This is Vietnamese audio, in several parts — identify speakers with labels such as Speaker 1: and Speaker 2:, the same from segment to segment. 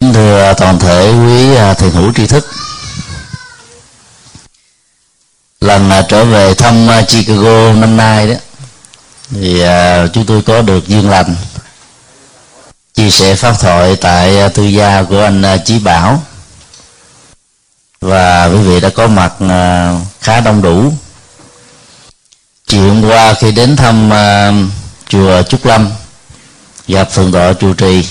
Speaker 1: thưa à, toàn thể quý à, thiền hữu tri thức. Lần à, trở về thăm Chicago năm nay đó, thì chúng tôi có được duyên lành chia sẻ pháp thoại tại tư gia của anh Chí Bảo. Và quý vị đã có mặt khá đông đủ. Chiều hôm qua khi đến thăm chùa Trúc Lâm, gặp thượng tọa trụ trì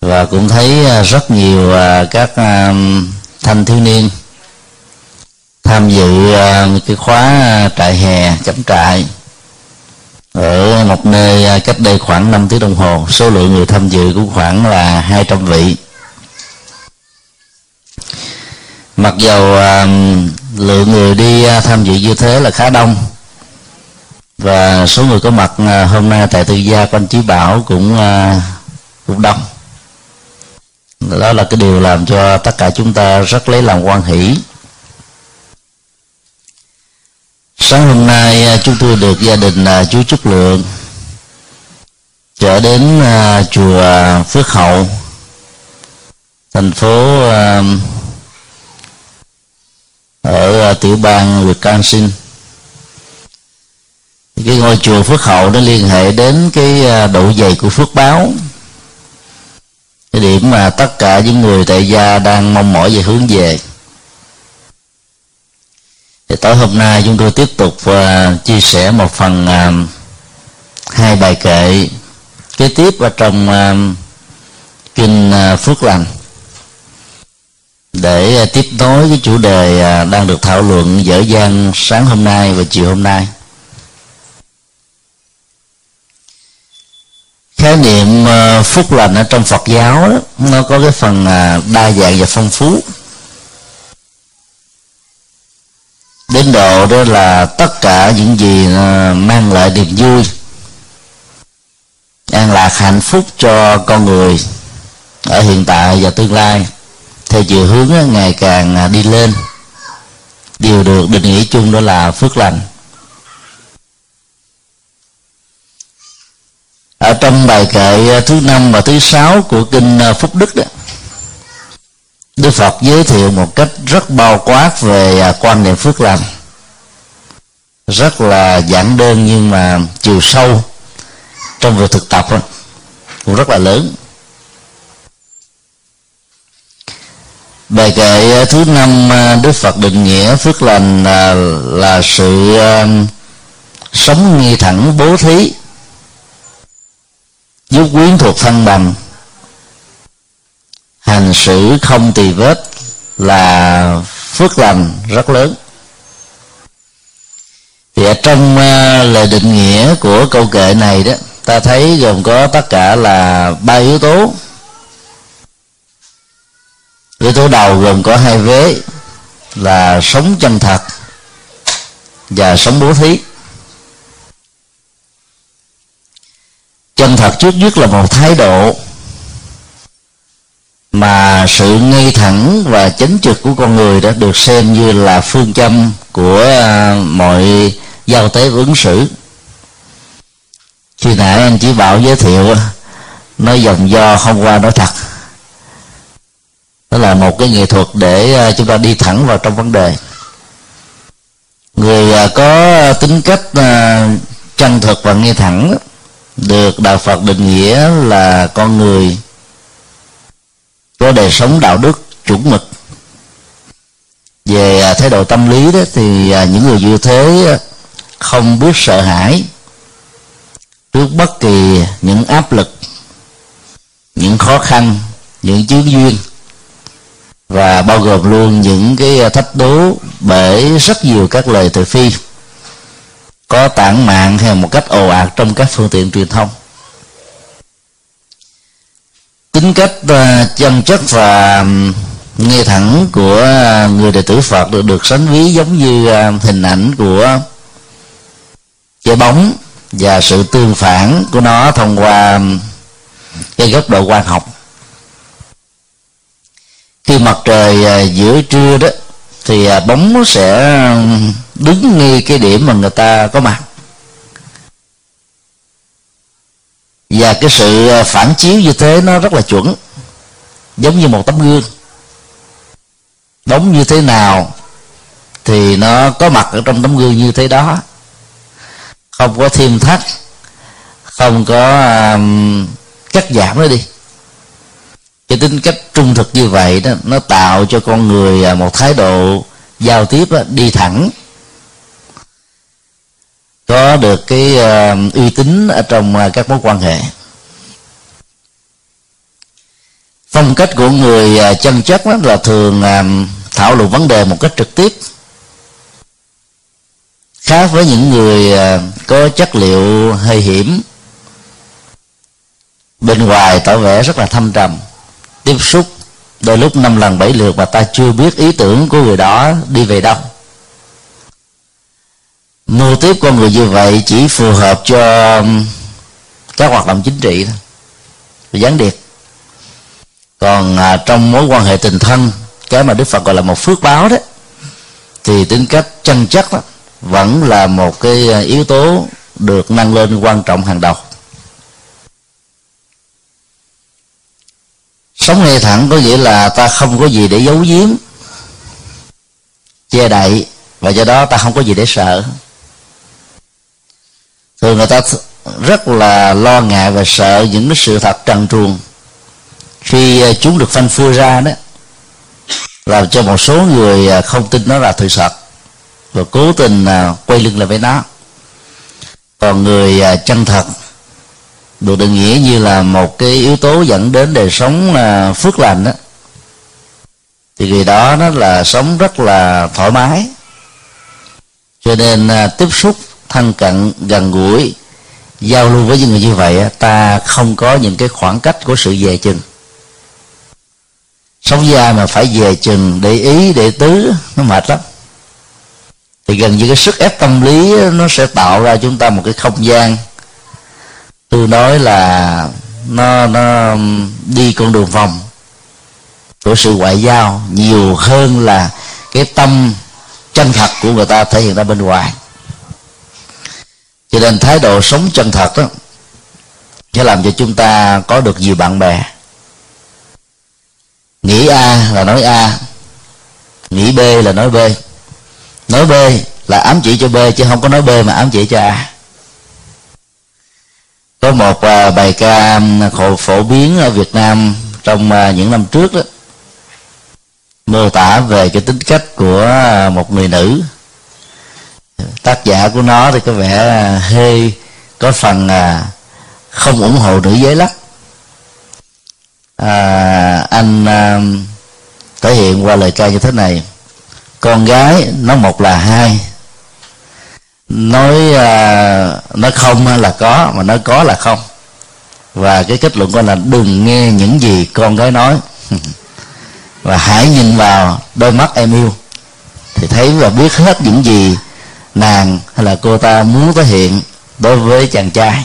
Speaker 1: và cũng thấy à, rất nhiều à, các à, thanh thiếu niên tham dự cái khóa trại hè cắm trại ở một nơi cách đây khoảng 5 tiếng đồng hồ. Số lượng người tham dự cũng khoảng là 200 vị. Mặc dầu lượng người đi tham dự như thế là khá đông. Và số người có mặt hôm nay tại tư gia của anh chí bảo cũng cũng đông đó là cái điều làm cho tất cả chúng ta rất lấy làm quan hỷ. Sáng hôm nay à, chúng tôi được gia đình à, chú Trúc Lượng trở đến à, chùa Phước Hậu, thành phố ở tiểu bang Wisconsin. Cái ngôi chùa Phước Hậu nó liên hệ đến cái độ dày của phước báo cái điểm mà tất cả những người tại gia đang mong mỏi về hướng về. Thì tối hôm nay chúng tôi tiếp tục uh, chia sẻ một phần uh, hai bài kệ kế tiếp ở trong uh, kinh uh, phước lành. Để uh, tiếp nối cái chủ đề uh, đang được thảo luận dở dang sáng hôm nay và chiều hôm nay. Khái niệm ờ, phúc lành ở trong Phật giáo đó, nó có cái phần ờ, đa dạng và phong phú. Đến độ đó là tất cả những gì ờ, mang lại niềm vui an lạc hạnh phúc cho con người ở hiện tại và tương lai. Theo chiều hướng ngày càng à, đi lên đều được định nghĩa chung đó là phước lành. Ở trong bài kệ à, thứ năm và thứ sáu của kinh à, phúc đức đó đức phật giới thiệu một cách rất bao quát về à, quan niệm phước lành. Rất là giản đơn nhưng mà chiều sâu trong việc thực tập đó, cũng rất là lớn. Bài kệ thứ năm đức phật định nghĩa phước lành là, là sự sống nghi thẳng bố thí giúp quyến thuộc thân bằng. Hành xử không tỳ vết là phước lành rất lớn. Thì ở trong uh, lời định nghĩa của câu kệ này đó ta thấy gồm có tất cả là ba yếu tố. Yếu tố đầu gồm có hai vế là sống chân thật và sống bố thí. Chân thật trước nhất là một thái độ mà sự ngay thẳng và chánh trực của con người đã được xem như là phương châm của à, mọi giao tế ứng xử. Khi nãy anh chỉ bảo giới thiệu nói dòng do không qua nói thật. Đó là một cái nghệ thuật để à, chúng ta đi thẳng vào trong vấn đề. Người à, có tính cách chân thực và nghe thẳng được đạo phật định nghĩa là con người có đời sống đạo đức chuẩn mực. Về à, thái độ tâm lý đó thì à, những người như thế à, không biết sợ hãi trước bất kỳ những áp lực, những khó khăn, những chướng duyên và bao gồm luôn những cái thách đố bởi rất nhiều các lời từ phi có tản mạng hay một cách ồ ạt trong các phương tiện truyền thông. Tính cách à, chân chất và nghe thẳng của người đệ tử Phật được được sánh ví giống như à, hình ảnh của trái bóng và sự tương phản của nó thông qua cái góc độ quan học. Khi mặt trời à, giữa trưa đó, thì bóng sẽ đứng ngay cái điểm mà người ta có mặt. Và cái sự ờ, phản chiếu như thế nó rất là chuẩn giống như một tấm gương. Đóng như thế nào thì nó có mặt ở trong tấm gương như thế đó. Không có thêm thắt không có um, cắt giảm nó đi. Cái tính cách trung thực như vậy đó nó tạo cho con người ờ, một thái độ giao tiếp đó, đi thẳng có được cái uh, uy tín ở trong uh, các mối quan hệ. Phong cách của người uh, chân chất đó là thường uh, thảo luận vấn đề một cách trực tiếp. Khác với những người uh, có chất liệu hơi hiểm bên ngoài tỏ vẻ rất là thâm trầm tiếp xúc đôi lúc năm lần bảy lượt mà ta chưa biết ý tưởng của người đó đi về đâu mô tiếp con người như vậy chỉ phù hợp cho um, các hoạt động chính trị thôi. Gián điệp. Còn à, trong mối quan hệ tình thân cái mà đức phật gọi là một phước báo đó thì tính cách chân chất đó, vẫn là một cái à, yếu tố được nâng lên quan trọng hàng đầu. Sống ngay thẳng có nghĩa là ta không có gì để giấu giếm che đậy và do đó ta không có gì để sợ thường người ta rất là lo ngại và sợ những cái sự thật trần truồng. Khi à, chúng được phanh phui ra đó, làm cho một số người à, không tin nó là sự thật và cố tình à, quay lưng lại với nó. Còn người chân thật được định nghĩa như là một cái yếu tố dẫn đến đời sống phước lành đó, thì người đó nó là sống rất là thoải mái. Cho nên tiếp xúc thân cận gần gũi, giao lưu với những người như vậy ta không có những cái khoảng cách của sự về chừng. Sống gia mà phải về chừng để ý, để tứ, nó mệt lắm. Thì gần như cái sức ép tâm lý nó sẽ tạo ra chúng ta một cái không gian. Tôi nói là nó nó đi con đường vòng của sự ngoại giao nhiều hơn là cái tâm chân thật của người ta thể hiện ra bên ngoài cho nên thái độ sống chân thật đó sẽ làm cho chúng ta có được nhiều bạn bè. Nghĩ a là nói a, nghĩ b là nói b. Nói b là ám chỉ cho b, chứ không có nói b mà ám chỉ cho a. Có một à, bài ca khổ, phổ biến ở việt nam trong à, những năm trước đó, mô tả về cái tính cách của à, một người nữ tác giả của nó thì có vẻ hơi có phần à, không ủng hộ nữ giới lắm. À, anh à, thể hiện qua lời ca như thế này. Con gái nói một là hai. Nói à, nó không là có mà nói có là không. Và cái kết luận của là đừng nghe những gì con gái nói. Và hãy nhìn vào đôi mắt em yêu. Thì thấy và biết hết những gì nàng hay là cô ta muốn thể hiện đối với chàng trai.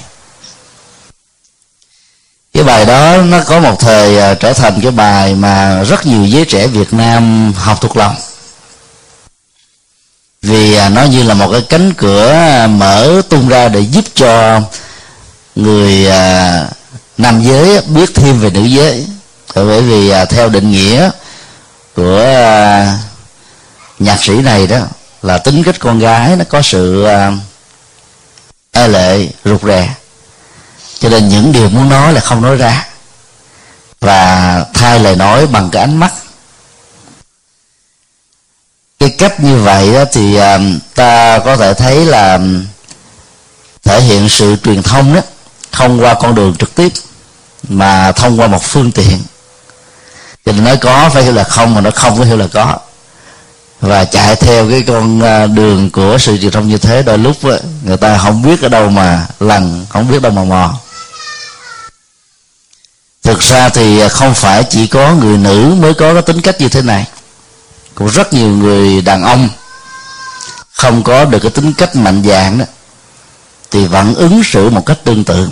Speaker 1: Cái bài đó nó có một thời à, trở thành cái bài mà rất nhiều giới trẻ Việt Nam học thuộc lòng. Vì à, nó như là một cái cánh cửa à, mở tung ra để giúp cho người nam giới biết thêm về nữ giới. Bởi vì theo định nghĩa của nhạc sĩ này đó là tính cách con gái nó có sự à, e lệ, rụt rè. Cho nên những điều muốn nói là không nói ra. Và thay lời nói bằng cái ánh mắt. Cái cách như vậy đó thì à, ta có thể thấy là à, thể hiện sự truyền thông đó không qua con đường trực tiếp, mà thông qua một phương tiện. Cho nên nói có phải hiểu là không, mà nó không có hiểu là có và chạy theo cái con à, đường của sự truyền thông như thế, đôi lúc người ta không biết ở đâu mà lần không biết đâu mà mò. Thực ra thì à, không phải chỉ có người nữ mới có cái tính cách như thế này. Cũng rất nhiều người đàn ông không có được cái tính cách mạnh dạng đó, thì vẫn ứng xử một cách tương tự.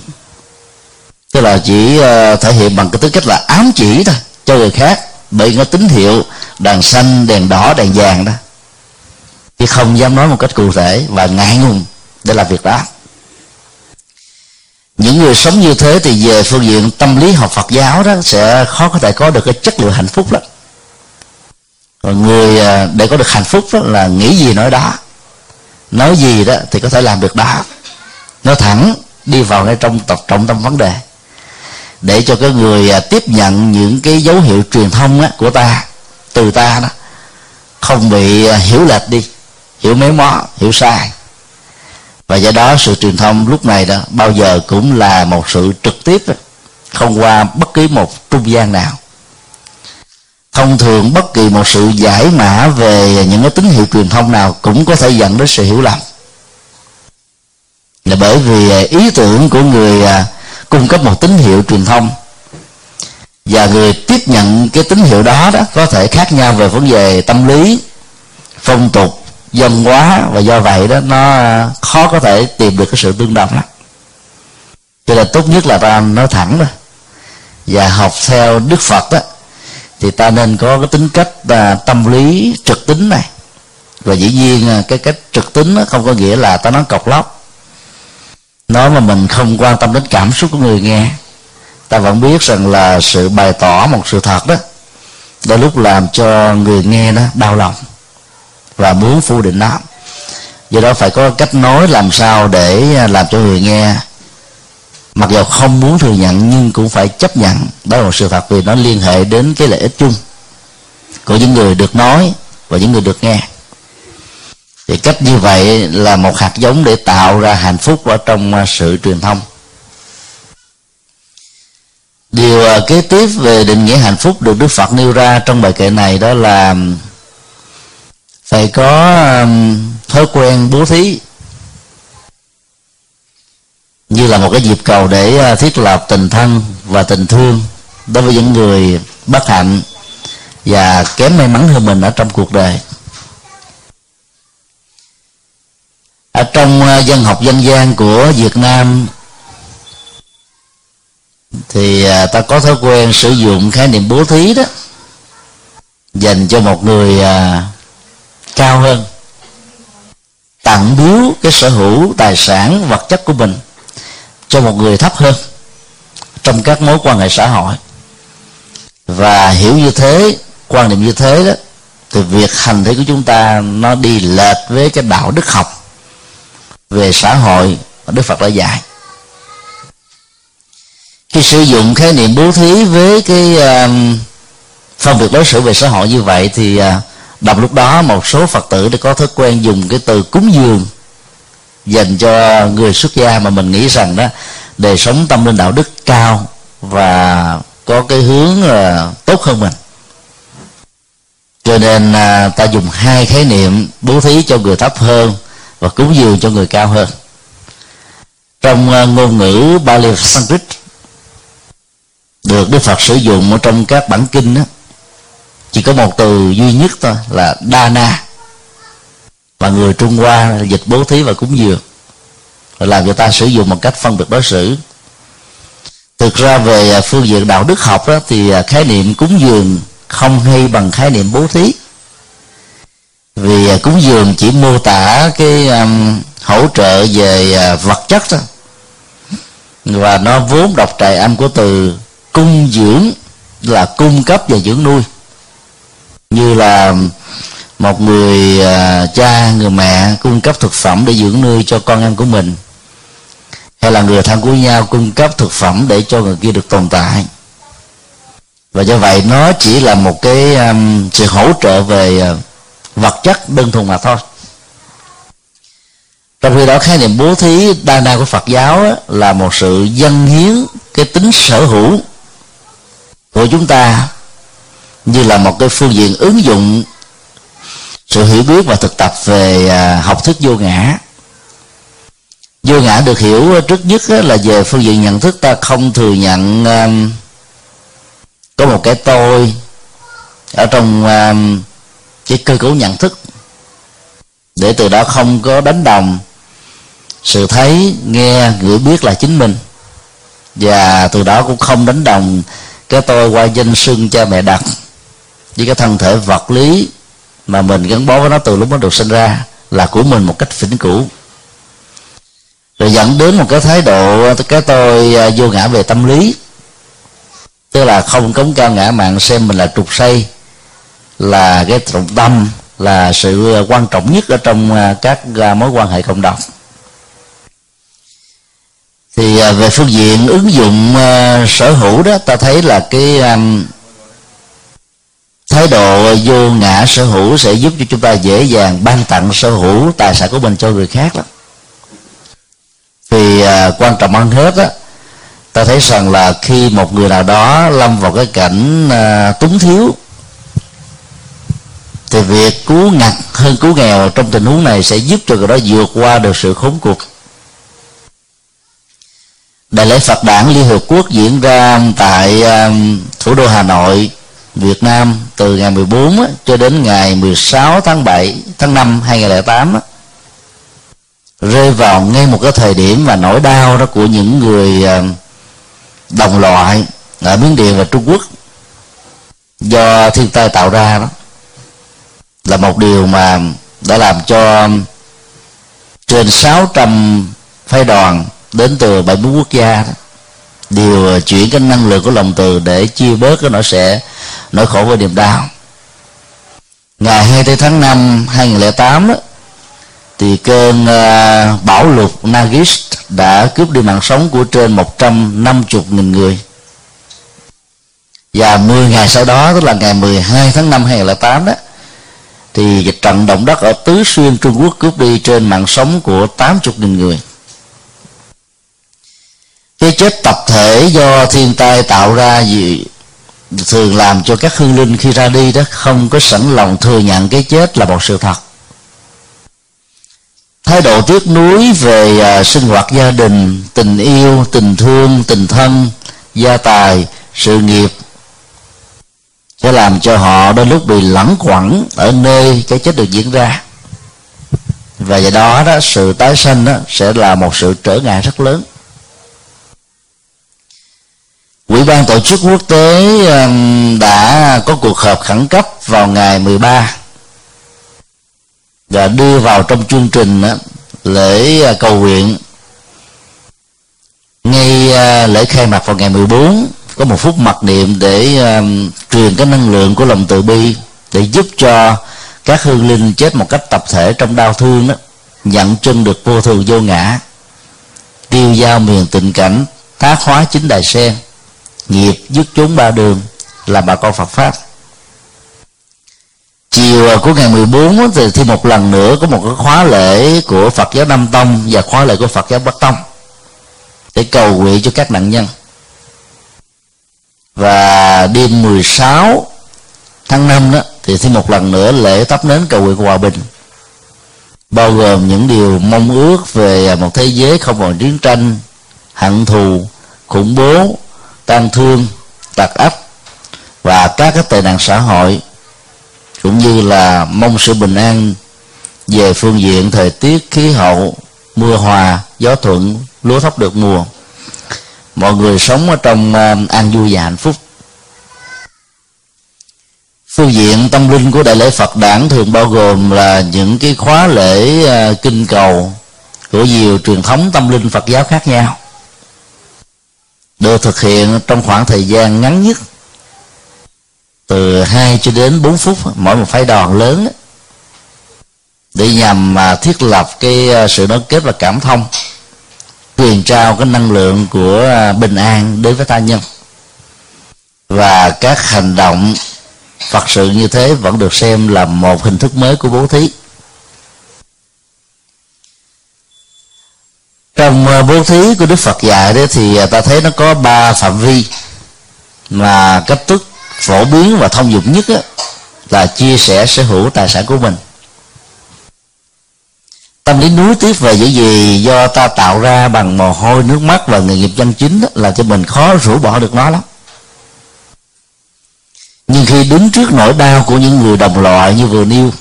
Speaker 1: Tức là chỉ à, thể hiện bằng cái tính cách là ám chỉ thôi, cho người khác bởi có tín hiệu, đèn xanh, đèn đỏ, đèn vàng đó. Chứ không dám nói một cách cụ thể và ngại ngùng để làm việc đó. Những người sống như thế thì về phương diện tâm lý học Phật giáo đó sẽ khó có thể có được cái chất lượng hạnh phúc lắm. Còn người à, để có được hạnh phúc đó là nghĩ gì nói đó. Nói gì đó thì có thể làm được đó. Nó thẳng, đi vào ngay trong tập, trọng tâm vấn đề để cho cái người à, tiếp nhận những cái dấu hiệu truyền thông á, của ta từ ta đó không bị à, hiểu lệch đi hiểu méo mó hiểu sai. Và do đó sự truyền thông lúc này đó bao giờ cũng là một sự trực tiếp đó, không qua bất kỳ một trung gian nào. Thông thường bất kỳ một sự giải mã về những cái tín hiệu truyền thông nào cũng có thể dẫn đến sự hiểu lầm. Là bởi vì à, ý tưởng của người cung cấp một tín hiệu truyền thông. Và người tiếp nhận cái tín hiệu đó đó có thể khác nhau về vấn đề tâm lý, phong tục dân hóa và do vậy đó nó à, khó có thể tìm được cái sự tương đồng lắm. Cho nên tốt nhất là ta nói thẳng đó và học theo đức phật đó, thì ta nên có cái tính cách là tâm lý trực tính này. Và dĩ nhiên à, cái cách trực tính không có nghĩa là ta nói cọc lóc nói mà mình không quan tâm đến cảm xúc của người nghe, ta vẫn biết rằng là sự bày tỏ một sự thật đó, đôi lúc làm cho người nghe đó đau lòng và muốn phủ định nó. Do đó phải có cách nói làm sao để làm cho người nghe, mặc dù không muốn thừa nhận nhưng cũng phải chấp nhận đó là một sự thật vì nó liên hệ đến cái lợi ích chung của những người được nói và những người được nghe thì cách như vậy là một hạt giống để tạo ra hạnh phúc ở trong à, sự truyền thông. Điều à, kế tiếp về định nghĩa hạnh phúc được đức phật nêu ra trong bài kệ này đó là phải có thói quen bố thí, như là một cái dịp cầu để à, thiết lập tình thân và tình thương đối với những người bất hạnh và kém may mắn hơn mình ở trong cuộc đời. Ở trong ờ, dân học dân gian của Việt Nam, thì ờ, ta có thói quen sử dụng khái niệm bố thí đó, dành cho một người ờ, cao hơn, tặng biếu cái sở hữu tài sản, vật chất của mình cho một người thấp hơn trong các mối quan hệ xã hội. Và hiểu như thế, quan niệm như thế đó, thì việc hành thế của chúng ta nó đi lệch với cái đạo đức học về xã hội mà đức phật đã dạy. Khi sử dụng khái niệm bố thí với cái uh, phân biệt đối xử về xã hội như vậy thì uh, đọc lúc đó một số phật tử đã có thói quen dùng cái từ cúng dường dành cho người xuất gia mà mình nghĩ rằng đó đời sống tâm linh đạo đức cao và có cái hướng uh, tốt hơn mình. Cho nên uh, ta dùng hai khái niệm bố thí cho người thấp hơn và cúng dường cho người cao hơn. Trong à, ngôn ngữ Bali Sanskrit được Đức Phật sử dụng ở trong các bản kinh đó, chỉ có một từ duy nhất thôi là Dana. Và người Trung Hoa dịch bố thí và cúng dường và làm cho ta sử dụng một cách phân biệt đối xử. Thực ra về à, phương diện đạo đức học đó, thì à, khái niệm cúng dường không hay bằng khái niệm bố thí vì à, cúng dường chỉ mô tả cái um, hỗ trợ về uh, vật chất đó và nó vốn đọc trại âm của từ cung dưỡng là cung cấp và dưỡng nuôi. Như là một người uh, cha người mẹ cung cấp thực phẩm để dưỡng nuôi cho con em của mình hay là người thân của nhau cung cấp thực phẩm để cho người kia được tồn tại. Và do vậy nó chỉ là một cái um, sự hỗ trợ về uh, vật chất đơn thuần mà thôi. Trong khi đó khái niệm bố thí đa năng của phật giáo á, là một sự dân hiến cái tính sở hữu của chúng ta như là một cái phương diện ứng dụng sự hiểu biết và thực tập về à, học thức vô ngã. Vô ngã được hiểu trước nhất là về phương diện nhận thức ta không thừa nhận à, có một cái tôi ở trong à, cái cơ cấu nhận thức. Để từ đó không có đánh đồng. Sự thấy, nghe, ngửi, biết là chính mình. Và từ đó cũng không đánh đồng cái tôi qua danh sưng cha mẹ đặt với cái thân thể vật lý mà mình gắn bó với nó từ lúc nó được sinh ra là của mình một cách vĩnh cửu. Rồi dẫn đến một cái thái độ, cái tôi à, vô ngã về tâm lý. Tức là không cống cao ngã mạng xem mình là trục xây là cái trọng tâm là sự ờ, quan trọng nhất ở trong ờ, các ờ, mối quan hệ cộng đồng. Thì về phương diện ứng dụng sở hữu đó ta thấy là cái thái độ vô ngã sở hữu sẽ giúp cho chúng ta dễ dàng ban tặng sở hữu tài sản của mình cho người khác lắm. Thì à, quan trọng hơn hết á ta thấy rằng là khi một người nào đó lâm vào cái cảnh à, túng thiếu thì việc cứu ngặt hơn cứu nghèo trong tình huống này sẽ giúp cho người đó vượt qua được sự khốn cuộc. Đại lễ Phật đản Liên Hợp Quốc diễn ra tại um, thủ đô Hà Nội, Việt Nam từ ngày 14 cho đến ngày 16 tháng 7 tháng 5 2008 rơi vào ngay một cái thời điểm mà nỗi đau đó của những người um, đồng loại ở Miến Điện và Trung Quốc do thiên tai tạo ra đó là một điều mà đã làm cho trên 600 phái đoàn đến từ 70 quốc gia đó đều chuyển cái năng lượng của lòng từ để chia bớt cái nỗi sẽ nỗi khổ và niềm đau. Ngày 24 tháng 5 2008 đó, thì cơn uh, bão lụt Nagis đã cướp đi mạng sống của trên 150.000 người. Và 10 ngày sau đó tức là ngày 12 tháng 5 2008 đó thì trận động đất ở Tứ Xuyên, Trung Quốc cướp đi trên mạng sống của 80.000 người. Cái chết tập thể do thiên tai tạo ra gì thường làm cho các hương linh khi ra đi đó không có sẵn lòng thừa nhận cái chết là một sự thật. Thái độ tiếc nuối về à, sinh hoạt gia đình, tình yêu, tình thương, tình thân, gia tài, sự nghiệp sẽ làm cho họ đôi lúc bị lẳng quẩn ở nơi cái chết được diễn ra. Và do đó đó, sự tái sanh đó sẽ là một sự trở ngại rất lớn. Quỹ ban tổ chức quốc tế đã có cuộc họp khẩn cấp vào ngày 13 và đưa vào trong chương trình lễ à, cầu nguyện. Ngay à, lễ khai mạc vào ngày 14 có một phút mặc niệm để um, truyền cái năng lượng của lòng từ bi để giúp cho các hương linh chết một cách tập thể trong đau thương đó, nhận chân được vô thường vô ngã, tiêu giao miền tình cảnh tác hóa chính đài sen, nghiệp dứt chúng ba đường là bà con Phật pháp. Chiều của ngày 14 thì thêm một lần nữa có một cái khóa lễ của Phật giáo Nam Tông và khóa lễ của Phật giáo Bắc Tông để cầu nguyện cho các nạn nhân và đêm 16 tháng 5 đó, thì thêm một lần nữa lễ tắp nến cầu nguyện hòa bình. Bao gồm những điều mong ước về một thế giới không còn chiến tranh, hận thù, khủng bố tan thương tật ấp và các cái tệ nạn xã hội, cũng như là mong sự bình an về phương diện thời tiết, khí hậu, mưa hòa, gió thuận, lúa thóc được mùa mọi người sống ở trong ờ, an vui và hạnh phúc. Phương diện tâm linh của đại lễ Phật đản thường bao gồm là những cái khóa lễ ờ, kinh cầu của nhiều truyền thống tâm linh Phật giáo khác nhau, được thực hiện trong khoảng thời gian ngắn nhất, từ 2 cho đến 4 phút, mỗi một phái đoàn lớn để nhằm mà thiết lập cái sự nối kết và cảm thông truyền trao cái năng lượng của à, bình an đến với ta nhân. Và các hành động phật sự như thế vẫn được xem là một hình thức mới của bố thí. Trong à, bố thí của đức phật dạy đấy thì à, ta thấy nó có ba phạm vi mà cách thức phổ biến và thông dụng nhất là chia sẻ sở hữu tài sản của mình tâm lý nuối tiếc về những gì do ta tạo ra bằng mồ hôi nước mắt và nghề nghiệp chân chính đó, là cho mình khó rũ bỏ được nó lắm. Nhưng khi đứng trước nỗi đau của những người đồng loại như vừa nêu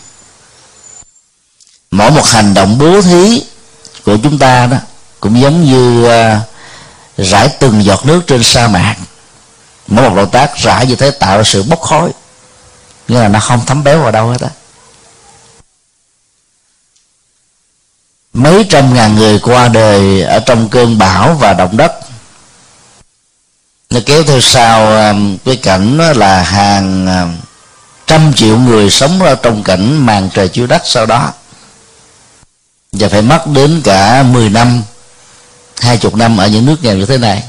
Speaker 1: mỗi một hành động bố thí của chúng ta đó cũng giống như uh, rải từng giọt nước trên sa mạc. Mỗi một động tác rải như thế tạo ra sự bốc khói nghĩa là nó không thấm béo vào đâu hết á. Mấy trăm ngàn người qua đời ở trong cơn bão và động đất. Nó kéo theo sau à, cái cảnh là hàng à, trăm triệu người sống ở trong cảnh màn trời chiếu đất sau đó. Và phải mất đến cả 10 năm hai chục năm ở những nước nghèo như thế này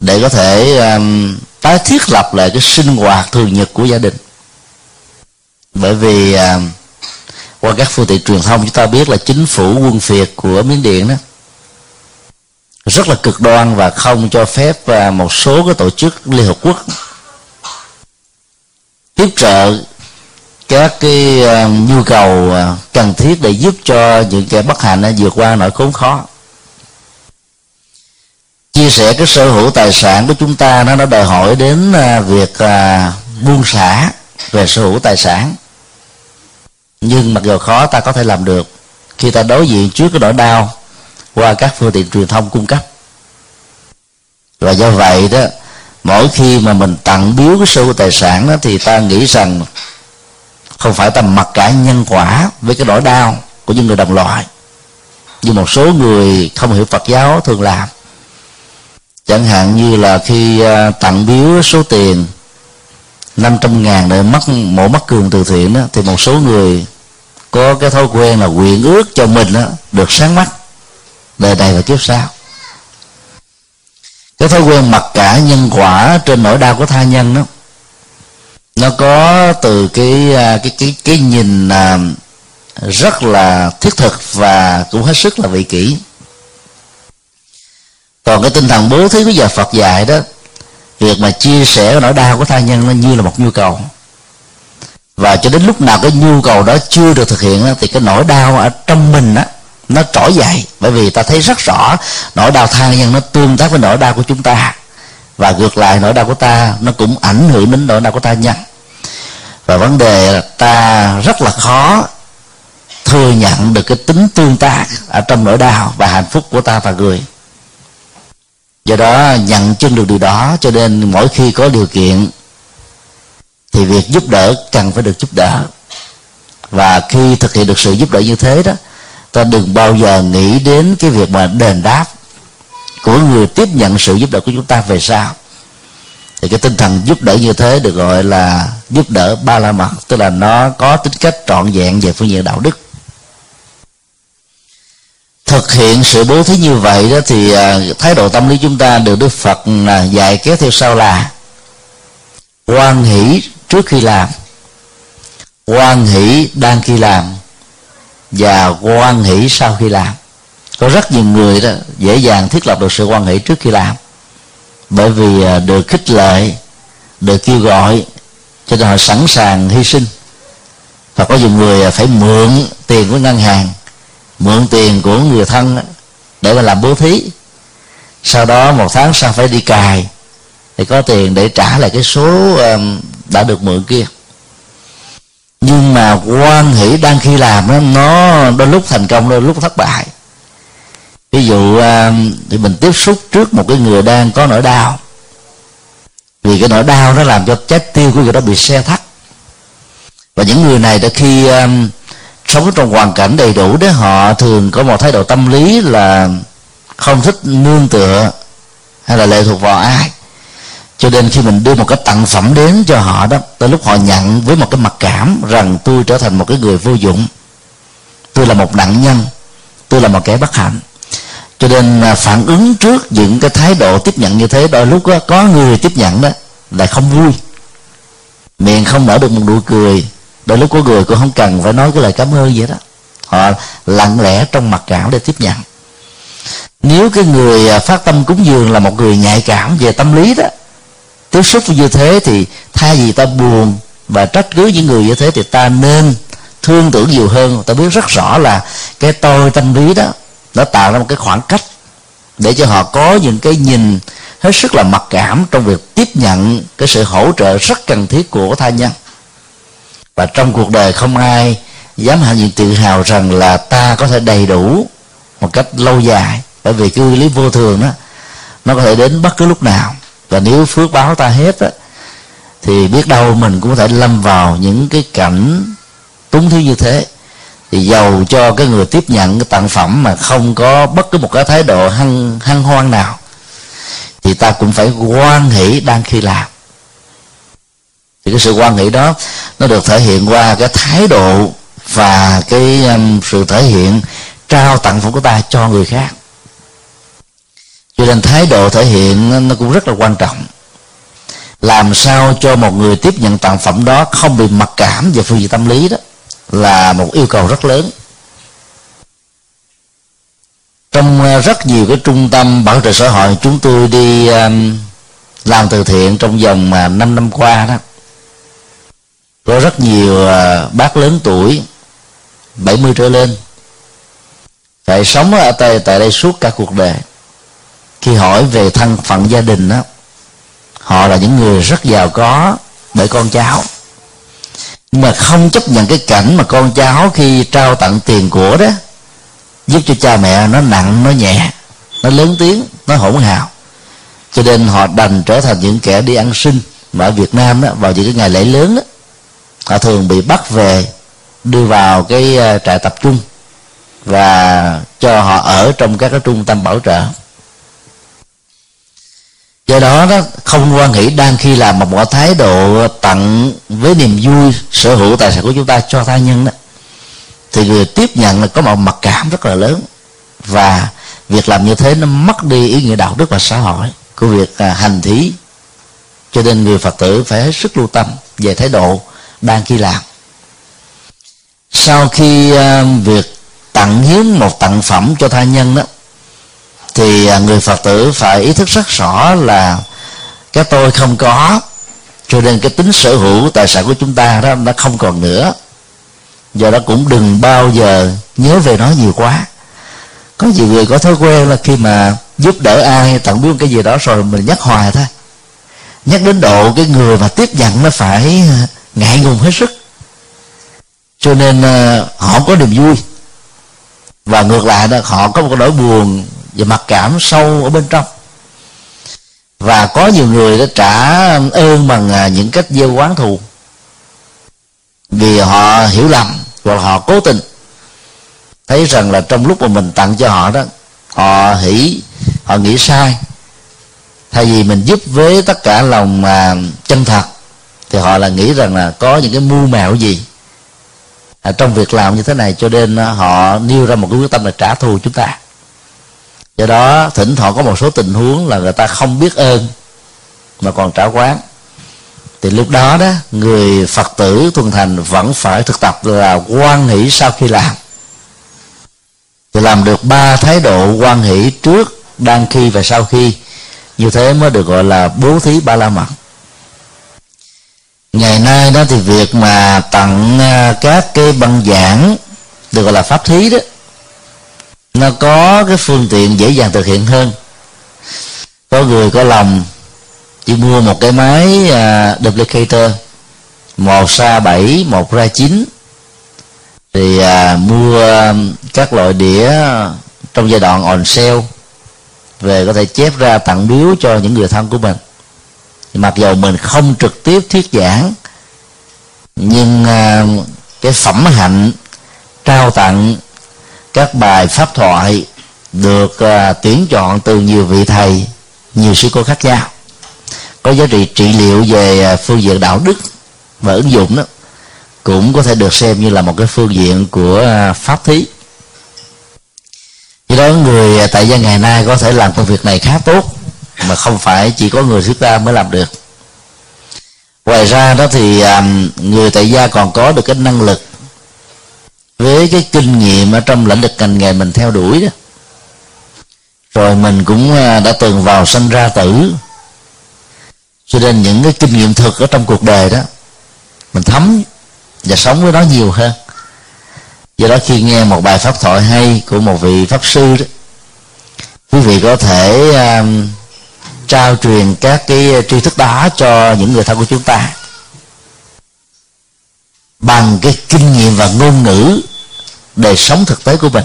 Speaker 1: để có thể um, tái thiết lập lại cái sinh hoạt thường nhật của gia đình. Bởi vì um, qua các phương tiện truyền thông, chúng ta biết là chính phủ quân phiệt của miến điện đó, rất là cực đoan và không cho phép à, một số cái tổ chức liên hợp quốc tiếp trợ các cái à, nhu cầu à, cần thiết để giúp cho những kẻ bất hạnh vượt qua nỗi khốn khó. Chia sẻ cái sở hữu tài sản của chúng ta, nó nó đòi hỏi đến việc buông xả về sở hữu tài sản nhưng mặc dù khó ta có thể làm được. Khi ta đối diện trước cái nỗi đau qua các phương tiện truyền thông cung cấp. Và do vậy đó mỗi khi mà mình tặng biếu cái sâu tài sản đó thì ta nghĩ rằng không phải ta mặc cả nhân quả với cái nỗi đau của những người đồng loại như một số người không hiểu Phật giáo thường làm. Chẳng hạn như là khi à, tặng biếu số tiền 500 ngàn để mất mổ mắt cường từ thiện đó, thì một số người có cái thói quen là nguyện ước cho mình đó, được sáng mắt đời này và kiếp sau. Cái thói quen mặc cả nhân quả trên nỗi đau của tha nhân đó nó có từ cái à, cái cái cái nhìn à, rất là thiết thực và cũng hết sức là vị kỷ. Còn cái tinh thần bố thí của giờ Phật dạy đó việc mà chia sẻ nỗi đau của tha nhân nó như là một nhu cầu và cho đến lúc nào cái nhu cầu đó chưa được thực hiện thì cái nỗi đau ở trong mình á, nó trỗi dậy. Bởi vì ta thấy rất rõ nỗi đau tha nhân nó tương tác với nỗi đau của chúng ta. Và ngược lại, nỗi đau của ta nó cũng ảnh hưởng đến nỗi đau của ta nhân và vấn đề là ta rất là khó thừa nhận được cái tính tương tác ở trong nỗi đau và hạnh phúc của ta và người. Do đó, nhận chân được điều đó, cho nên mỗi khi có điều kiện thì việc giúp đỡ cần phải được giúp đỡ. Và khi thực hiện được sự giúp đỡ như thế đó, ta đừng bao giờ nghĩ đến cái việc mà đền đáp của người tiếp nhận sự giúp đỡ của chúng ta về sau. Thì cái tinh thần giúp đỡ như thế được gọi là giúp đỡ ba la mật, tức là nó có tính cách trọn vẹn về phương diện đạo đức. Thực hiện sự bố thí như vậy đó thì à, thái độ tâm lý chúng ta được đức phật à, dạy kéo theo sau là quan hỷ trước khi làm. Quan hỷ đang khi làm và quan hỷ sau khi làm. Có rất nhiều người đó dễ dàng thiết lập được sự quan hỷ trước khi làm. Bởi vì à, được khích lệ, được kêu gọi cho nên họ sẵn sàng hy sinh. Và có nhiều người à, phải mượn tiền của ngân hàng, mượn tiền của người thân để mà làm bố thí. Sau đó một tháng sau phải đi cài, thì có tiền để trả lại cái số đã được mượn kia. Nhưng mà quan hỷ đang khi làm đó, nó đôi lúc thành công đôi lúc thất bại. Ví dụ à, thì mình tiếp xúc trước một cái người đang có nỗi đau. Vì cái nỗi đau nó làm cho trái tim của người đó bị xe thắt. Và những người này đã khi um, sống trong hoàn cảnh đầy đủ đó họ thường có một thái độ tâm lý là không thích nương tựa hay là lệ thuộc vào ai cho nên khi mình đưa một cái tặng phẩm đến cho họ đó tới lúc họ nhận với một cái mặc cảm rằng tôi trở thành một cái người vô dụng. Tôi là một nạn nhân tôi là một kẻ bất hạnh. Cho nên à, phản ứng trước những cái thái độ tiếp nhận như thế đôi lúc đó, có người tiếp nhận đó là không vui. Miệng không nở được một nụ cười đôi lúc có người cũng không cần phải nói cái lời cảm ơn vậy đó. Họ lặng lẽ trong mặt cảm để tiếp nhận. Nếu cái người à, phát tâm cúng dường là một người nhạy cảm về tâm lý đó tiếp xúc như thế thì thay vì ta buồn và trách cứ những người như thế thì ta nên thương tưởng nhiều hơn. Ta biết rất rõ là cái tôi tâm lý đó, nó tạo ra một cái khoảng cách để cho họ có những cái nhìn hết sức là mặc cảm trong việc tiếp nhận cái sự hỗ trợ rất cần thiết của tha nhân. Và trong cuộc đời không ai dám hãnh diện tự hào rằng là ta có thể đầy đủ một cách lâu dài. Bởi vì cái lý vô thường đó, nó có thể đến bất cứ lúc nào và nếu phước báo ta hết á thì biết đâu mình cũng có thể lâm vào những cái cảnh túng thiếu như thế. Thì giàu cho cái người tiếp nhận cái tặng phẩm mà không có bất cứ một cái thái độ hăng hăng hoan nào thì ta cũng phải quan hỷ đang khi làm. Thì cái sự quan hỷ đó nó được thể hiện qua cái thái độ và cái um, sự thể hiện trao tặng phẩm của ta cho người khác cho nên thái độ thể hiện nó cũng rất là quan trọng. Làm sao cho một người tiếp nhận tặng phẩm đó không bị mặc cảm về phương diện tâm lý đó là một yêu cầu rất lớn. Trong ờ, rất nhiều cái trung tâm bảo trợ xã hội chúng tôi đi làm từ thiện trong vòng mà 5 năm qua đó. Có rất nhiều ờ, bác lớn tuổi 70 trở lên phải sống ở tại, tại đây suốt cả cuộc đời khi hỏi về thân phận gia đình đó họ là những người rất giàu có bởi con cháu. Nhưng mà không chấp nhận cái cảnh mà con cháu khi trao tặng tiền của đó, giúp cho cha mẹ nó nặng, nó nhẹ, nó lớn tiếng, nó hỗn hào. Cho nên họ đành trở thành những kẻ đi ăn xin mà ở Việt Nam đó vào những cái ngày lễ lớn đó họ thường bị bắt về, đưa vào cái ờ, trại tập trung và cho họ ở trong các cái trung tâm bảo trợ do đó đó, không quan hỷ đang khi làm một mọi thái độ tặng với niềm vui sở hữu tài sản của chúng ta cho tha nhân đó, thì người tiếp nhận là có một mặc cảm rất là lớn. Và việc làm như thế nó mất đi ý nghĩa đạo đức và xã hội của việc à, hành thí. Cho nên người phật tử phải hết sức lưu tâm về thái độ đang khi làm. Sau khi à, việc tặng hiến một tặng phẩm cho tha nhân đó thì à, người phật tử phải ý thức rất rõ là cái tôi không có, cho nên cái tính sở hữu tài sản của chúng ta đó nó không còn nữa. Do đó cũng đừng bao giờ nhớ về nó nhiều quá. Có nhiều người có thói quen là khi mà giúp đỡ ai, tặng biết cái gì đó rồi mình nhắc hoài thôi. Nhắc đến độ cái người mà tiếp nhận nó phải à, ngại ngùng hết sức. Cho nên à, họ có niềm vui. Và ngược lại đó, họ có một cái nỗi buồn và mặc cảm sâu ở bên trong. Và có nhiều người đã trả ơn bằng à, những cách gieo quán thù. Vì họ hiểu lầm hoặc họ cố tình. Thấy rằng là trong lúc mà mình tặng cho họ đó họ hỉ họ nghĩ sai. Thay vì mình giúp với tất cả lòng mà chân thật thì họ là nghĩ rằng là có những cái mưu mẹo gì. À, trong việc làm như thế này cho nên à, họ nêu ra một cái quyết tâm là trả thù chúng ta do đó, thỉnh thoảng có một số tình huống là người ta không biết ơn, mà còn trả quán. Thì lúc đó đó, người phật tử thuần thành vẫn phải thực tập là quan hỷ sau khi làm. Thì làm được ba thái độ quan hỷ trước, đang khi và sau khi. Như thế mới được gọi là bố thí ba la mật. Ngày nay đó thì việc mà tặng à, các cái băng giảng, được gọi là pháp thí đó nó có cái phương tiện dễ dàng thực hiện hơn. Có người có lòng chỉ mua một cái máy uh, duplicator một ra bảy một ra chín. Thì uh, mua các loại đĩa trong giai đoạn on sale về có thể chép ra tặng biếu cho những người thân của mình. Mặc dù mình không trực tiếp thuyết giảng nhưng uh, cái phẩm hạnh trao tặng các bài pháp thoại được uh, tuyển chọn từ nhiều vị thầy nhiều sư cô khác nhau. Có giá trị trị liệu về à, phương diện đạo đức và ứng dụng đó cũng có thể được xem như là một cái phương diện của à, pháp thí. Do đó người tại gia ngày nay có thể làm công việc này khá tốt mà không phải chỉ có người xuất gia mới làm được. Ngoài ra đó thì người tại gia còn có được cái năng lực với cái kinh nghiệm ở trong lĩnh vực ngành nghề mình theo đuổi đó rồi mình cũng à, đã từng vào sanh ra tử. Cho nên những cái kinh nghiệm thực ở trong cuộc đời đó mình thấm và sống với nó nhiều hơn. Do đó khi nghe một bài pháp thoại hay của một vị pháp sư đó quý vị có thể um, trao truyền các cái tri thức đó cho những người thân của chúng ta bằng cái kinh nghiệm và ngôn ngữ đời sống thực tế của mình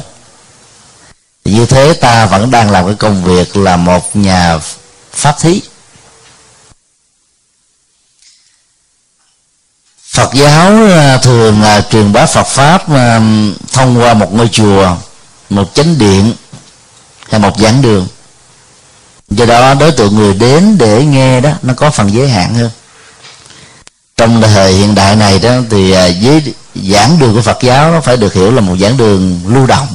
Speaker 1: thì như thế ta vẫn đang làm cái công việc là một nhà pháp thí phật giáo à, thường là truyền bá Phật pháp à, thông qua một ngôi chùa, một chánh điện hay một giảng đường. Do đó đối tượng người đến để nghe đó nó có phần giới hạn hơn. Trong thời hiện đại này đó, thì à, với giảng đường của Phật giáo, nó phải được hiểu là một giảng đường lưu động.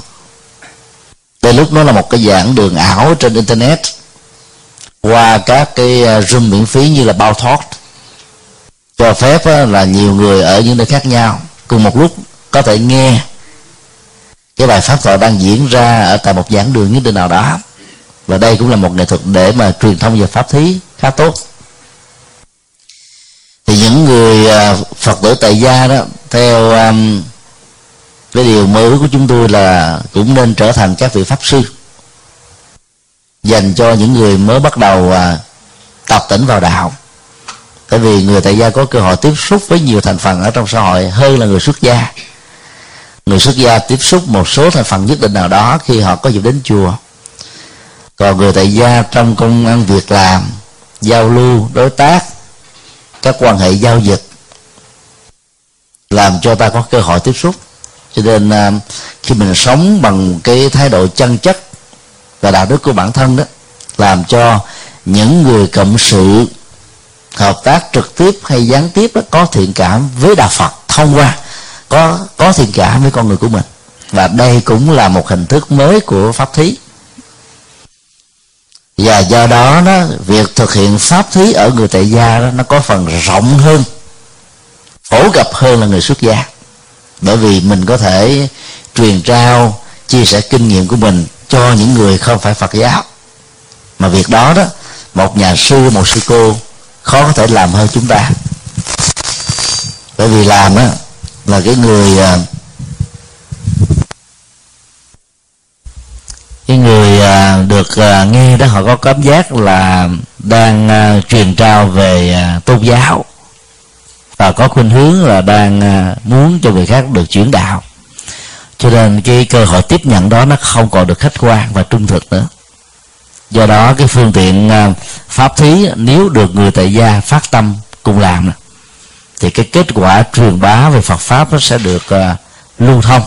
Speaker 1: Đây lúc nó là một cái giảng đường ảo trên internet, qua các cái à, room miễn phí như là bao thoát cho phép là nhiều người ở những nơi khác nhau. Cùng một lúc có thể nghe cái bài pháp thoại đang diễn ra ở tại một giảng đường như thế nào đó. Và đây cũng là một nghệ thuật để mà truyền thông về pháp thí khá tốt thì những người à, phật tử tại gia đó theo um, cái điều mơ ước của chúng tôi là cũng nên trở thành các vị pháp sư. Dành cho những người mới bắt đầu uh, tập tỉnh vào đạo. Tại vì người tại gia có cơ hội tiếp xúc với nhiều thành phần ở trong xã hội hơn là người xuất gia. Người xuất gia tiếp xúc một số thành phần nhất định nào đó khi họ có dịp đến chùa. Còn người tại gia trong công ăn việc làm giao lưu đối tác các quan hệ giao dịch làm cho ta có cơ hội tiếp xúc. Cho nên à, khi mình sống bằng cái thái độ chân chất và đạo đức của bản thân đó làm cho những người cộng sự hợp tác trực tiếp hay gián tiếp đó, có thiện cảm với đạo Phật thông qua có có thiện cảm với con người của mình. Và đây cũng là một hình thức mới của pháp thí và do đó đó, việc thực hiện pháp thí ở người tại gia đó, nó có phần rộng hơn, phổ cập hơn là người xuất gia. Bởi vì mình có thể truyền trao, chia sẻ kinh nghiệm của mình cho những người không phải Phật giáo. Mà việc đó đó, một nhà sư, một sư cô khó có thể làm hơn chúng ta. Bởi vì làm á, là cái người à, cái người à, được à, nghe đó, họ có cảm giác là đang à, truyền trao về tôn giáo. Và có khuynh hướng là đang muốn cho người khác được chuyển đạo. Cho nên cái cơ hội tiếp nhận đó nó không còn được khách quan và trung thực nữa. Do đó cái phương tiện pháp thí, nếu được người tại gia phát tâm cùng làm thì cái kết quả truyền bá về Phật pháp nó sẽ được lưu thông,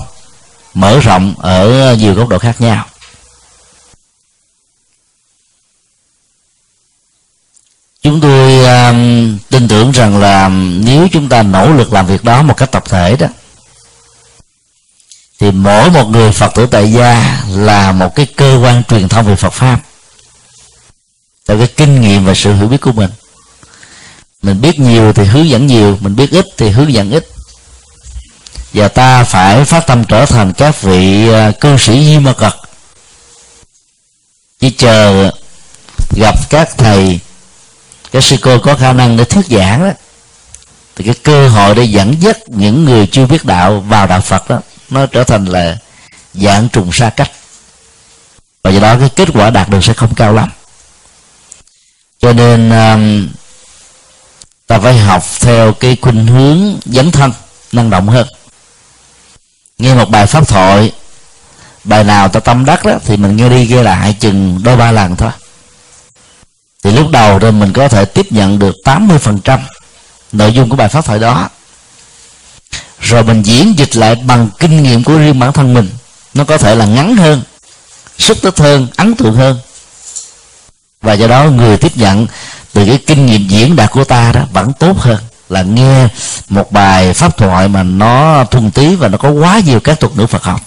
Speaker 1: mở rộng ở nhiều góc độ khác nhau. Chúng tôi um, tin tưởng rằng là um, nếu chúng ta nỗ lực làm việc đó một cách tập thể đó thì mỗi một người phật tử tại gia là một cái cơ quan truyền thông về phật pháp. Từ cái kinh nghiệm và sự hiểu biết của mình. Mình biết nhiều thì hướng dẫn nhiều mình biết ít thì hướng dẫn ít. Và ta phải phát tâm trở thành các vị à, cư sĩ di ma cật chỉ chờ gặp các thầy các sư cô có khả năng để thuyết giảng đó. Thì cái cơ hội để dẫn dắt những người chưa biết đạo vào đạo phật đó nó trở thành là dạng trùng xa cách. Và do đó cái kết quả đạt được sẽ không cao lắm. Cho nên um, ta phải học theo cái khuynh hướng dấn thân năng động hơn. Nghe một bài pháp thoại bài nào ta tâm đắc đó thì mình nghe đi nghe lại chừng đôi ba lần thôi thì lúc đầu rồi mình có thể tiếp nhận được 80% nội dung của bài pháp thoại đó. Rồi mình diễn dịch lại bằng kinh nghiệm của riêng bản thân mình. Nó có thể là ngắn hơn sức tích hơn, ấn tượng hơn. Và do đó người tiếp nhận từ cái kinh nghiệm diễn đạt của ta đó vẫn tốt hơn là nghe một bài pháp thoại mà nó thuần tí và nó có quá nhiều các thuật ngữ Phật học.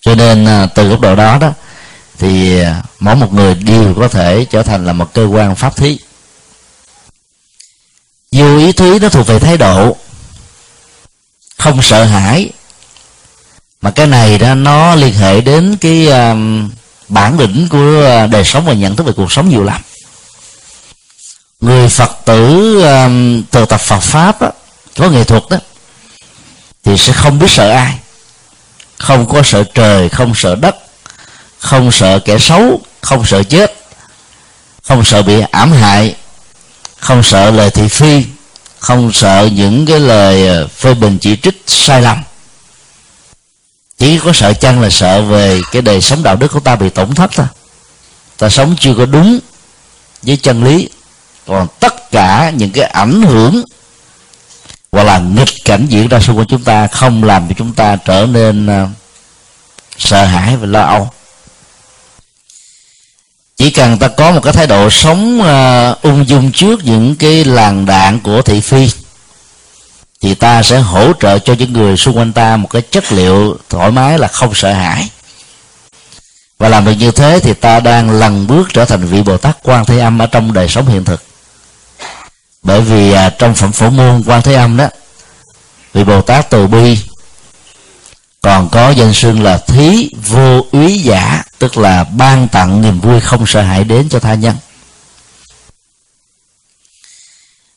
Speaker 1: Cho nên à, từ góc độ đó đó thì à, mỗi một người đều có thể trở thành là một cơ quan pháp thí. Dù ý thúy nó thuộc về thái độ không sợ hãi mà cái này đó nó liên hệ đến cái um, bản lĩnh của à, đời sống và nhận thức về cuộc sống nhiều lắm. Người phật tử um, từ tập phật pháp đó, có nghệ thuật đó thì sẽ không biết sợ ai không có sợ trời không sợ đất không sợ kẻ xấu, không sợ chết, không sợ bị ảm hại, không sợ lời thị phi, không sợ những cái lời ờ, phê bình chỉ trích sai lầm. Chỉ có sợ chăng là sợ về cái đời sống đạo đức của ta bị tổn thất thôi. Ta sống chưa có đúng với chân lý. Còn tất cả những cái ảnh hưởng, hoặc là nghịch cảnh diễn ra xung quanh chúng ta không làm cho chúng ta trở nên ờ, sợ hãi và lo âu chỉ cần ta có một cái thái độ sống uh, ung dung trước những cái làn đạn của thị phi thì ta sẽ hỗ trợ cho những người xung quanh ta một cái chất liệu thoải mái là không sợ hãi. Và làm được như thế thì ta đang lần bước trở thành vị bồ tát quan thế âm ở trong đời sống hiện thực. Bởi vì à, trong phẩm phổ môn quan thế âm đó vị bồ tát từ bi còn có danh xưng là thí vô úy giả tức là ban tặng niềm vui không sợ hãi đến cho tha nhân.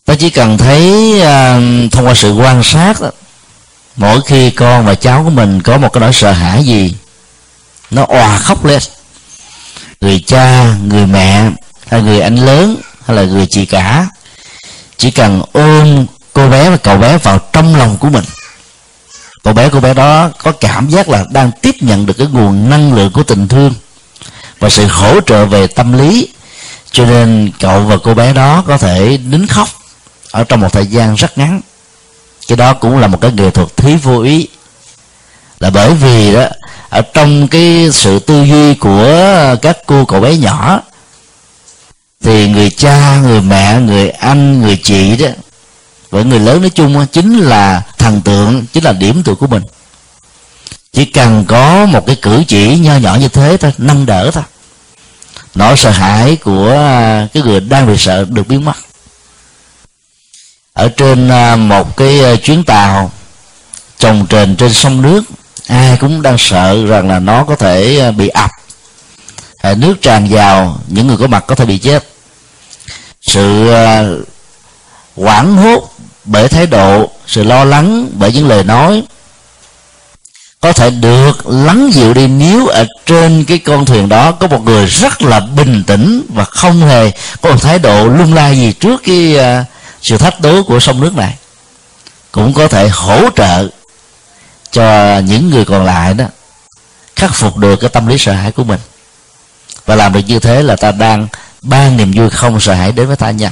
Speaker 1: Ta chỉ cần thấy uh, thông qua sự quan sát đó, mỗi khi con và cháu của mình có một cái nỗi sợ hãi gì nó òa khóc lên. Người cha người mẹ hay người anh lớn hay là người chị cả chỉ cần ôm cô bé và cậu bé vào trong lòng của mình cậu bé cô bé đó có cảm giác là đang tiếp nhận được cái nguồn năng lượng của tình thương và sự hỗ trợ về tâm lý. Cho nên cậu và cô bé đó có thể nín khóc ở trong một thời gian rất ngắn. Cái đó cũng là một cái nghệ thuật thí vô ý. Là bởi vì đó, ở trong cái sự tư duy của các cô cậu bé nhỏ, thì người cha, người mẹ, người anh, người chị đó với người lớn nói chung chính là thần tượng, chính là điểm tựa của mình. Chỉ cần có một cái cử chỉ nho nhỏ như thế thôi, nâng đỡ thôi. Nỗi sợ hãi của à, cái người đang bị sợ được biến mất. Ở trên à, một cái à, chuyến tàu, trồng trền trên sông nước, ai cũng đang sợ rằng là nó có thể bị ập. Nước tràn vào, những người có mặt có thể bị chết. Sự quảng hốt bởi thái độ sự lo lắng bởi những lời nói có thể được lắng dịu đi nếu ở trên cái con thuyền đó có một người rất là bình tĩnh và không hề có một thái độ lung lay gì trước cái uh, sự thách đố của sông nước này. Cũng có thể hỗ trợ cho những người còn lại đó khắc phục được cái tâm lý sợ hãi của mình. Và làm được như thế là ta đang ban niềm vui không sợ hãi đến với ta nhân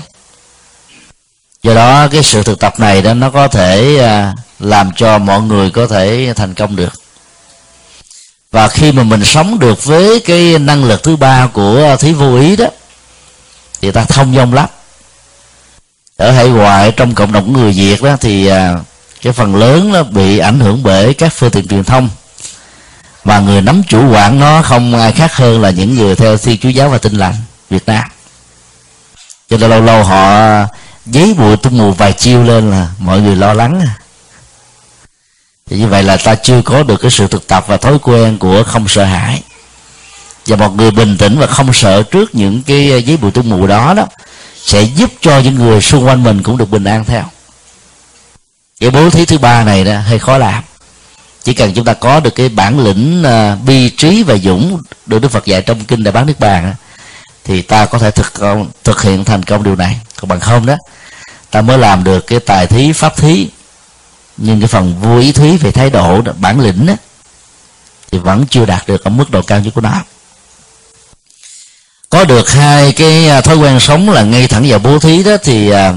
Speaker 1: do đó, cái sự thực tập này đó, nó có thể à, làm cho mọi người có thể thành công được. Và khi mà mình sống được với cái năng lực thứ ba của thí vô ý đó, thì ta thông dong lắm. Ở hải ngoại, trong cộng đồng người việt đó, thì à, cái phần lớn nó bị ảnh hưởng bởi các phương tiện truyền thông. Mà người nắm chủ quản nó không ai khác hơn là những người theo thiên chúa giáo và tinh lành việt nam. Cho nên lâu lâu họ giấy bụi tung mù vài chiêu lên là mọi người lo lắng à. thì như vậy là ta chưa có được cái sự thực tập và thói quen của không sợ hãi. Và một người bình tĩnh và không sợ trước những cái giấy bụi tung mù đó đó sẽ giúp cho những người xung quanh mình cũng được bình an theo. Cái bố thí thứ ba này đó hơi khó làm. Chỉ cần chúng ta có được cái bản lĩnh uh, bi trí và dũng được đức phật dạy trong kinh đại bán nước bàn thì ta có thể thực thực hiện thành công điều này còn bằng không đó ta mới làm được cái tài thí pháp thí. Nhưng cái phần vô ý thí về thái độ bản lĩnh đó, thì vẫn chưa đạt được ở mức độ cao nhất của nó. Có được hai cái à, thói quen sống là ngay thẳng vào bố thí đó thì à,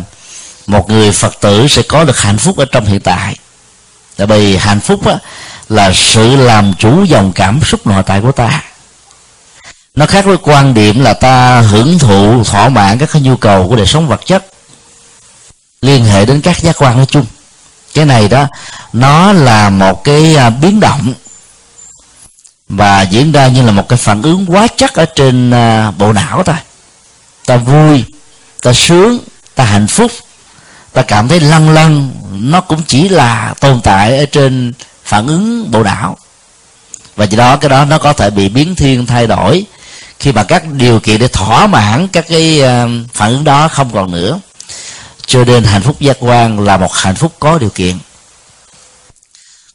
Speaker 1: một người phật tử sẽ có được hạnh phúc ở trong hiện tại. Tại vì hạnh phúc là sự làm chủ dòng cảm xúc nội tại của ta nó khác với quan điểm là ta hưởng thụ, thỏa mãn các cái nhu cầu của đời sống vật chất. Liên hệ đến các giác quan nói chung. Cái này đó, nó là một cái à, biến động. Và diễn ra như là một cái phản ứng quá chắc ở trên à, bộ não ta. Ta vui, ta sướng, ta hạnh phúc. Ta cảm thấy lăn lăn, nó cũng chỉ là tồn tại ở trên phản ứng bộ não. Và do đó, cái đó nó có thể bị biến thiên, thay đổi khi mà các điều kiện để thỏa mãn các cái ờ, phản ứng đó không còn nữa. Cho nên hạnh phúc giác quan là một hạnh phúc có điều kiện.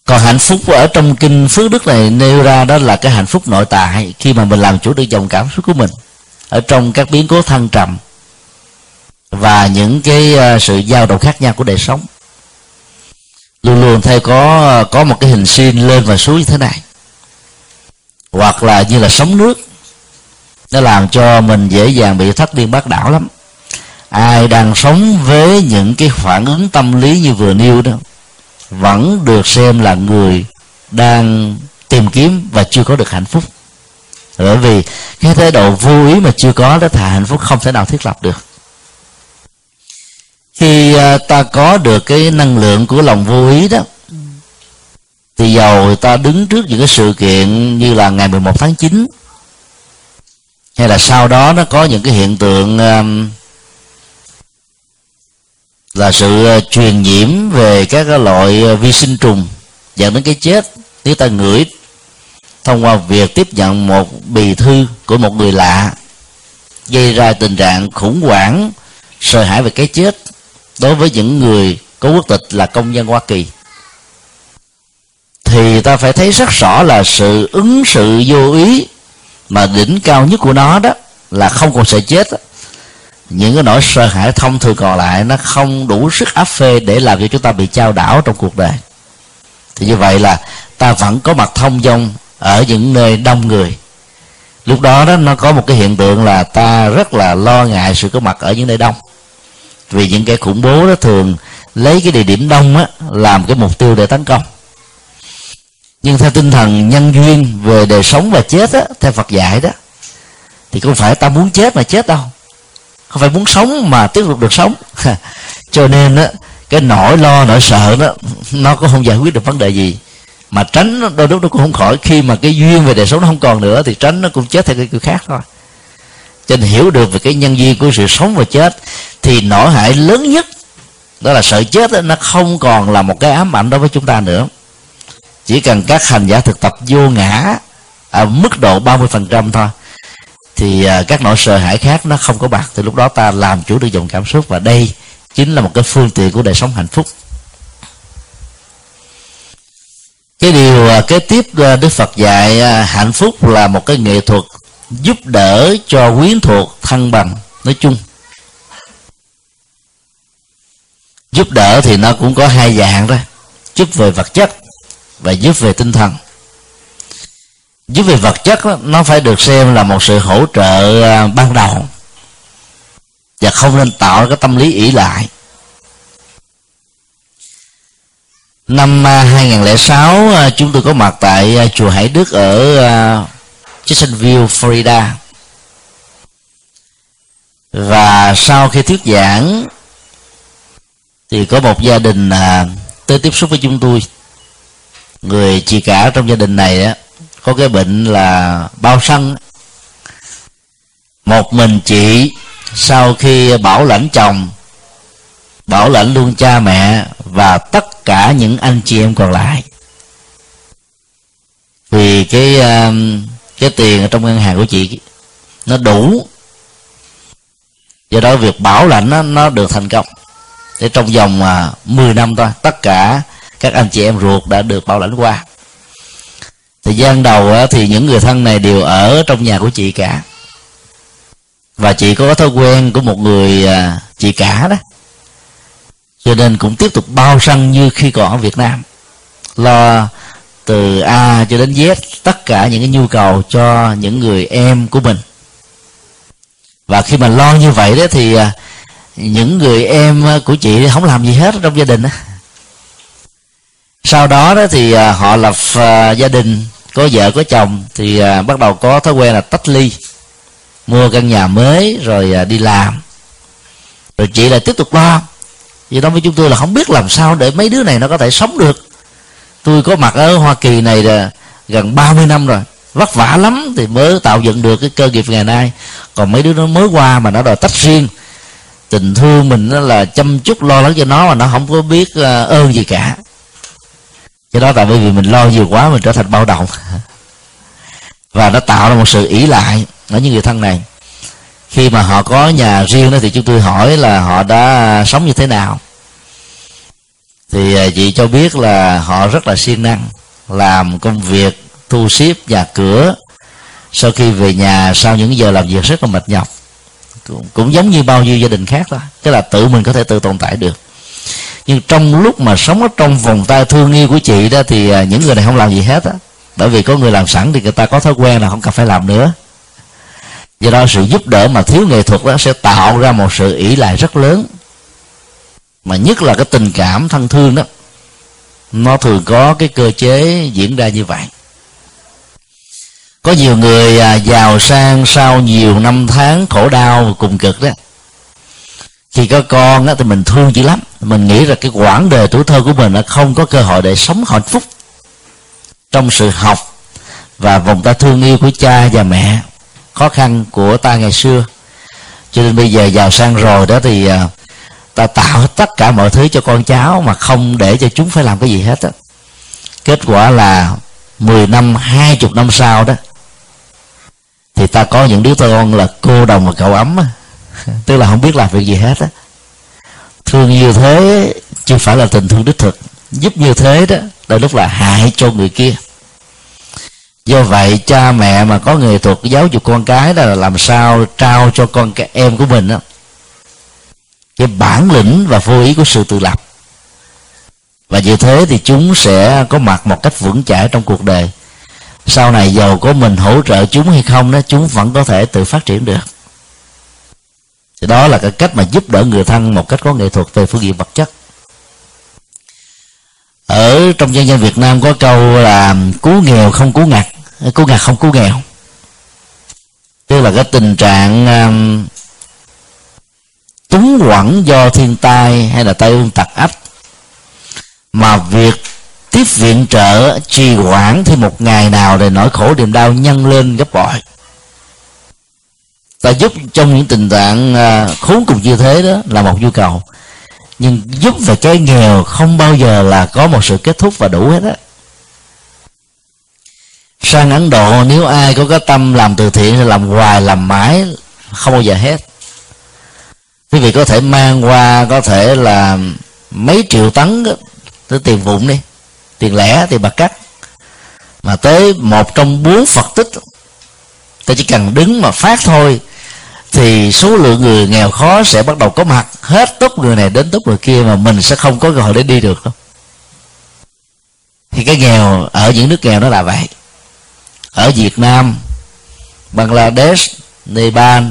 Speaker 1: Còn hạnh phúc ở trong kinh phước đức này nêu ra đó là cái hạnh phúc nội tại, khi mà mình làm chủ được dòng cảm xúc của mình ở trong các biến cố thăng trầm và những cái ờ, sự dao động khác nhau của đời sống. Luôn luôn theo có có một cái hình sin lên và xuống như thế này. Hoặc là như là sóng nước nó làm cho mình dễ dàng bị thất điên bác đảo lắm. Ai đang sống với những cái phản ứng tâm lý như vừa nêu đó vẫn được xem là người đang tìm kiếm và chưa có được hạnh phúc. Bởi vì cái thái độ vô ý mà chưa có đó thà hạnh phúc không thể nào thiết lập được. Khi à, ta có được cái năng lượng của lòng vô ý đó thì dầu ta đứng trước những cái sự kiện như là ngày 11 tháng 9 hay là sau đó nó có những cái hiện tượng um, là sự uh, truyền nhiễm về các loại uh, vi sinh trùng dẫn đến cái chết. Nếu ta ngửi thông qua việc tiếp nhận một bì thư của một người lạ gây ra tình trạng khủng hoảng sợ hãi về cái chết đối với những người có quốc tịch là công dân Hoa Kỳ thì ta phải thấy rất rõ là sự ứng sự vô ý mà đỉnh cao nhất của nó đó là không còn sợ chết. Đó. những cái nỗi sợ hãi thông thường còn lại nó không đủ sức áp phê để làm cho chúng ta bị trao đảo trong cuộc đời. Thì như vậy là ta vẫn có mặt thông dong ở những nơi đông người. Lúc đó đó nó có một cái hiện tượng là ta rất là lo ngại sự có mặt ở những nơi đông. Vì những kẻ khủng bố đó thường lấy cái địa điểm đông á làm cái mục tiêu để tấn công nhưng theo tinh thần nhân duyên về đời sống và chết á theo phật dạy đó thì không phải ta muốn chết mà chết đâu. Không phải muốn sống mà tiếp tục được sống. Cho nên á cái nỗi lo nỗi sợ đó nó cũng không giải quyết được vấn đề gì. Mà tránh đôi lúc nó cũng không khỏi. Khi mà cái duyên về đời sống nó không còn nữa thì tránh nó cũng chết theo cái kiểu khác thôi. Cho nên hiểu được về cái nhân duyên của sự sống và chết thì nỗi hại lớn nhất đó là sợ chết đó, nó không còn là một cái ám ảnh đối với chúng ta nữa chỉ cần các hành giả thực tập vô ngã ở mức độ 30% thôi, thì à, các nỗi sợ hãi khác nó không có bạc. Thì lúc đó ta làm chủ được dòng cảm xúc và đây chính là một cái phương tiện của đời sống hạnh phúc. Cái điều à, kế tiếp à, đức phật dạy hạnh phúc là một cái nghệ thuật giúp đỡ cho quyến thuộc thăng bằng, nói chung. Giúp đỡ thì nó cũng có hai dạng đó. Giúp về vật chất và giúp về tinh thần. Giúp về vật chất đó, nó phải được xem là một sự hỗ trợ à, ban đầu. Và không nên tạo cái tâm lý ỷ lại. Năm à, 2006 à, chúng tôi có mặt tại chùa Hải Đức ở Jacksonville, Florida. Và sau khi thuyết giảng thì có một gia đình tới tiếp xúc với chúng tôi người chị cả trong gia đình này á có cái bệnh là bao sân. Một mình chị sau khi bảo lãnh chồng bảo lãnh luôn cha mẹ và tất cả những anh chị em còn lại. Vì cái um, cái tiền ở trong ngân hàng của chị nó đủ. Do đó việc bảo lãnh nó, nó được thành công. Để trong vòng à, 10 năm thôi tất cả các anh chị em ruột đã được bảo lãnh qua. Thời gian đầu thì những người thân này đều ở trong nhà của chị cả. Và chị có thói quen của một người à, chị cả đó. Cho nên cũng tiếp tục bao săn như khi còn ở Việt Nam. Lo từ A cho đến Z, tất cả những cái nhu cầu cho những người em của mình. Và khi mà lo như vậy đó thì à, những người em à, của chị không làm gì hết trong gia đình đó sau đó đó thì à, họ lập à, gia đình, có vợ, có chồng, thì à, bắt đầu có thói quen là tách ly, mua căn nhà mới, rồi đi làm. Rồi chị lại tiếp tục lo. Vì đó, với chúng tôi là không biết làm sao để mấy đứa này nó có thể sống được. Tôi có mặt ở hoa kỳ này là gần 30 năm rồi, vất vả lắm thì mới tạo dựng được cái cơ nghiệp ngày nay. Còn mấy đứa nó mới qua mà nó đòi tách riêng. Tình thương mình nó là chăm chút lo lắng cho nó mà nó không có biết ơn gì cả cái đó tại bởi vì mình lo nhiều quá mình trở thành bao động. Và nó tạo ra một sự ỷ lại ở những người thân này. Khi mà họ có nhà riêng đó thì chúng tôi hỏi là họ đã sống như thế nào. Thì à, chị cho biết là họ rất là siêng năng làm công việc thu xếp nhà cửa. Sau khi về nhà sau những giờ làm việc rất là mệt nhọc. Cũng, cũng giống như bao nhiêu gia đình khác thôi. Tức là tự mình có thể tự tồn tại được nhưng trong lúc mà sống ở trong vòng tay thương yêu của chị đó thì à, những người này không làm gì hết á. Bởi vì có người làm sẵn thì người ta có thói quen là không cần phải làm nữa. Do đó sự giúp đỡ mà thiếu nghệ thuật đó sẽ tạo ra một sự ỷ lại rất lớn. Mà nhất là cái tình cảm thân thương đó, nó thường có cái cơ chế diễn ra như vậy. Có nhiều người à, giàu sang sau nhiều năm tháng khổ đau cùng cực đó khi có con á, thì mình thương dữ lắm. Mình nghĩ là cái quãng đời tuổi thơ của mình nó không có cơ hội để sống hạnh phúc. Trong sự học và vòng tay thương yêu của cha và mẹ khó khăn của ta ngày xưa cho nên bây giờ giàu sang rồi đó thì à, ta tạo tất cả mọi thứ cho con cháu mà không để cho chúng phải làm cái gì hết á. Kết quả là 10 năm 20 năm sau đó thì ta có những đứa con là cô đồng và cậu ấm tức là không biết làm việc gì hết á. Thương như thế chứ phải là tình thương đích thực. Giúp như thế đó là lúc là hại cho người kia. Do vậy, cha mẹ mà có nghệ thuật giáo dục con cái đó là làm sao trao cho con cái em của mình đó cái bản lĩnh và vô ý của sự tự lập. Và như thế thì chúng sẽ có mặt một cách vững chãi trong cuộc đời. Sau này giàu có mình hỗ trợ chúng hay không đó, chúng vẫn có thể tự phát triển được thì đó là cái cách mà giúp đỡ người thân một cách có nghệ thuật về phương diện vật chất. Ở trong dân dân Việt Nam có câu là cứu nghèo không cứu ngặt. Cứu ngặt không cứu nghèo. Tức là cái tình trạng um, túng quẩn do thiên tai hay là tai ương tặc ách. Mà việc tiếp viện trợ trì hoãn thêm một ngày nào để nỗi khổ niềm đau nhân lên gấp bội ta giúp trong những tình trạng à, khốn cùng như thế đó là một nhu cầu. Nhưng giúp về cái nghèo không bao giờ là có một sự kết thúc và đủ hết á. Sang ấn độ, nếu ai có cái tâm làm từ thiện thì làm hoài, làm mãi, không bao giờ hết. Quý vị có thể mang qua, có thể là mấy triệu tấn tới tiền vụn đi, tiền lẻ, tiền bạc cắt. Mà tới một trong bốn phật tích, ta chỉ cần đứng mà phát thôi thì số lượng người nghèo khó sẽ bắt đầu có mặt. Hết tốt người này đến tốt người kia mà mình sẽ không có cơ hội để đi được đâu. Thì cái nghèo ở những nước nghèo nó là vậy. Ở Việt Nam, Bangladesh, Nepal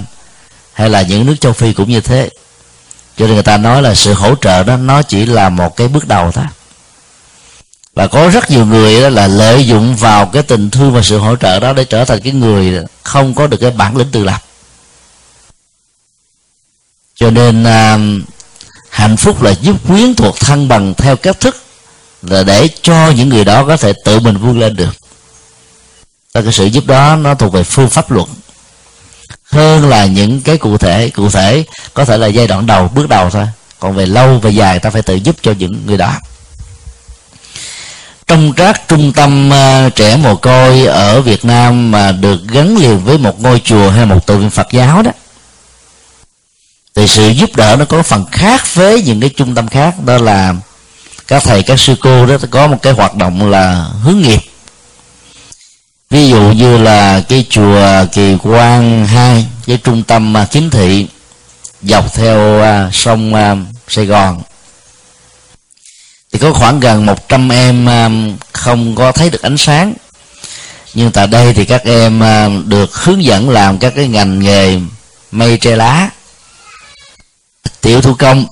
Speaker 1: hay là những nước châu Phi cũng như thế. Cho nên người ta nói là sự hỗ trợ đó, nó chỉ là một cái bước đầu thôi. Và có rất nhiều người đó là lợi dụng vào cái tình thương và sự hỗ trợ đó để trở thành cái người không có được cái bản lĩnh tự lập cho nên à, hạnh phúc là giúp quyến thuộc thăng bằng theo cách thức là để cho những người đó có thể tự mình vươn lên được. Và cái sự giúp đó nó thuộc về phương pháp luận hơn là những cái cụ thể. Cụ thể có thể là giai đoạn đầu bước đầu thôi. Còn về lâu về dài ta phải tự giúp cho những người đó. Trong các trung tâm uh, trẻ mồ côi ở Việt Nam mà được gắn liền với một ngôi chùa hay một tự viện Phật giáo đó thì sự giúp đỡ nó có phần khác với những cái trung tâm khác. Đó là các thầy các sư cô đó có một cái hoạt động là hướng nghiệp. Ví dụ như là cái chùa kỳ quan hai cái trung tâm à, uh, chính thị dọc theo à, sông à, sài gòn. Thì có khoảng gần 100 em không có thấy được ánh sáng. Nhưng tại đây thì các em được hướng dẫn làm các cái ngành nghề mây tre lá tiểu thủ công.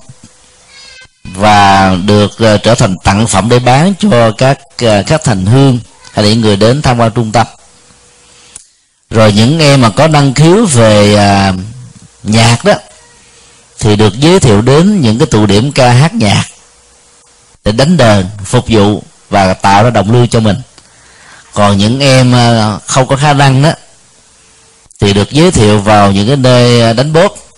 Speaker 1: Và được uh, trở thành tặng phẩm để bán cho các ờ, uh, các thành hương hay những người đến tham quan trung tâm. Rồi những em mà có năng khiếu về uh, nhạc đó thì được giới thiệu đến những cái tụ điểm ca hát nhạc để đánh đờn phục vụ và tạo ra động lưu cho mình. Còn những em không có khả năng đó thì được giới thiệu vào những cái nơi đánh bốt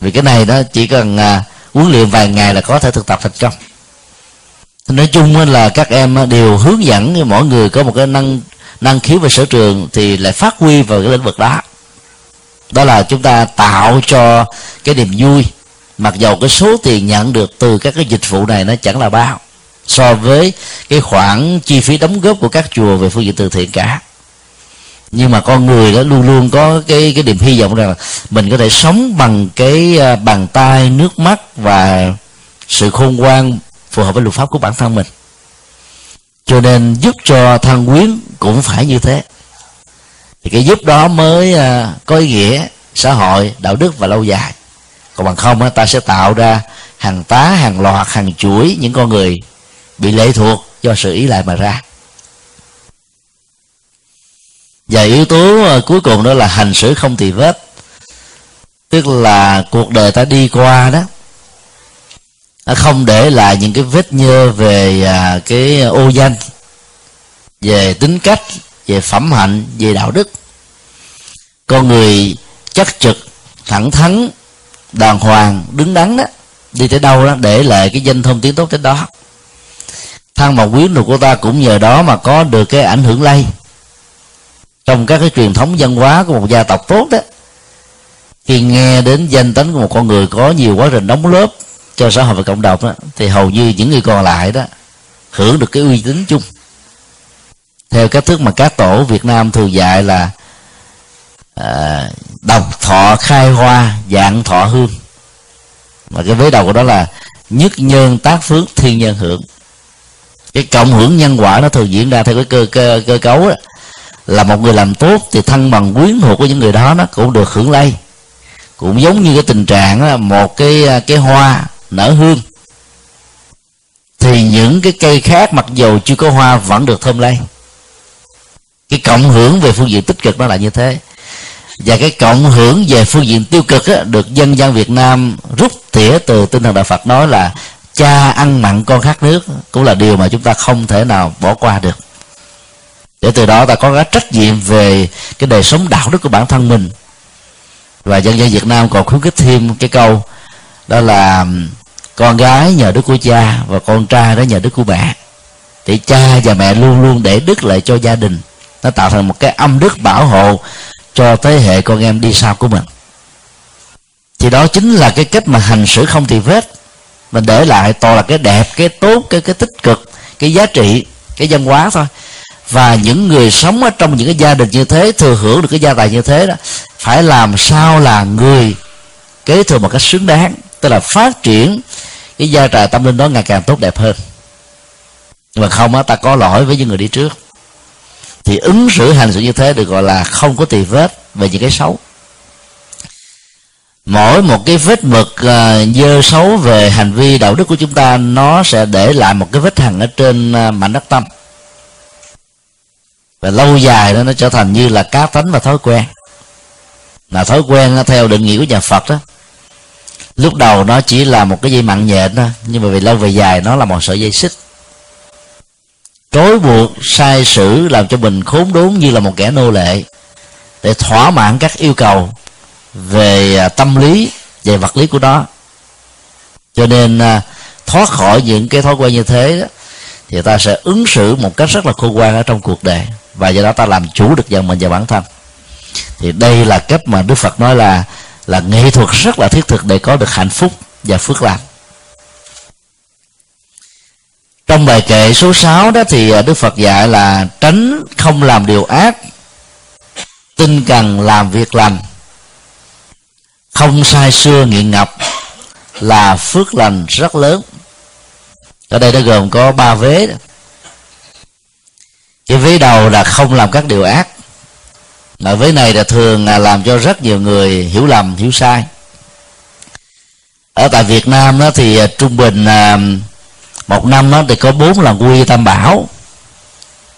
Speaker 1: vì cái này đó chỉ cần à, huấn luyện vài ngày là có thể thực tập thành công. Nói chung là các em đều hướng dẫn mỗi người có một cái năng năng khiếu về sở trường thì lại phát huy vào cái lĩnh vực đó. Đó là chúng ta tạo cho cái niềm vui mặc dầu cái số tiền nhận được từ các cái dịch vụ này nó chẳng là bao so với cái khoản chi phí đóng góp của các chùa về phương diện từ thiện cả nhưng mà con người đó luôn luôn có cái cái niềm hy vọng rằng mình có thể sống bằng cái à, bàn tay, nước mắt và sự khôn ngoan phù hợp với luật pháp của bản thân mình. Cho nên giúp cho thân quyến cũng phải như thế. Thì cái giúp đó mới à, có ý nghĩa xã hội, đạo đức và lâu dài. Còn bằng không ta sẽ tạo ra hàng tá, hàng loạt, hàng chuỗi những con người bị lệ thuộc do sự ý lại mà ra và yếu tố ờ, cuối cùng đó là hành xử không tỳ vết. Tức là cuộc đời ta đi qua đó không để lại những cái vết nhơ về à, cái ô danh, về tính cách, về phẩm hạnh, về đạo đức. Con người chắc trực, thẳng thắn, đàng hoàng, đứng đắn đó, đi tới đâu đó để lại cái danh thông tiếng tốt tới đó. Thăng bằng quyến đồ của ta cũng nhờ đó mà có được cái ảnh hưởng lây trong các cái truyền thống văn hóa của một gia tộc tốt đó khi nghe đến danh tính của một con người có nhiều quá trình đóng lớp cho xã hội và cộng đồng đó, thì hầu như những người còn lại đó hưởng được cái uy tín chung. Theo cách thức mà các tổ Việt Nam thường dạy là à, độc thọ khai hoa dạng thọ hương. Mà cái vế đầu của đó là nhất nhân tác phước thiên nhân hưởng. Cái cộng hưởng nhân quả nó thường diễn ra theo cái cơ cơ cơ cấu đó, là một người làm tốt thì thân bằng quyến thuộc của những người đó nó cũng được hưởng lây. Cũng giống như cái tình trạng một cái à, cái hoa nở hương thì những cái cây khác mặc dù chưa có hoa vẫn được thơm lây. Cái cộng hưởng về phương diện tích cực nó là như thế. Và cái cộng hưởng về phương diện tiêu cực á, được dân gian Việt Nam rút tỉa từ tinh thần đạo Phật nói là cha ăn mặn con khát nước cũng là điều mà chúng ta không thể nào bỏ qua được để từ đó ta có cái trách nhiệm về cái đời sống đạo đức của bản thân mình. Và dân dân Việt Nam còn khuyến khích thêm cái câu, đó là con gái nhờ đức của cha và con trai đó nhờ đức của mẹ. Thì cha và mẹ luôn luôn để đức lại cho gia đình. Nó tạo thành một cái âm đức bảo hộ cho thế hệ con em đi sau của mình. Thì đó chính là cái cách mà hành xử không tì vết. Mình để lại toàn là cái đẹp, cái tốt, cái cái tích cực, cái giá trị, cái văn hóa thôi và những người sống ở trong những cái gia đình như thế thừa hưởng được cái gia tài như thế đó phải làm sao là người kế thừa một cách xứng đáng tức là phát triển cái gia trà tâm linh đó ngày càng tốt đẹp hơn. Nhưng mà không á ta có lỗi với những người đi trước. Thì ứng xử hành xử như thế được gọi là không có tì vết về những cái xấu. Mỗi một cái vết mực uh, dơ xấu về hành vi đạo đức của chúng ta nó sẽ để lại một cái vết hằn ở trên uh, mảnh đất tâm và lâu dài đó nó trở thành như là cá tánh và thói quen. Là thói quen theo định nghĩa của nhà Phật đó lúc đầu nó chỉ là một cái dây mặn nhện thôi nhưng mà về lâu về dài nó là một sợi dây xích. Trói buộc sai sử làm cho mình khốn đốn như là một kẻ nô lệ để thỏa mãn các yêu cầu về à, tâm lý về vật lý của nó. Cho nên à, thoát khỏi những cái thói quen như thế đó, thì ta sẽ ứng xử một cách rất là khôn ngoan ở trong cuộc đời và do đó ta làm chủ được dần mình và bản thân. Thì đây là cách mà đức phật nói là là nghệ thuật rất là thiết thực để có được hạnh phúc và phước lành. Trong bài kệ số 6 đó thì à, Đức Phật dạy là tránh không làm điều ác tinh cần làm việc lành, không sai xưa nghiện ngập, là phước lành rất lớn. Ở đây nó gồm có ba vế đó cái vế đầu là không làm các điều ác. Mà vế này là thường là làm cho rất nhiều người hiểu lầm, hiểu sai. Ở tại Việt Nam đó thì à, trung bình à, một năm đó thì có bốn lần quy tam bảo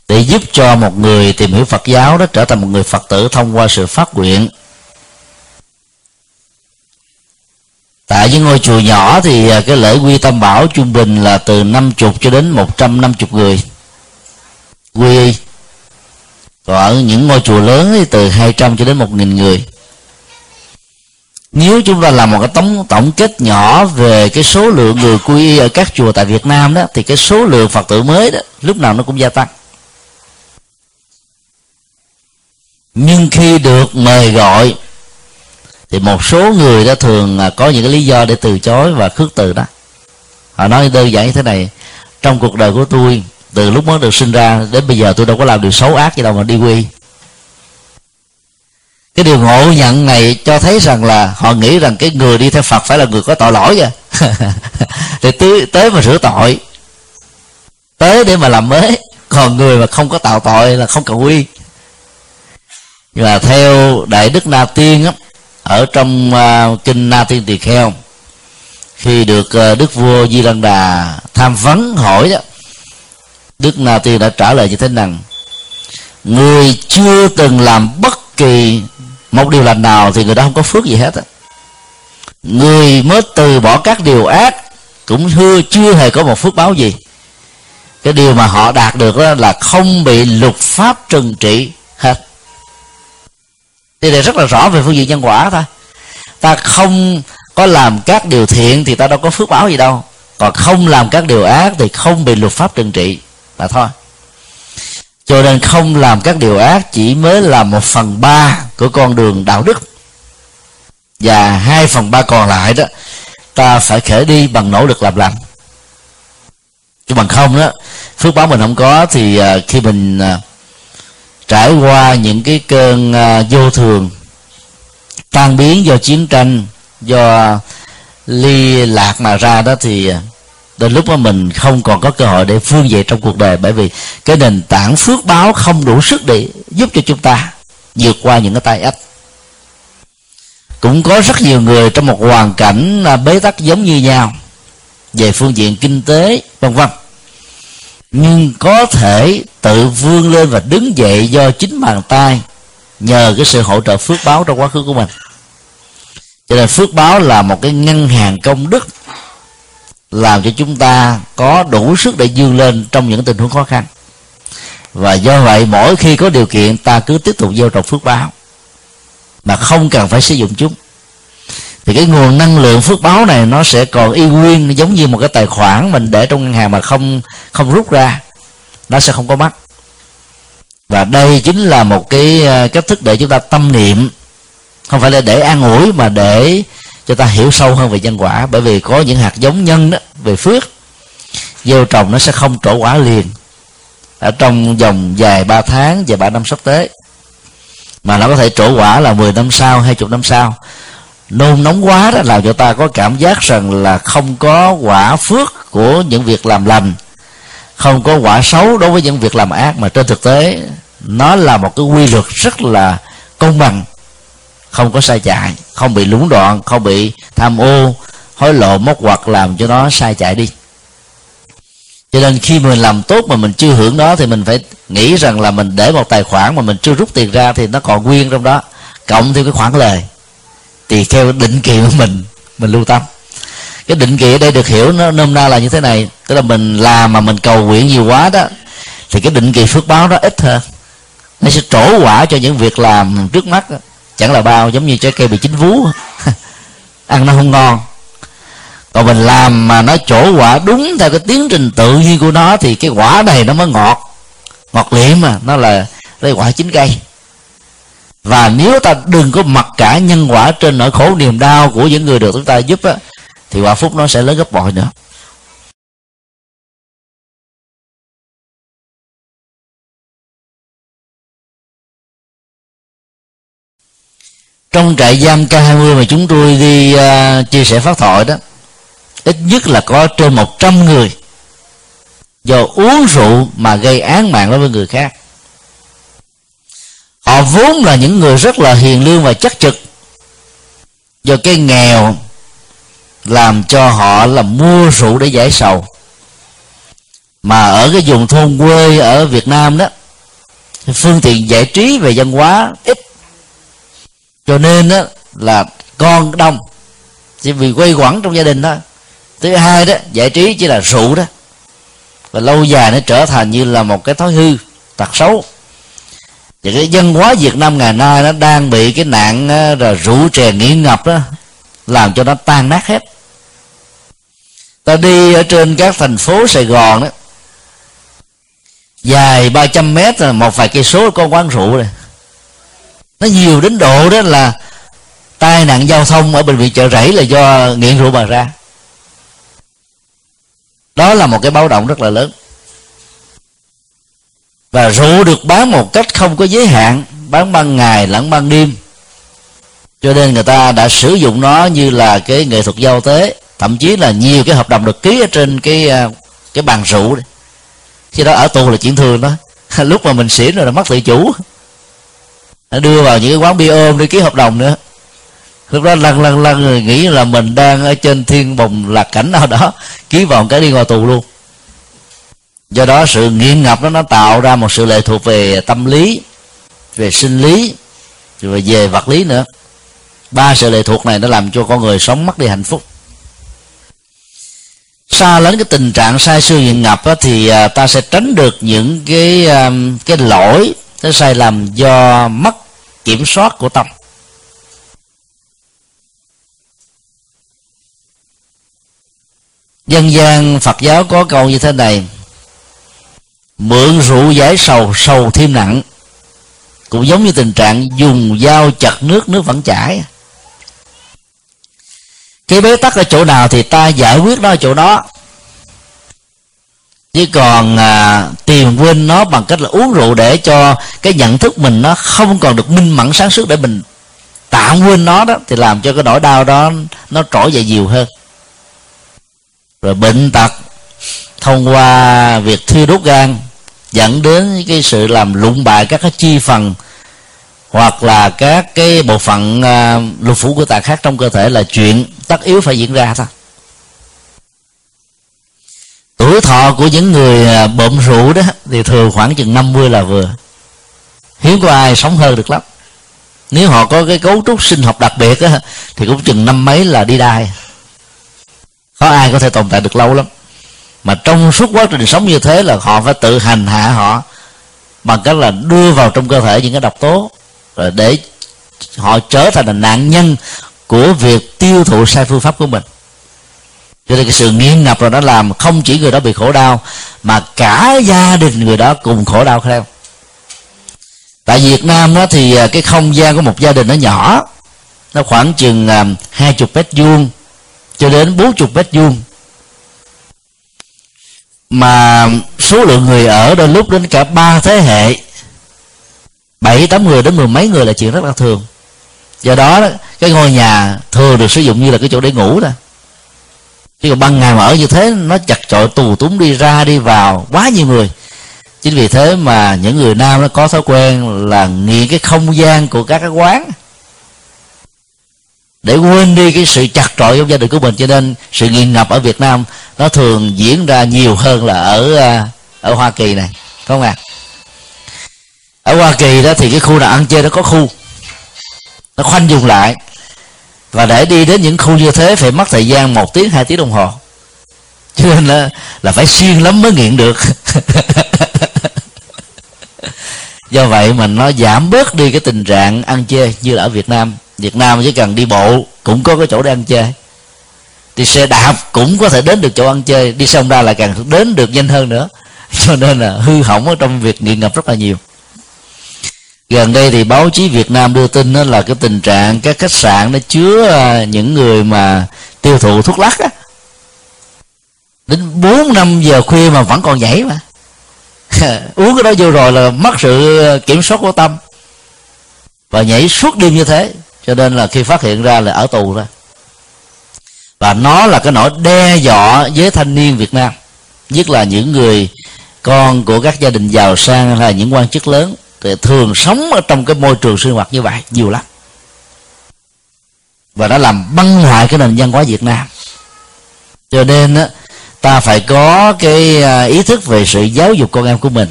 Speaker 1: để giúp cho một người tìm hiểu Phật giáo đó trở thành một người Phật tử thông qua sự phát nguyện. Tại những ngôi chùa nhỏ thì à, cái lễ quy tam bảo trung bình là từ 50 cho đến 150 người quy. Y còn ở những ngôi chùa lớn thì từ 200 cho đến 1.000 người. Nếu chúng ta làm một cái tổng tổng kết nhỏ về cái số lượng người quy y ở các chùa tại Việt Nam đó, thì cái số lượng Phật tử mới đó, lúc nào nó cũng gia tăng. Nhưng khi được mời gọi, thì một số người đó thường à, có những cái lý do để từ chối và khước từ đó. Họ nói đơn giản như thế này, trong cuộc đời của tôi từ lúc mới được sinh ra đến bây giờ tôi đâu có làm điều xấu ác gì đâu mà đi quy. Cái điều ngộ nhận này cho thấy rằng là họ nghĩ rằng cái người đi theo phật phải là người có tội lỗi vậy thì tới, tới mà sửa tội tới để mà làm mới còn người mà không có tạo tội là không cần quy. Nhưng mà theo đại đức na tiên á ở trong uh, kinh na tiên tỳ kheo khi được uh, đức vua di lăng đà tham vấn hỏi đó đức na tiên đã trả lời như thế rằng, người chưa từng làm bất kỳ một điều lành nào thì người đó không có phước gì hết á. Người mới từ bỏ các điều ác cũng chưa chưa hề có một phước báo gì. Cái điều mà họ đạt được đó là không bị luật pháp trừng trị hết. Thì này rất là rõ về phương diện nhân quả thôi. Ta không có làm các điều thiện thì ta đâu có phước báo gì đâu. Còn không làm các điều ác thì không bị luật pháp trừng trị là thôi. Cho nên không làm các điều ác, chỉ mới là một phần ba của con đường đạo đức. Và hai phần ba còn lại đó, ta phải khởi đi bằng nỗ lực làm lành. Chứ bằng không đó, phước báo mình không có thì à, khi mình à, trải qua những cái cơn à, vô thường, tan biến do chiến tranh, do ly lạc mà ra đó thì đến lúc mà mình không còn có cơ hội để phương dậy trong cuộc đời, bởi vì cái nền tảng phước báo không đủ sức để giúp cho chúng ta vượt qua những cái tai ách. Cũng có rất nhiều người trong một hoàn cảnh à, bế tắc giống như nhau, về phương diện kinh tế, vân vân. Nhưng có thể tự vươn lên và đứng dậy do chính bàn tay nhờ cái sự hỗ trợ phước báo trong quá khứ của mình. Cho nên phước báo là một cái ngân hàng công đức làm cho chúng ta có đủ sức để vươn lên trong những tình huống khó khăn. Và do vậy, mỗi khi có điều kiện, ta cứ tiếp tục gieo trồng phước báo mà không cần phải sử dụng chúng. Thì cái nguồn năng lượng phước báo này nó sẽ còn y nguyên giống như một cái tài khoản mình để trong ngân hàng mà không không rút ra. Nó sẽ không có mất. Và đây chính là một cái à, cách thức để chúng ta tâm niệm. Không phải là để an ủi, mà để cho ta hiểu sâu hơn về nhân quả. Bởi vì có những hạt giống nhân đó, về phước, gieo trồng nó sẽ không trổ quả liền. Ở trong vòng dài ba tháng và ba năm sắp tới, mà nó có thể trổ quả là 10 năm sau, hai chục năm sau. Nôn nóng quá đó làm cho ta có cảm giác rằng là không có quả phước của những việc làm lành, không có quả xấu đối với những việc làm ác. Mà trên thực tế, nó là một cái quy luật rất là công bằng không có sai chạy, không bị lúng đoạn, không bị tham ô, hối lộ, móc hoặc làm cho nó sai chạy đi. Cho nên khi mình làm tốt mà mình chưa hưởng đó thì mình phải nghĩ rằng là mình để một tài khoản mà mình chưa rút tiền ra thì nó còn nguyên trong đó. Cộng thêm cái khoản lời. Thì theo định kỳ của mình mình lưu tâm. Cái định kỳ ở đây được hiểu nó nôm na là như thế này. Tức là mình làm mà mình cầu nguyện nhiều quá đó, thì cái định kỳ phước báo đó ít hơn. Nó sẽ trổ quả cho những việc làm trước mắt chẳng là bao giống như trái cây bị chín vú. Ăn nó không ngon. Còn mình làm mà nó trổ quả đúng theo cái tiến trình tự nhiên của nó thì cái quả này nó mới ngọt. Ngọt liệm mà nó là cái quả chín cây. Và nếu ta đừng có mặc cả nhân quả trên nỗi khổ niềm đau của những người được chúng ta giúp á, thì quả phúc nó sẽ lớn gấp bội nữa. Trong trại giam K20 mà chúng tôi đi uh, chia sẻ phát thoại đó ít nhất là có trên 100 người do uống rượu mà gây án mạng đối với người khác. Họ vốn là những người rất là hiền lương và chắc trực. Do cái nghèo làm cho họ là mua rượu để giải sầu. Mà ở cái vùng thôn quê ở Việt Nam đó phương tiện giải trí về văn hóa ít cho nên đó là con đông chỉ vì quay quẩn trong gia đình đó thứ hai đó, giải trí chỉ là rượu đó. Và lâu dài nó trở thành như là một cái thói hư, tật xấu. Và cái dân hóa Việt Nam ngày nay nó đang bị cái nạn là rượu chè nghiện ngập đó, làm cho nó tan nát hết. Ta đi ở trên các thành phố Sài Gòn đó, dài 300 mét là một vài cây số có quán rượu rồi nó nhiều đến độ đó là tai nạn giao thông ở bệnh viện chợ rẫy là do nghiện rượu mà ra. Đó là một cái báo động rất là lớn. Và rượu được bán một cách không có giới hạn, bán ban ngày lẫn ban đêm. Cho nên người ta đã sử dụng nó như là cái nghệ thuật giao tế, thậm chí là nhiều cái hợp đồng được ký ở trên cái à, cái bàn rượu khi đó ở tù là chuyện thường đó lúc mà mình xỉn rồi là mất tự chủ đưa vào những cái quán bia ôm để ký hợp đồng nữa. Lúc đó lăn lăn lăn người nghĩ là mình đang ở trên thiên bồng lạc cảnh nào đó ký vào cái đi ngồi tù luôn. Do đó sự nghiện ngập đó nó tạo ra một sự lệ thuộc về tâm lý về sinh lý rồi về vật lý nữa. Ba sự lệ thuộc này nó làm cho con người sống mất đi hạnh phúc. Xa đến cái tình trạng sai sư nghiện ngập đó, thì à, ta sẽ tránh được những cái à, cái lỗi thế sai lầm do mất kiểm soát của tâm. Dân gian phật giáo có câu như thế này, mượn rượu giải sầu sầu thêm nặng. Cũng giống như tình trạng dùng dao chặt nước nước vẫn chảy. Cái bế tắc ở chỗ nào thì ta giải quyết nó ở chỗ đó chứ còn à, tìm quên nó bằng cách là uống rượu để cho cái nhận thức mình nó không còn được minh mẫn sáng suốt để mình tạm quên nó đó thì làm cho cái nỗi đau đó nó trỗi dậy nhiều hơn. Rồi bệnh tật thông qua việc thiêu đốt gan dẫn đến cái sự làm lụng bại các cái chi phần hoặc là các cái bộ phận à, lục phủ của tạng khác trong cơ thể là chuyện tất yếu phải diễn ra thôi tuổi thọ của những người à, bộm rượu đó thì thường khoảng chừng 50 là vừa. Hiếm có ai sống hơn được lắm. Nếu họ có cái cấu trúc sinh học đặc biệt á, thì cũng chừng năm mấy là đi đai. Có ai có thể tồn tại được lâu lắm. Mà trong suốt quá trình sống như thế là họ phải tự hành hạ họ bằng cách là đưa vào trong cơ thể những cái độc tố rồi để họ trở thành là nạn nhân của việc tiêu thụ sai phương pháp của mình cho nên cái sự nghiện ngập rồi nó làm không chỉ người đó bị khổ đau, mà cả gia đình người đó cùng khổ đau theo. Tại Việt Nam đó thì à, cái không gian của một gia đình nó nhỏ. Nó khoảng chừng à, hai chục mét vuông cho đến bốn chục mét vuông. Mà số lượng người ở đôi lúc đến cả ba thế hệ, bảy tám người đến mười mấy người là chuyện rất là thường. Do đó, cái ngôi nhà thường được sử dụng như là cái chỗ để ngủ thôi chứ còn ban ngày mà ở như thế, nó chặt chội tù túng đi ra đi vào quá nhiều người. Chính vì thế mà những người nam nó có thói quen là nghiện cái không gian của các cái quán. Để quên đi cái sự chặt trội trong gia đình của mình, cho nên sự nghiện ngập ở Việt Nam nó thường diễn ra nhiều hơn là ở à, ở Hoa Kỳ này. Không ạ? À? ở Hoa Kỳ đó thì cái khu nào ăn chơi nó có khu. Nó khoanh dùng lại và để đi đến những khu như thế phải mất thời gian một tiếng hai tiếng đồng hồ. Cho nên là, là phải siêng lắm mới nghiện được. Do vậy mà nó giảm bớt đi cái tình trạng ăn chơi như là ở Việt Nam. Việt Nam chỉ cần đi bộ cũng có cái chỗ để ăn chơi. Đi xe đạp cũng có thể đến được chỗ ăn chơi. Đi xong ra là càng đến được nhanh hơn nữa. Cho nên là hư hỏng ở trong việc nghiện ngập rất là nhiều gần đây thì báo chí Việt Nam đưa tin đó là cái tình trạng các khách sạn nó chứa à, những người mà tiêu thụ thuốc lắc á. Đến bốn năm giờ khuya mà vẫn còn nhảy mà. Uống cái đó vô rồi là mất sự kiểm soát của tâm. Và nhảy suốt đêm như thế, cho nên là khi phát hiện ra là ở tù ra. Và nó là cái nỗi đe dọa với thanh niên Việt Nam, nhất là những người con của các gia đình giàu sang hay là những quan chức lớn thì thường sống ở trong cái môi trường sinh hoạt như vậy nhiều lắm. Và nó làm băng hoại cái nền văn hóa Việt Nam. Cho nên á, ta phải có cái à, ý thức về sự giáo dục con em của mình.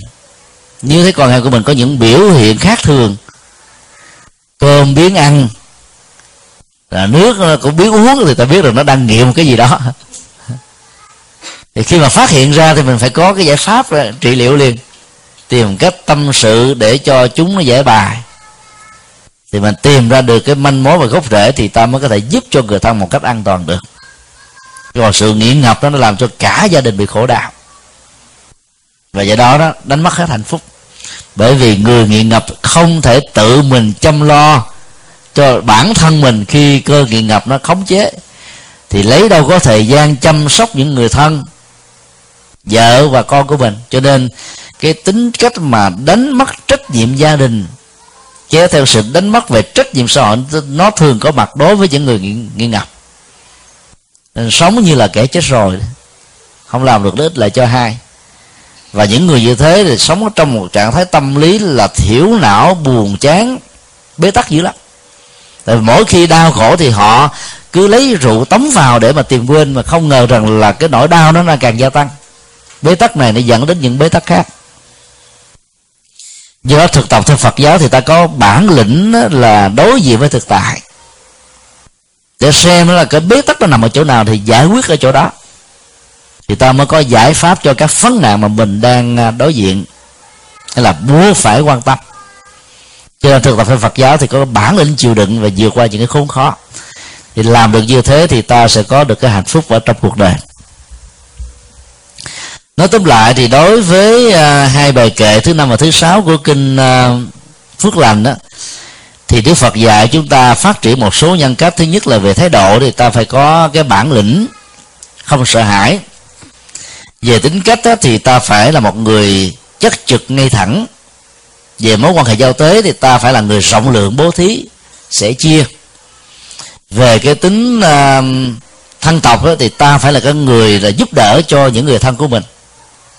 Speaker 1: Như thấy con em của mình có những biểu hiện khác thường. Cơm biến ăn là nước cũng biến uống thì ta biết rằng nó đang nghiện cái gì đó. Thì khi mà phát hiện ra thì mình phải có cái giải pháp à, trị liệu liền tìm cách tâm sự để cho chúng nó giải bài. Thì mình tìm ra được cái manh mối và gốc rễ thì ta mới có thể giúp cho người thân một cách an toàn được. Còn sự nghiện ngập đó nó làm cho cả gia đình bị khổ đau. Và do đó đó, đánh mất hết hạnh phúc. Bởi vì người nghiện ngập không thể tự mình chăm lo cho bản thân mình khi cơ nghiện ngập nó khống chế. Thì lấy đâu có thời gian chăm sóc những người thân vợ và con của mình. Cho nên cái tính cách mà đánh mất trách nhiệm gia đình kéo theo sự đánh mất về trách nhiệm xã hội nó thường có mặt đối với những người nghiện, nghi ngập nên sống như là kẻ chết rồi không làm được ít lại cho hai. Và những người như thế thì sống trong một trạng thái tâm lý là thiểu não buồn chán bế tắc dữ lắm. Tại vì mỗi khi đau khổ thì họ cứ lấy rượu tống vào để mà tìm quên mà không ngờ rằng là cái nỗi đau nó càng gia tăng bế tắc này nó dẫn đến những bế tắc khác. Do đó thực tập theo Phật giáo thì ta có bản lĩnh là đối diện với thực tại. Để xem là cái bế tắc nó nằm ở chỗ nào thì giải quyết ở chỗ đó. Thì ta mới có giải pháp cho các vấn nạn mà mình đang à, đối diện. Hay là buộc phải quan tâm. Cho nên thực tập theo Phật giáo thì có bản lĩnh chịu đựng và vượt qua những cái khốn khó. Thì làm được như thế thì ta sẽ có được cái hạnh phúc ở trong cuộc đời nói tóm lại thì đối với uh, hai bài kệ thứ năm và thứ sáu của kinh uh, phước lành đó thì Đức Phật dạy chúng ta phát triển một số nhân cách. Thứ nhất là về thái độ thì ta phải có cái bản lĩnh không sợ hãi. Về tính cách đó, thì ta phải là một người chất trực ngay thẳng. Về mối quan hệ giao tế thì ta phải là người rộng lượng bố thí sẽ chia. Về cái tính uh, thân tộc đó, thì ta phải là cái người là giúp đỡ cho những người thân của mình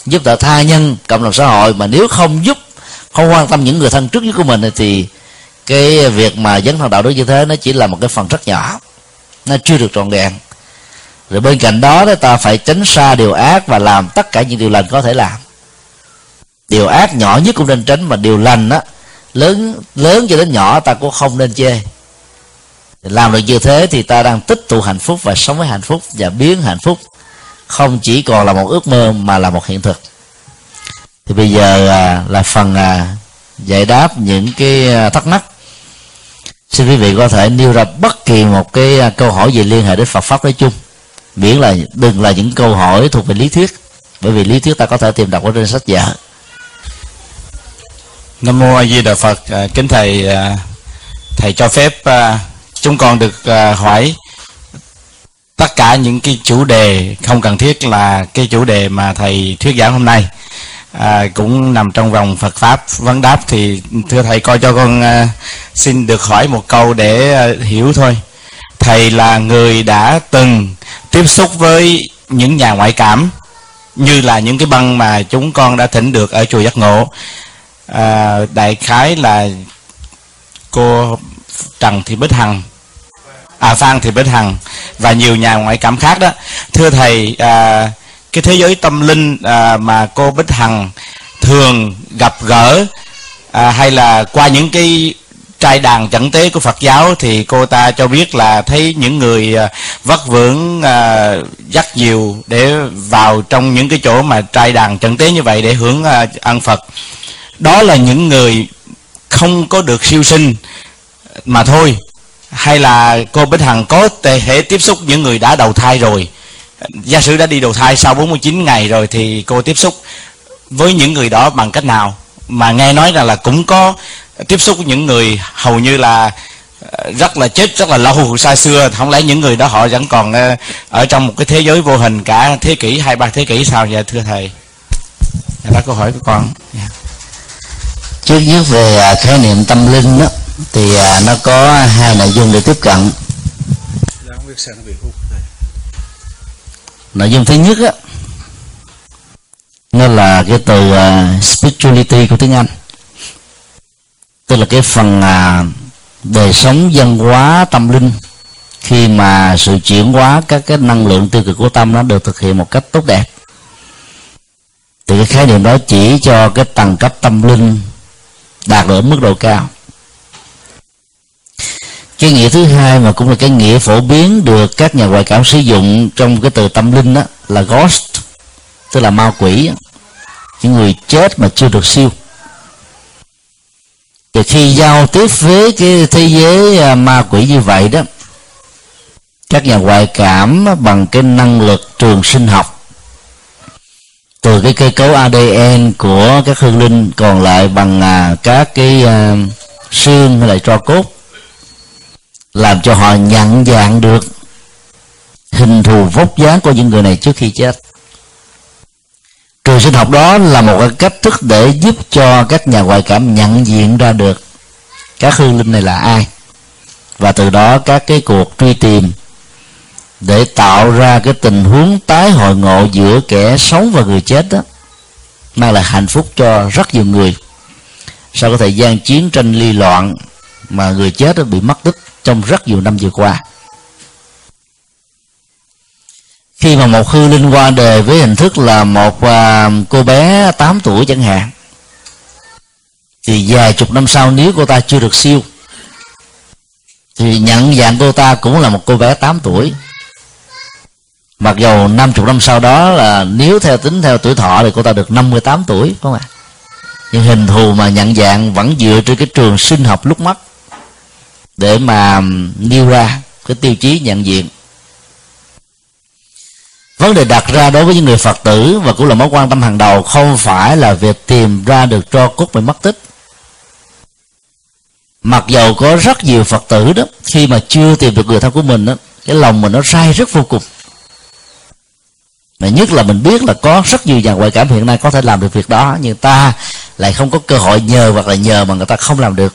Speaker 1: giúp đỡ tha nhân, cộng đồng xã hội. Mà nếu không giúp, không quan tâm những người thân trước nhất của mình thì cái việc mà dấn thân đạo đức như thế nó chỉ là một cái phần rất nhỏ, nó chưa được trọn vẹn. Rồi bên cạnh đó thì ta phải tránh xa điều ác và làm tất cả những điều lành có thể làm. Điều ác nhỏ nhất cũng nên tránh, mà điều lành á, lớn lớn cho đến nhỏ ta cũng không nên chê. Làm được như thế thì ta đang tích tụ hạnh phúc và sống với hạnh phúc và biến hạnh phúc không chỉ còn là một ước mơ mà là một hiện thực. Thì bây giờ à, là phần à, giải đáp những cái à, thắc mắc. Xin quý vị có thể nêu ra bất kỳ một cái câu hỏi gì liên hệ đến Phật pháp nói chung. Miễn là đừng là những câu hỏi thuộc về lý thuyết, bởi vì lý thuyết ta có thể tìm đọc ở trên sách vở
Speaker 2: nam mô a di đà phật kính thầy thầy cho phép chúng con được hỏi tất cả những cái chủ đề không cần thiết là cái chủ đề mà thầy thuyết giảng hôm nay. À, cũng nằm trong vòng Phật pháp vấn đáp thì thưa thầy coi cho con à, xin được hỏi một câu để à, hiểu thôi. Thầy là người đã từng tiếp xúc với những nhà ngoại cảm như là những cái băng mà chúng con đã thỉnh được ở chùa giác ngộ. À, đại khái là cô trần thị bích hằng à phan thị bích hằng và nhiều nhà ngoại cảm khác đó. Thưa thầy à, cái thế giới tâm linh à, mà cô bích hằng thường gặp gỡ à, hay là qua những cái trai đàn chẳng tế của Phật giáo thì cô ta cho biết là thấy những người à, vất vưởng à, dắt diều để vào trong những cái chỗ mà trai đàn chẳng tế như vậy để hưởng à, ăn Phật. Đó là những người không có được siêu sinh mà thôi hay là cô Bích Hằng có thể tiếp xúc những người đã đầu thai rồi? Gia sử đã đi đầu thai sau 49 ngày rồi thì cô tiếp xúc với những người đó bằng cách nào? Mà nghe nói rằng là cũng có tiếp xúc với những người hầu như là ờ, rất là chết, rất là lâu xa xưa. Không lẽ những người đó họ vẫn còn ờ, ở trong một cái thế giới vô hình cả thế kỷ, hai, ba thế kỷ sao vậy, thưa thầy? Dạ, đó câu hỏi của con. Yeah.
Speaker 1: Trước nhất về à, khái niệm tâm linh đó thì à, nó có hai nội dung để tiếp cận. Nội dung thứ nhất á nó là cái từ uh, spirituality của tiếng anh. Tức là cái phần uh, đời sống văn hóa tâm linh. Khi mà sự chuyển hóa các cái năng lượng tiêu cực của tâm nó được thực hiện một cách tốt đẹp. Thì cái khái niệm đó chỉ cho cái tầng cấp tâm linh đạt được mức độ cao cái nghĩa thứ hai mà cũng là cái nghĩa phổ biến được các nhà ngoại cảm sử dụng trong cái từ tâm linh đó là ghost, tức là ma quỷ những người chết mà chưa được siêu. Thì khi giao tiếp với cái thế giới à, ma quỷ như vậy đó, các nhà ngoại cảm bằng cái năng lực trường sinh học, từ cái cơ cấu ADN của các hương linh, còn lại bằng à, các cái à, xương hay là tro cốt làm cho họ nhận dạng được hình thù vóc dáng của những người này trước khi chết. Trường sinh học đó là một cái cách thức để giúp cho các nhà ngoại cảm nhận diện ra được các hương linh này là ai. Và từ đó các cái cuộc truy tìm để tạo ra cái tình huống tái hội ngộ giữa kẻ sống và người chết đó, mang lại hạnh phúc cho rất nhiều người. Sau cái thời gian chiến tranh ly loạn mà người chết đã bị mất tích trong rất nhiều năm vừa qua. Khi mà một hư linh qua đời với hình thức là một uh, cô bé 8 tuổi chẳng hạn thì vài chục năm sau nếu cô ta chưa được siêu thì nhận dạng cô ta cũng là một cô bé 8 tuổi. Mặc dầu 50 năm sau đó là nếu theo tính theo tuổi thọ thì cô ta được 58 tuổi không ạ? À? nhưng hình thù mà nhận dạng vẫn dựa trên cái trường sinh học lúc mất để mà nêu ra cái tiêu chí nhận diện. Vấn đề đặt ra đối với những người phật tử, và cũng là mối quan tâm hàng đầu, không phải là việc tìm ra được tro cốt bị mất tích. Mặc dầu có rất nhiều phật tử đó, khi mà chưa tìm được người thân của mình đó, cái lòng mình nó sai rất vô cùng. Mà nhất là mình biết là có rất nhiều nhà ngoại cảm hiện nay có thể làm được việc đó, nhưng ta lại không có cơ hội nhờ hoặc là nhờ mà người ta không làm được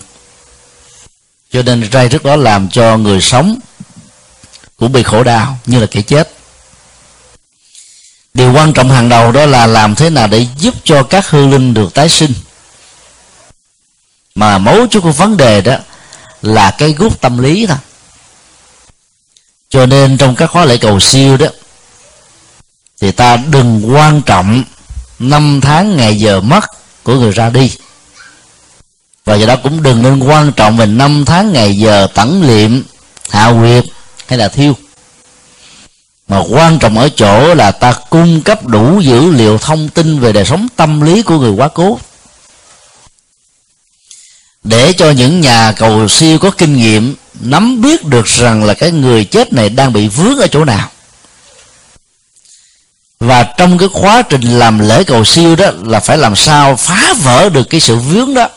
Speaker 1: cho nên ray rất đó làm cho người sống cũng bị khổ đau như là kẻ chết. Điều quan trọng hàng đầu đó là làm thế nào để giúp cho các hư linh được tái sinh. Mà mấu chốt của vấn đề đó là cái gút tâm lý thôi. Cho nên trong các khóa lễ cầu siêu đó, thì ta đừng quan trọng năm tháng ngày giờ mất của người ra đi và do đó cũng đừng nên quan trọng về năm tháng ngày giờ tẩn liệm, hạ quyệt hay là thiêu. Mà quan trọng ở chỗ là ta cung cấp đủ dữ liệu thông tin về đời sống tâm lý của người quá cố. Để cho những nhà cầu siêu có kinh nghiệm nắm biết được rằng là cái người chết này đang bị vướng ở chỗ nào. Và trong cái quá trình làm lễ cầu siêu đó là phải làm sao phá vỡ được cái sự vướng đó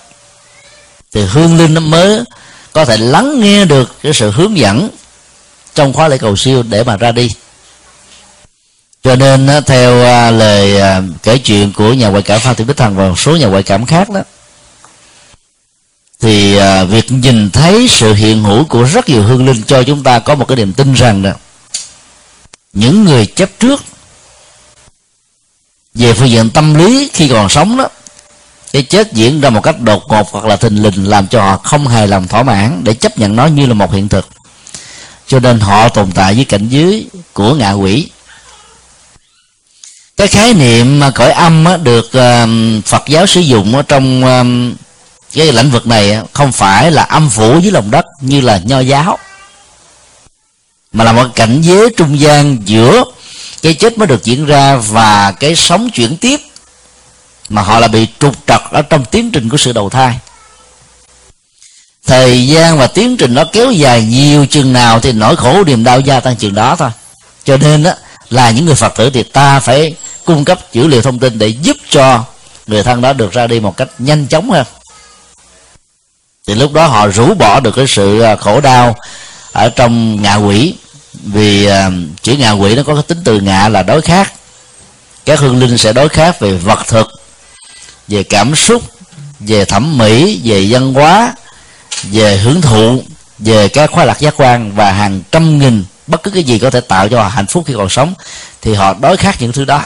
Speaker 1: thì hương linh nó mới, có thể lắng nghe được cái sự hướng dẫn trong khóa lễ cầu siêu để mà ra đi. Cho nên theo lời kể chuyện của nhà ngoại cảm phan thị bích thần và một số nhà ngoại cảm khác đó, thì à, việc nhìn thấy sự hiện hữu của rất nhiều hương linh cho chúng ta có một cái niềm tin rằng đó, những người chấp trước về phương diện tâm lý khi còn sống đó cái chết diễn ra một cách đột ngột hoặc là thình lình làm cho họ không hài lòng thỏa mãn để chấp nhận nó như là một hiện thực. Cho nên họ tồn tại với cảnh dưới của ngạ quỷ. Cái khái niệm mà cõi âm được Phật giáo sử dụng ở trong cái lĩnh vực này không phải là âm phủ dưới lòng đất như là nho giáo, mà là một cảnh giới trung gian giữa cái chết mới được diễn ra và cái sống chuyển tiếp mà họ là bị trục trặc ở trong tiến trình của sự đầu thai. Thời gian và tiến trình nó kéo dài nhiều chừng nào thì nỗi khổ niềm đau gia tăng chừng đó thôi. Cho nên đó, là những người phật tử thì ta phải cung cấp dữ liệu thông tin để giúp cho người thân đó được ra đi một cách nhanh chóng hơn. Thì lúc đó họ rũ bỏ được cái sự à, khổ đau ở trong ngạ quỷ. Vì à, chữ ngạ quỷ nó có cái tính từ ngạ là đối khác. Các hương linh sẽ đối khác về vật thực về cảm xúc về thẩm mỹ về văn hóa về hưởng thụ về các khoa lạc giác quan và hàng trăm nghìn bất cứ cái gì có thể tạo cho họ hạnh phúc khi còn sống thì họ đối khác những thứ đó.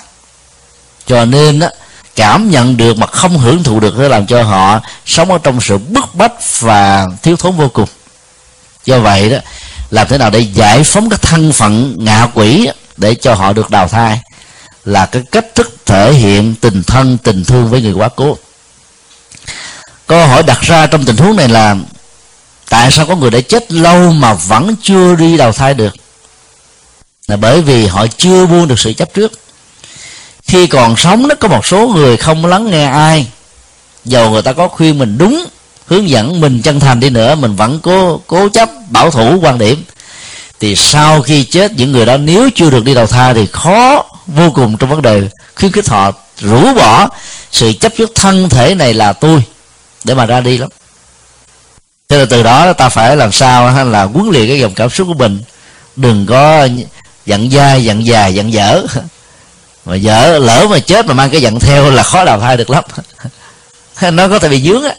Speaker 1: Cho nên á, cảm nhận được mà không hưởng thụ được nó làm cho họ sống ở trong sự bức bách và thiếu thốn vô cùng. Do vậy đó làm thế nào để giải phóng cái thân phận ngạ quỷ để cho họ được đào thai là cái cách thể hiện tình thân, tình thương với người quá cố. Câu hỏi đặt ra trong tình huống này là, tại sao có người đã chết lâu mà vẫn chưa đi đầu thai được? Là bởi vì họ chưa buông được sự chấp trước. Khi còn sống nó có một số người không lắng nghe ai. Dầu người ta có khuyên mình đúng, hướng dẫn mình chân thành đi nữa, mình vẫn cố cố chấp, bảo thủ, quan điểm, thì sau khi chết, những người đó nếu chưa được đi đầu thai thì khó vô cùng trong vấn đề khuyến khích họ rũ bỏ, sự chấp trước thân thể này là tôi, để mà ra đi lắm. Thế là từ đó ta phải làm sao là huấn luyện cái dòng cảm xúc của mình. Đừng có giận dai, giận dài giận dở. Mà dở, lỡ mà chết mà mang cái giận theo là khó đào thai được lắm. Nó có thể bị dướng á.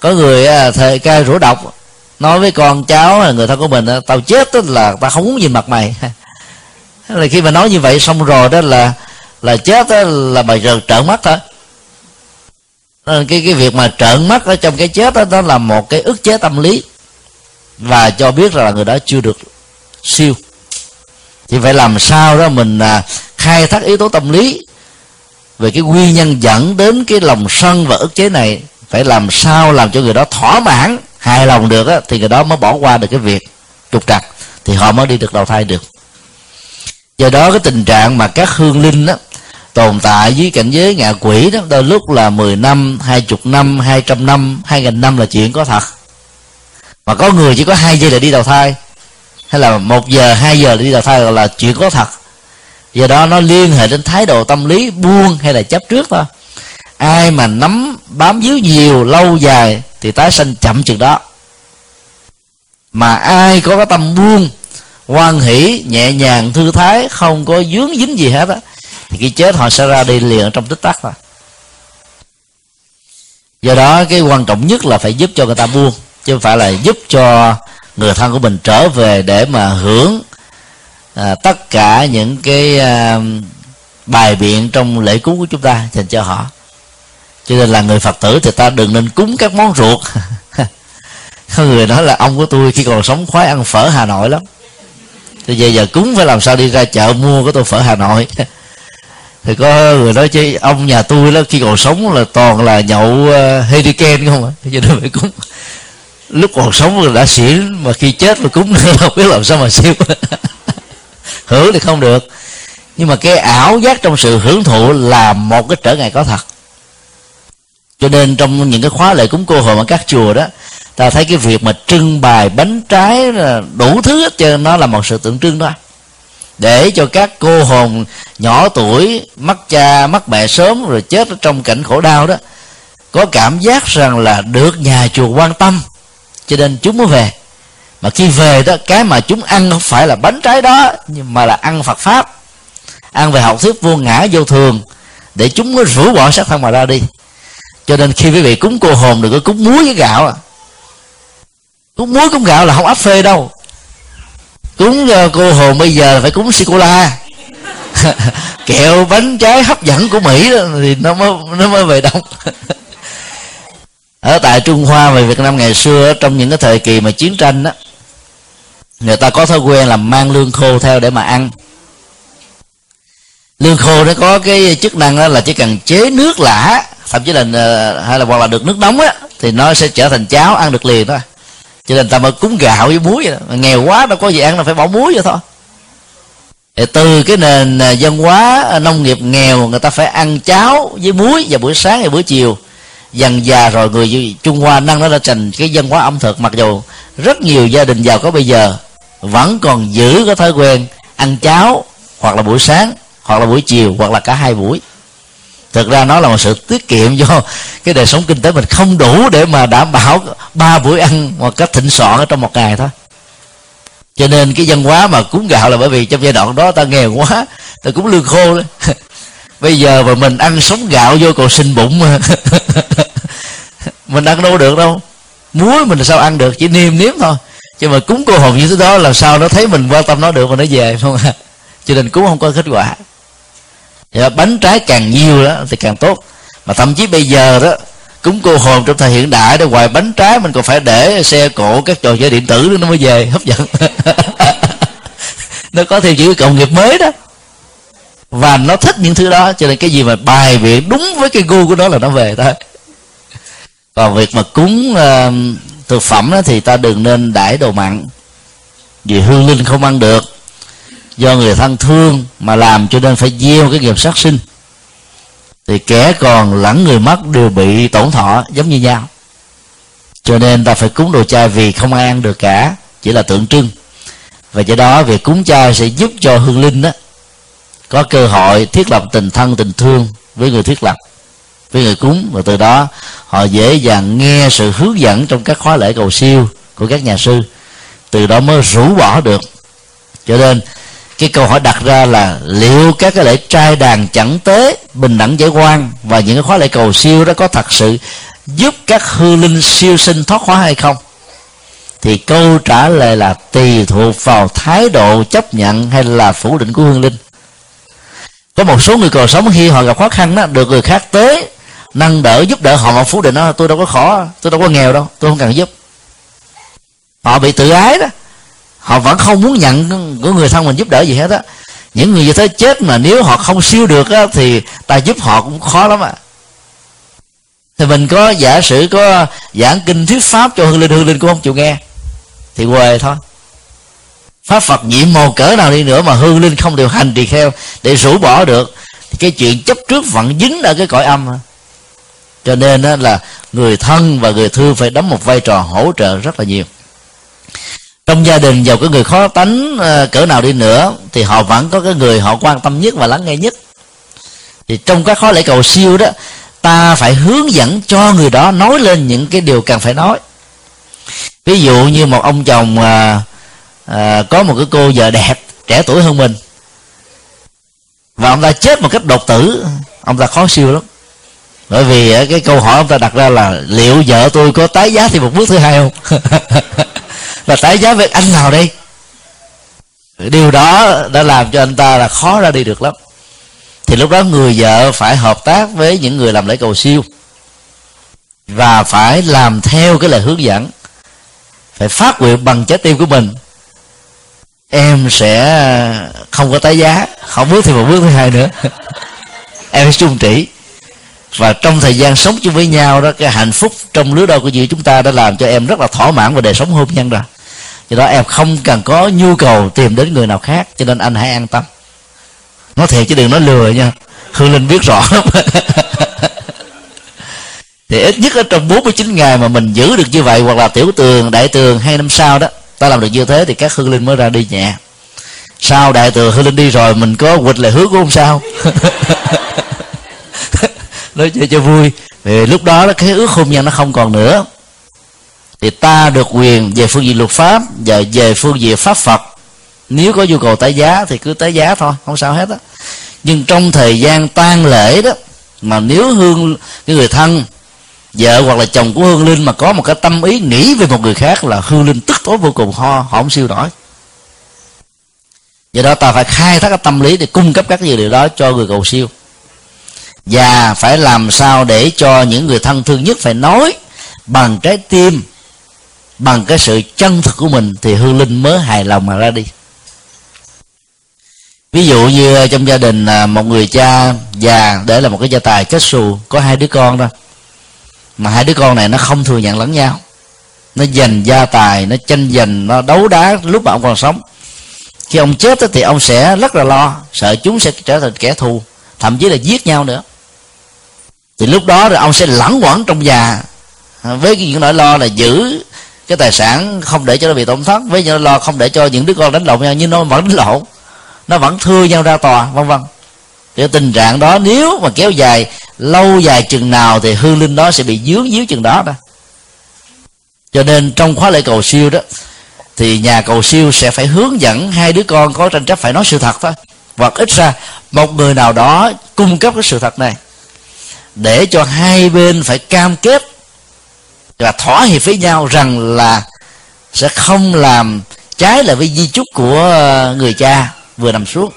Speaker 1: Có người à, thời ca rủ độc nói với con cháu là người thân của mình à, tao chết đó là tao không muốn nhìn mặt mày. Là khi mà nói như vậy xong rồi đó là là chết đó là bà giờ trợn mắt thôi. Ờ, cái cái việc mà trợn mắt ở trong cái chết đó, đó là một cái ức chế tâm lý. Và cho biết là người đó chưa được siêu. Thì phải làm sao đó mình à, khai thác yếu tố tâm lý về cái nguyên nhân dẫn đến cái lòng sân và ức chế này. Phải làm sao làm cho người đó thỏa mãn hài lòng được á, thì người đó mới bỏ qua được cái việc trục trặc. Thì họ mới đi được đầu thai được. Do đó cái tình trạng mà các hương linh đó tồn tại dưới cảnh giới ngạ quỷ đó đôi lúc là 10 năm, 20 năm, 200 năm, 2000 năm là chuyện có thật. Mà có người chỉ có hai giây là đi đầu thai hay là một giờ hai giờ là đi đầu thai là, là chuyện có thật. Do đó nó liên hệ đến thái độ tâm lý buông hay là chấp trước thôi. Ai mà nắm bám víu nhiều lâu dài thì tái sanh chậm chừng đó. Mà ai có cái tâm buông hoan hỷ nhẹ nhàng thư thái không có dướng dính gì hết á thì khi chết họ sẽ ra đi liền trong tích tắc thôi. Do đó cái quan trọng nhất là phải giúp cho người ta buông chứ không phải là giúp cho người thân của mình trở về để mà hưởng à, tất cả những cái à, bài biện trong lễ cúng của chúng ta dành cho họ. Cho nên là người phật tử thì ta đừng nên cúng các món ruột. Có người nói là ông của tôi khi còn sống khoái ăn phở hà nội lắm. Bây giờ giờ cúng phải làm sao đi ra chợ mua cái tôi phở hà nội. thì có người nói chứ ông nhà tôi đó khi còn sống là toàn là nhậu ờ, uh, hurricane không ạ? Cho nên phải cúng. Lúc còn sống là đã xỉn mà khi chết là cúng nữa không biết làm sao mà siêu hưởng thì không được. Nhưng mà cái ảo giác trong sự hưởng thụ là một cái trở ngại có thật. Cho nên trong những cái khóa lễ cúng cô hồi ở các chùa đó ta thấy cái việc mà trưng bày bánh trái đủ thứ hết trơn nó là một sự tượng trưng đó để cho các cô hồn nhỏ tuổi mất cha mất mẹ sớm rồi chết ở trong cảnh khổ đau đó, có cảm giác rằng là được nhà chùa quan tâm. Cho nên chúng mới về. Mà khi về đó, cái mà chúng ăn không phải là bánh trái đó, nhưng mà là ăn Phật pháp. Ăn về học thuyết vô ngã, vô thường, để chúng mới rủ bỏ sát thân mà ra đi. Cho nên khi quý vị cúng cô hồn đừng có cúng muối với gạo à. Cúng muối, cúng gạo là không áp phê đâu cúng cho cô hồn bây giờ phải cúng sô cô la kẹo bánh trái hấp dẫn của mỹ đó, thì nó mới nó mới về đông. Ở tại trung hoa và việt nam ngày xưa trong những cái thời kỳ mà chiến tranh đó người ta có thói quen là mang lương khô theo để mà ăn. Lương khô nó có cái chức năng đó là chỉ cần chế nước lã thậm chí là ờ, hay là hoặc là được nước nóng á thì nó sẽ trở thành cháo ăn được liền thôi cho nên ta mới cúng gạo với muối vậy đó. nghèo quá, đâu có gì ăn là phải bỏ muối vậy thôi. Thì từ cái nền à, dân hóa à, nông nghiệp nghèo, người ta phải ăn cháo với muối vào buổi sáng và buổi chiều. Dần già rồi, người trung hoa nâng nó ra thành cái dân hóa ẩm thực, mặc dù rất nhiều gia đình giàu có bây giờ vẫn còn giữ cái thói quen ăn cháo hoặc là buổi sáng hoặc là buổi chiều hoặc là cả hai buổi thực ra nó là một sự tiết kiệm do cái đời sống kinh tế mình không đủ để mà đảm bảo ba buổi ăn một cách thịnh soạn ở trong một ngày thôi. Cho nên cái văn hóa mà cúng gạo là bởi vì trong giai đoạn đó ta nghèo quá, ta cúng lương khô đó. Bây giờ mà mình ăn sống gạo vô còn sinh bụng mà. Mình ăn đâu được đâu. Muối mình sao ăn được? Chỉ niêm nếm thôi. Chứ mà cúng cô hồn như thế đó, làm sao nó thấy mình quan tâm nó được mà nó về không à? Cho nên cúng không có kết quả và bánh trái càng nhiều đó thì càng tốt. Mà thậm chí bây giờ đó cúng cô hồn trong thời hiện đại đó ngoài bánh trái mình còn phải để xe cộ các trò chơi điện tử nó mới về hấp dẫn. Nó có thêm chữ công nghiệp mới đó. Và nó thích những thứ đó cho nên cái gì mà bài biện đúng với cái gu của nó là nó về thôi. Còn việc mà cúng uh, thực phẩm đó thì ta đừng nên đãi đồ mặn vì hương linh không ăn được do người thân thương mà làm cho nên phải gieo cái nghiệp sát sinh. Thì kẻ còn lẫn người mất đều bị tổn thọ giống như nhau. Cho nên ta phải cúng đồ chay vì không ai ăn được cả, chỉ là tượng trưng. Và do đó việc cúng chay sẽ giúp cho hương linh đó có cơ hội thiết lập tình thân, tình thương với người thiết lập, với người cúng. Và từ đó họ dễ dàng nghe sự hướng dẫn trong các khóa lễ cầu siêu của các nhà sư. Từ đó mới rũ bỏ được. Cho nên cái câu hỏi đặt ra là liệu các cái lễ trai đàn chẳng tế, bình đẳng giải quan và những cái khóa lễ cầu siêu đó có thật sự giúp các hư linh siêu sinh thoát hóa hay không? Thì câu trả lời là tùy thuộc vào thái độ chấp nhận hay là phủ định của hương linh. Có một số người còn sống khi họ gặp khó khăn đó, được người khác tế, nâng đỡ, giúp đỡ, họ mà phủ định nó tôi đâu có khó, tôi đâu có nghèo đâu, tôi không cần giúp. Họ bị tự ái đó họ vẫn không muốn nhận của người thân mình giúp đỡ gì hết á. Những người như thế chết mà nếu họ không siêu được á, thì ta giúp họ cũng khó lắm ạ. À. thì mình có giả sử có giảng kinh thuyết pháp cho hương linh hương linh cũng không chịu nghe. Thì quê thôi. Pháp phật nhiệm màu cỡ nào đi nữa mà hương linh không điều hành tỳ theo để rũ bỏ được. Thì cái chuyện chấp trước vẫn dính ở cái cõi âm cho nên á, là người thân và người thương phải đóng một vai trò hỗ trợ rất là nhiều trong gia đình giàu cái người khó tánh ờ, cỡ nào đi nữa thì họ vẫn có cái người họ quan tâm nhất và lắng nghe nhất. Thì trong các khóa lễ cầu siêu đó ta phải hướng dẫn cho người đó nói lên những cái điều cần phải nói. Ví dụ như một ông chồng à, à, có một cái cô vợ đẹp trẻ tuổi hơn mình và ông ta chết một cách đột tử ông ta khó siêu lắm. Bởi vì cái câu hỏi ông ta đặt ra là liệu vợ tôi có tái giá thì một bước thứ hai không? là tái giá với anh nào đây? Điều đó đã làm cho anh ta là khó ra đi được lắm. Thì lúc đó người vợ phải hợp tác với những người làm lễ cầu siêu. Và phải làm theo cái lời hướng dẫn. Phải phát nguyện bằng trái tim của mình. Em sẽ không có tái giá. Không bước thì một bước thứ hai nữa. Em sẽ chung trĩ. Và trong thời gian sống chung với nhau đó, cái hạnh phúc trong lứa đôi của chị chúng ta đã làm cho em rất là thỏa mãn về đời sống hôn nhân rồi do đó em không cần có nhu cầu tìm đến người nào khác, cho nên anh hãy an tâm. Nói thiệt chứ đừng nói lừa nha. Hương linh biết rõ. Lắm thì ít nhất ở trong 49 ngày mà mình giữ được như vậy, hoặc là tiểu tường, đại tường hai năm sau đó, ta làm được như thế thì các hương linh mới ra đi nhẹ. Sau đại tường hương linh đi rồi, mình có quịch lại hứa của không sao? Nói chơi cho vui. Vì lúc đó, cái ước hôn nhân nó không còn nữa thì ta được quyền về phương diện luật pháp và về phương diện pháp phật. Nếu có nhu cầu tái giá thì cứ tái giá thôi, không sao hết á. Nhưng trong thời gian tang lễ đó, mà nếu hương, cái người thân, vợ hoặc là chồng của hương linh mà có một cái tâm ý nghĩ về một người khác là hương linh tức tối vô cùng, ho, họ không siêu nổi. Do đó ta phải khai thác cái tâm lý để cung cấp các dữ liệu đó cho người cầu siêu. Và phải làm sao để cho những người thân thương nhất phải nói bằng trái tim bằng cái sự chân thực của mình thì hương linh mới hài lòng mà ra đi. Ví dụ như trong gia đình à, một người cha già, để là một cái gia tài kết xù, có hai đứa con đó. Mà hai đứa con này nó không thừa nhận lẫn nhau. Nó giành gia tài, nó tranh giành, nó đấu đá lúc mà ông còn sống. Khi ông chết thì ông sẽ rất là lo, sợ chúng sẽ trở thành kẻ thù, thậm chí là giết nhau nữa. Thì lúc đó rồi ông sẽ lẳng quẩn trong già với những nỗi lo là giữ cái tài sản không để cho nó bị tổn thất, với nhau lo không để cho những đứa con đánh lộn nhau nhưng nó vẫn đánh lộn. Nó vẫn thưa nhau ra tòa, vân vân. Cái tình trạng đó nếu mà kéo dài lâu dài chừng nào thì hương linh đó sẽ bị dướng díu chừng đó đó. Cho nên trong khóa lễ cầu siêu đó, thì nhà cầu siêu sẽ phải hướng dẫn hai đứa con có tranh chấp phải nói sự thật thôi. Hoặc ít ra, một người nào đó cung cấp cái sự thật này để cho hai bên phải cam kết và thỏa hiệp với nhau rằng là sẽ không làm trái lại với di chúc của ờ, người cha vừa nằm xuống.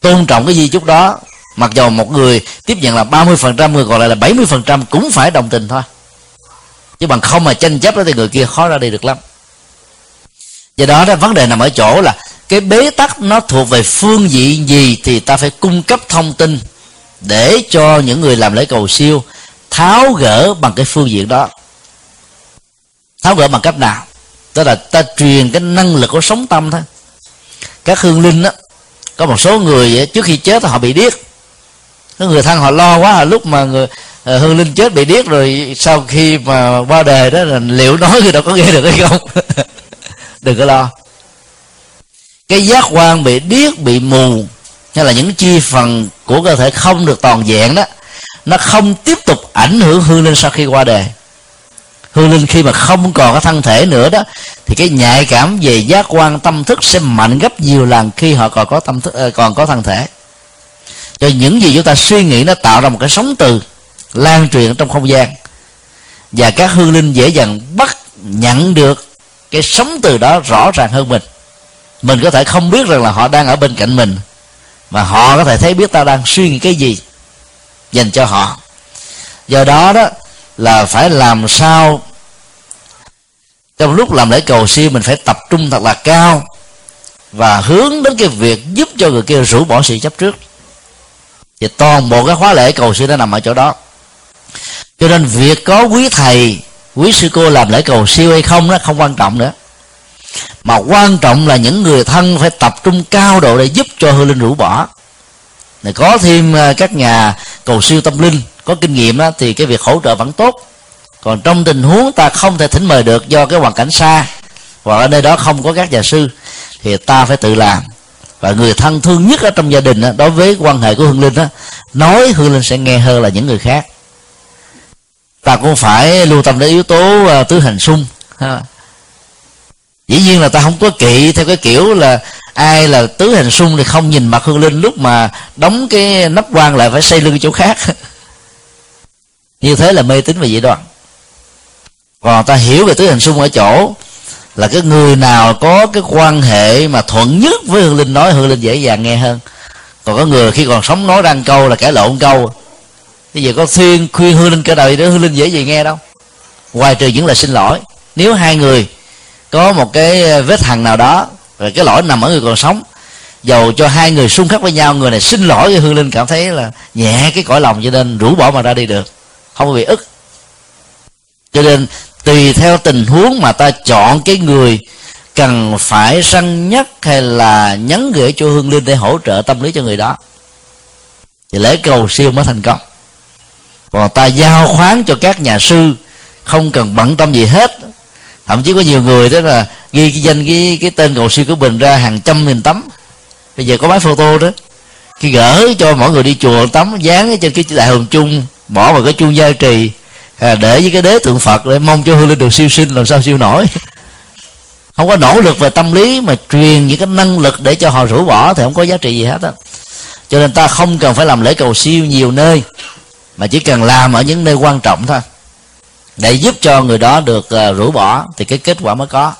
Speaker 1: Tôn trọng cái di chúc đó, mặc dù một người tiếp nhận là 30% người còn lại là 70% cũng phải đồng tình thôi. Chứ bằng không mà tranh chấp đó thì người kia khó ra đi được lắm. Do đó đó, vấn đề nằm ở chỗ là cái bế tắc nó thuộc về phương diện gì thì ta phải cung cấp thông tin để cho những người làm lễ cầu siêu tháo gỡ bằng cái phương diện đó tháo gỡ bằng cách nào? Tức là ta truyền cái năng lực của sống tâm thôi. Các hương linh đó có một số người trước khi chết họ bị điếc. Có người thân họ lo quá à, lúc mà người à, hương linh chết bị điếc rồi, sau khi mà qua đời đó là liệu nói người đâu có nghe được hay không? Đừng có lo. Cái giác quan bị điếc, bị mù, hay là những chi phần của cơ thể không được toàn vẹn đó, nó không tiếp tục ảnh hưởng hương linh sau khi qua đời hương linh khi mà không còn cái thân thể nữa đó, thì cái nhạy cảm về giác quan tâm thức sẽ mạnh gấp nhiều lần khi họ còn có tâm thức ờ, còn có thân thể. Cho những gì chúng ta suy nghĩ nó tạo ra một cái sóng từ lan truyền trong không gian. Và các hương linh dễ dàng bắt nhận được cái sóng từ đó rõ ràng hơn mình. Mình có thể không biết rằng là họ đang ở bên cạnh mình, mà họ có thể thấy biết ta đang suy nghĩ cái gì dành cho họ. Do đó đó là phải làm sao? Trong lúc làm lễ cầu siêu, mình phải tập trung thật là cao và hướng đến cái việc giúp cho người kia rũ bỏ sự chấp trước. Thì toàn bộ cái khóa lễ cầu siêu nó nằm ở chỗ đó. Cho nên việc có quý thầy, quý sư cô làm lễ cầu siêu hay không nó không quan trọng nữa. Mà quan trọng là những người thân phải tập trung cao độ để giúp cho hư linh rũ bỏ. Này, có thêm à, các nhà cầu siêu tâm linh có kinh nghiệm đó, thì cái việc hỗ trợ vẫn tốt. Còn trong tình huống ta không thể thỉnh mời được do cái hoàn cảnh xa hoặc ở nơi đó không có các nhà sư thì ta phải tự làm. Và người thân thương nhất ở trong gia đình đó, đối với quan hệ của hương linh đó, nói hương linh sẽ nghe hơn là những người khác. Ta cũng phải lưu tâm đến yếu tố uh, tứ hành xung. Dĩ nhiên là ta không có kỵ theo cái kiểu là ai là tứ hành xung thì không nhìn mặt hương linh lúc mà đóng cái nắp quan lại phải xây lưng chỗ khác như thế là mê tín và dị đoan. Còn ta hiểu về tứ hành xung ở chỗ là cái người nào có cái quan hệ mà thuận nhất với hương linh nói, hương linh dễ dàng nghe hơn. Còn có người khi còn sống nói răng câu là cãi lộn câu. Bây giờ có khuyên khuyên hương linh cả đời đó, hương linh dễ gì nghe đâu. Ngoài trừ những lời xin lỗi. Nếu hai người có một cái vết hằn nào đó, rồi cái lỗi nằm ở người còn sống, dầu cho hai người xung khắc với nhau, người này xin lỗi với hương linh cảm thấy là nhẹ cái cõi lòng cho nên rũ bỏ mà ra đi được không bị ức. Cho nên, tùy theo tình huống mà ta chọn cái người cần phải săn nhắc hay là nhắn gửi cho hương linh để hỗ trợ tâm lý cho người đó, thì lễ cầu siêu mới thành công. Còn ta giao khoán cho các nhà sư, không cần bận tâm gì hết. Thậm chí có nhiều người đó là ghi cái danh, cái cái tên cầu siêu của mình ra hàng trăm nghìn tấm. Bây giờ có máy photo đó. Khi gỡ cho mọi người đi chùa tấm, dán trên cái đại hồng chung bỏ vào cái chuông gia trì à, để với cái đế tượng phật để mong cho hương linh được siêu sinh làm sao siêu nổi. Không có nỗ lực về tâm lý mà truyền những cái năng lực để cho họ rũ bỏ thì không có giá trị gì hết á. Cho nên ta không cần phải làm lễ cầu siêu nhiều nơi mà chỉ cần làm ở những nơi quan trọng thôi. Để giúp cho người đó được uh, rũ bỏ thì cái kết quả mới có.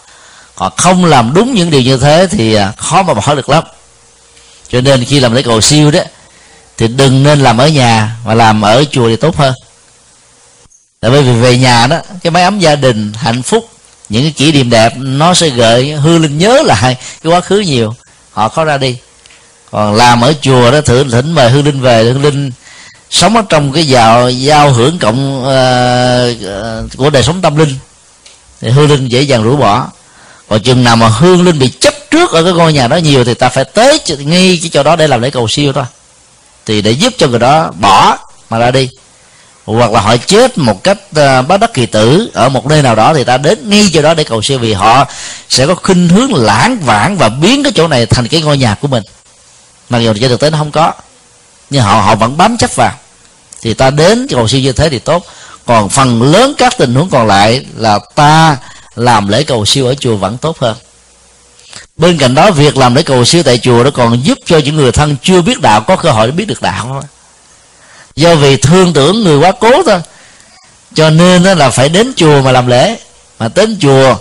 Speaker 1: Họ không làm đúng những điều như thế thì uh, khó mà bỏ được lắm. Cho nên khi làm lễ cầu siêu đó thì đừng nên làm ở nhà mà làm ở chùa thì tốt hơn. Tại vì về nhà đó cái máy ấm gia đình hạnh phúc những cái kỷ niệm đẹp nó sẽ gợi hư linh nhớ lại cái quá khứ nhiều. Họ khó ra đi. Còn làm ở chùa đó thử thỉnh mời hư linh về hư linh sống ở trong cái giao giao hưởng cộng uh, của đời sống tâm linh. Thì hư linh dễ dàng rũ bỏ. Còn chừng nào mà hương linh bị chấp trước ở cái ngôi nhà đó nhiều thì ta phải tới ngay cái chỗ đó để làm lễ cầu siêu thôi thì để giúp cho người đó bỏ mà ra đi. Hoặc là họ chết một cách ờ, bất đắc kỳ tử ở một nơi nào đó thì ta đến ngay chỗ đó để cầu siêu vì họ sẽ có khuynh hướng lãng vãng và biến cái chỗ này thành cái ngôi nhà của mình. Mặc dù trên thực tế nó không có, nhưng họ họ vẫn bám chấp vào. Thì ta đến cầu siêu như thế thì tốt. Còn phần lớn các tình huống còn lại là ta làm lễ cầu siêu ở chùa vẫn tốt hơn bên cạnh đó, việc làm lễ cầu siêu tại chùa nó còn giúp cho những người thân chưa biết đạo có cơ hội để biết được đạo. Do vì thương tưởng người quá cố thôi, cho nên là phải đến chùa mà làm lễ. Mà đến chùa,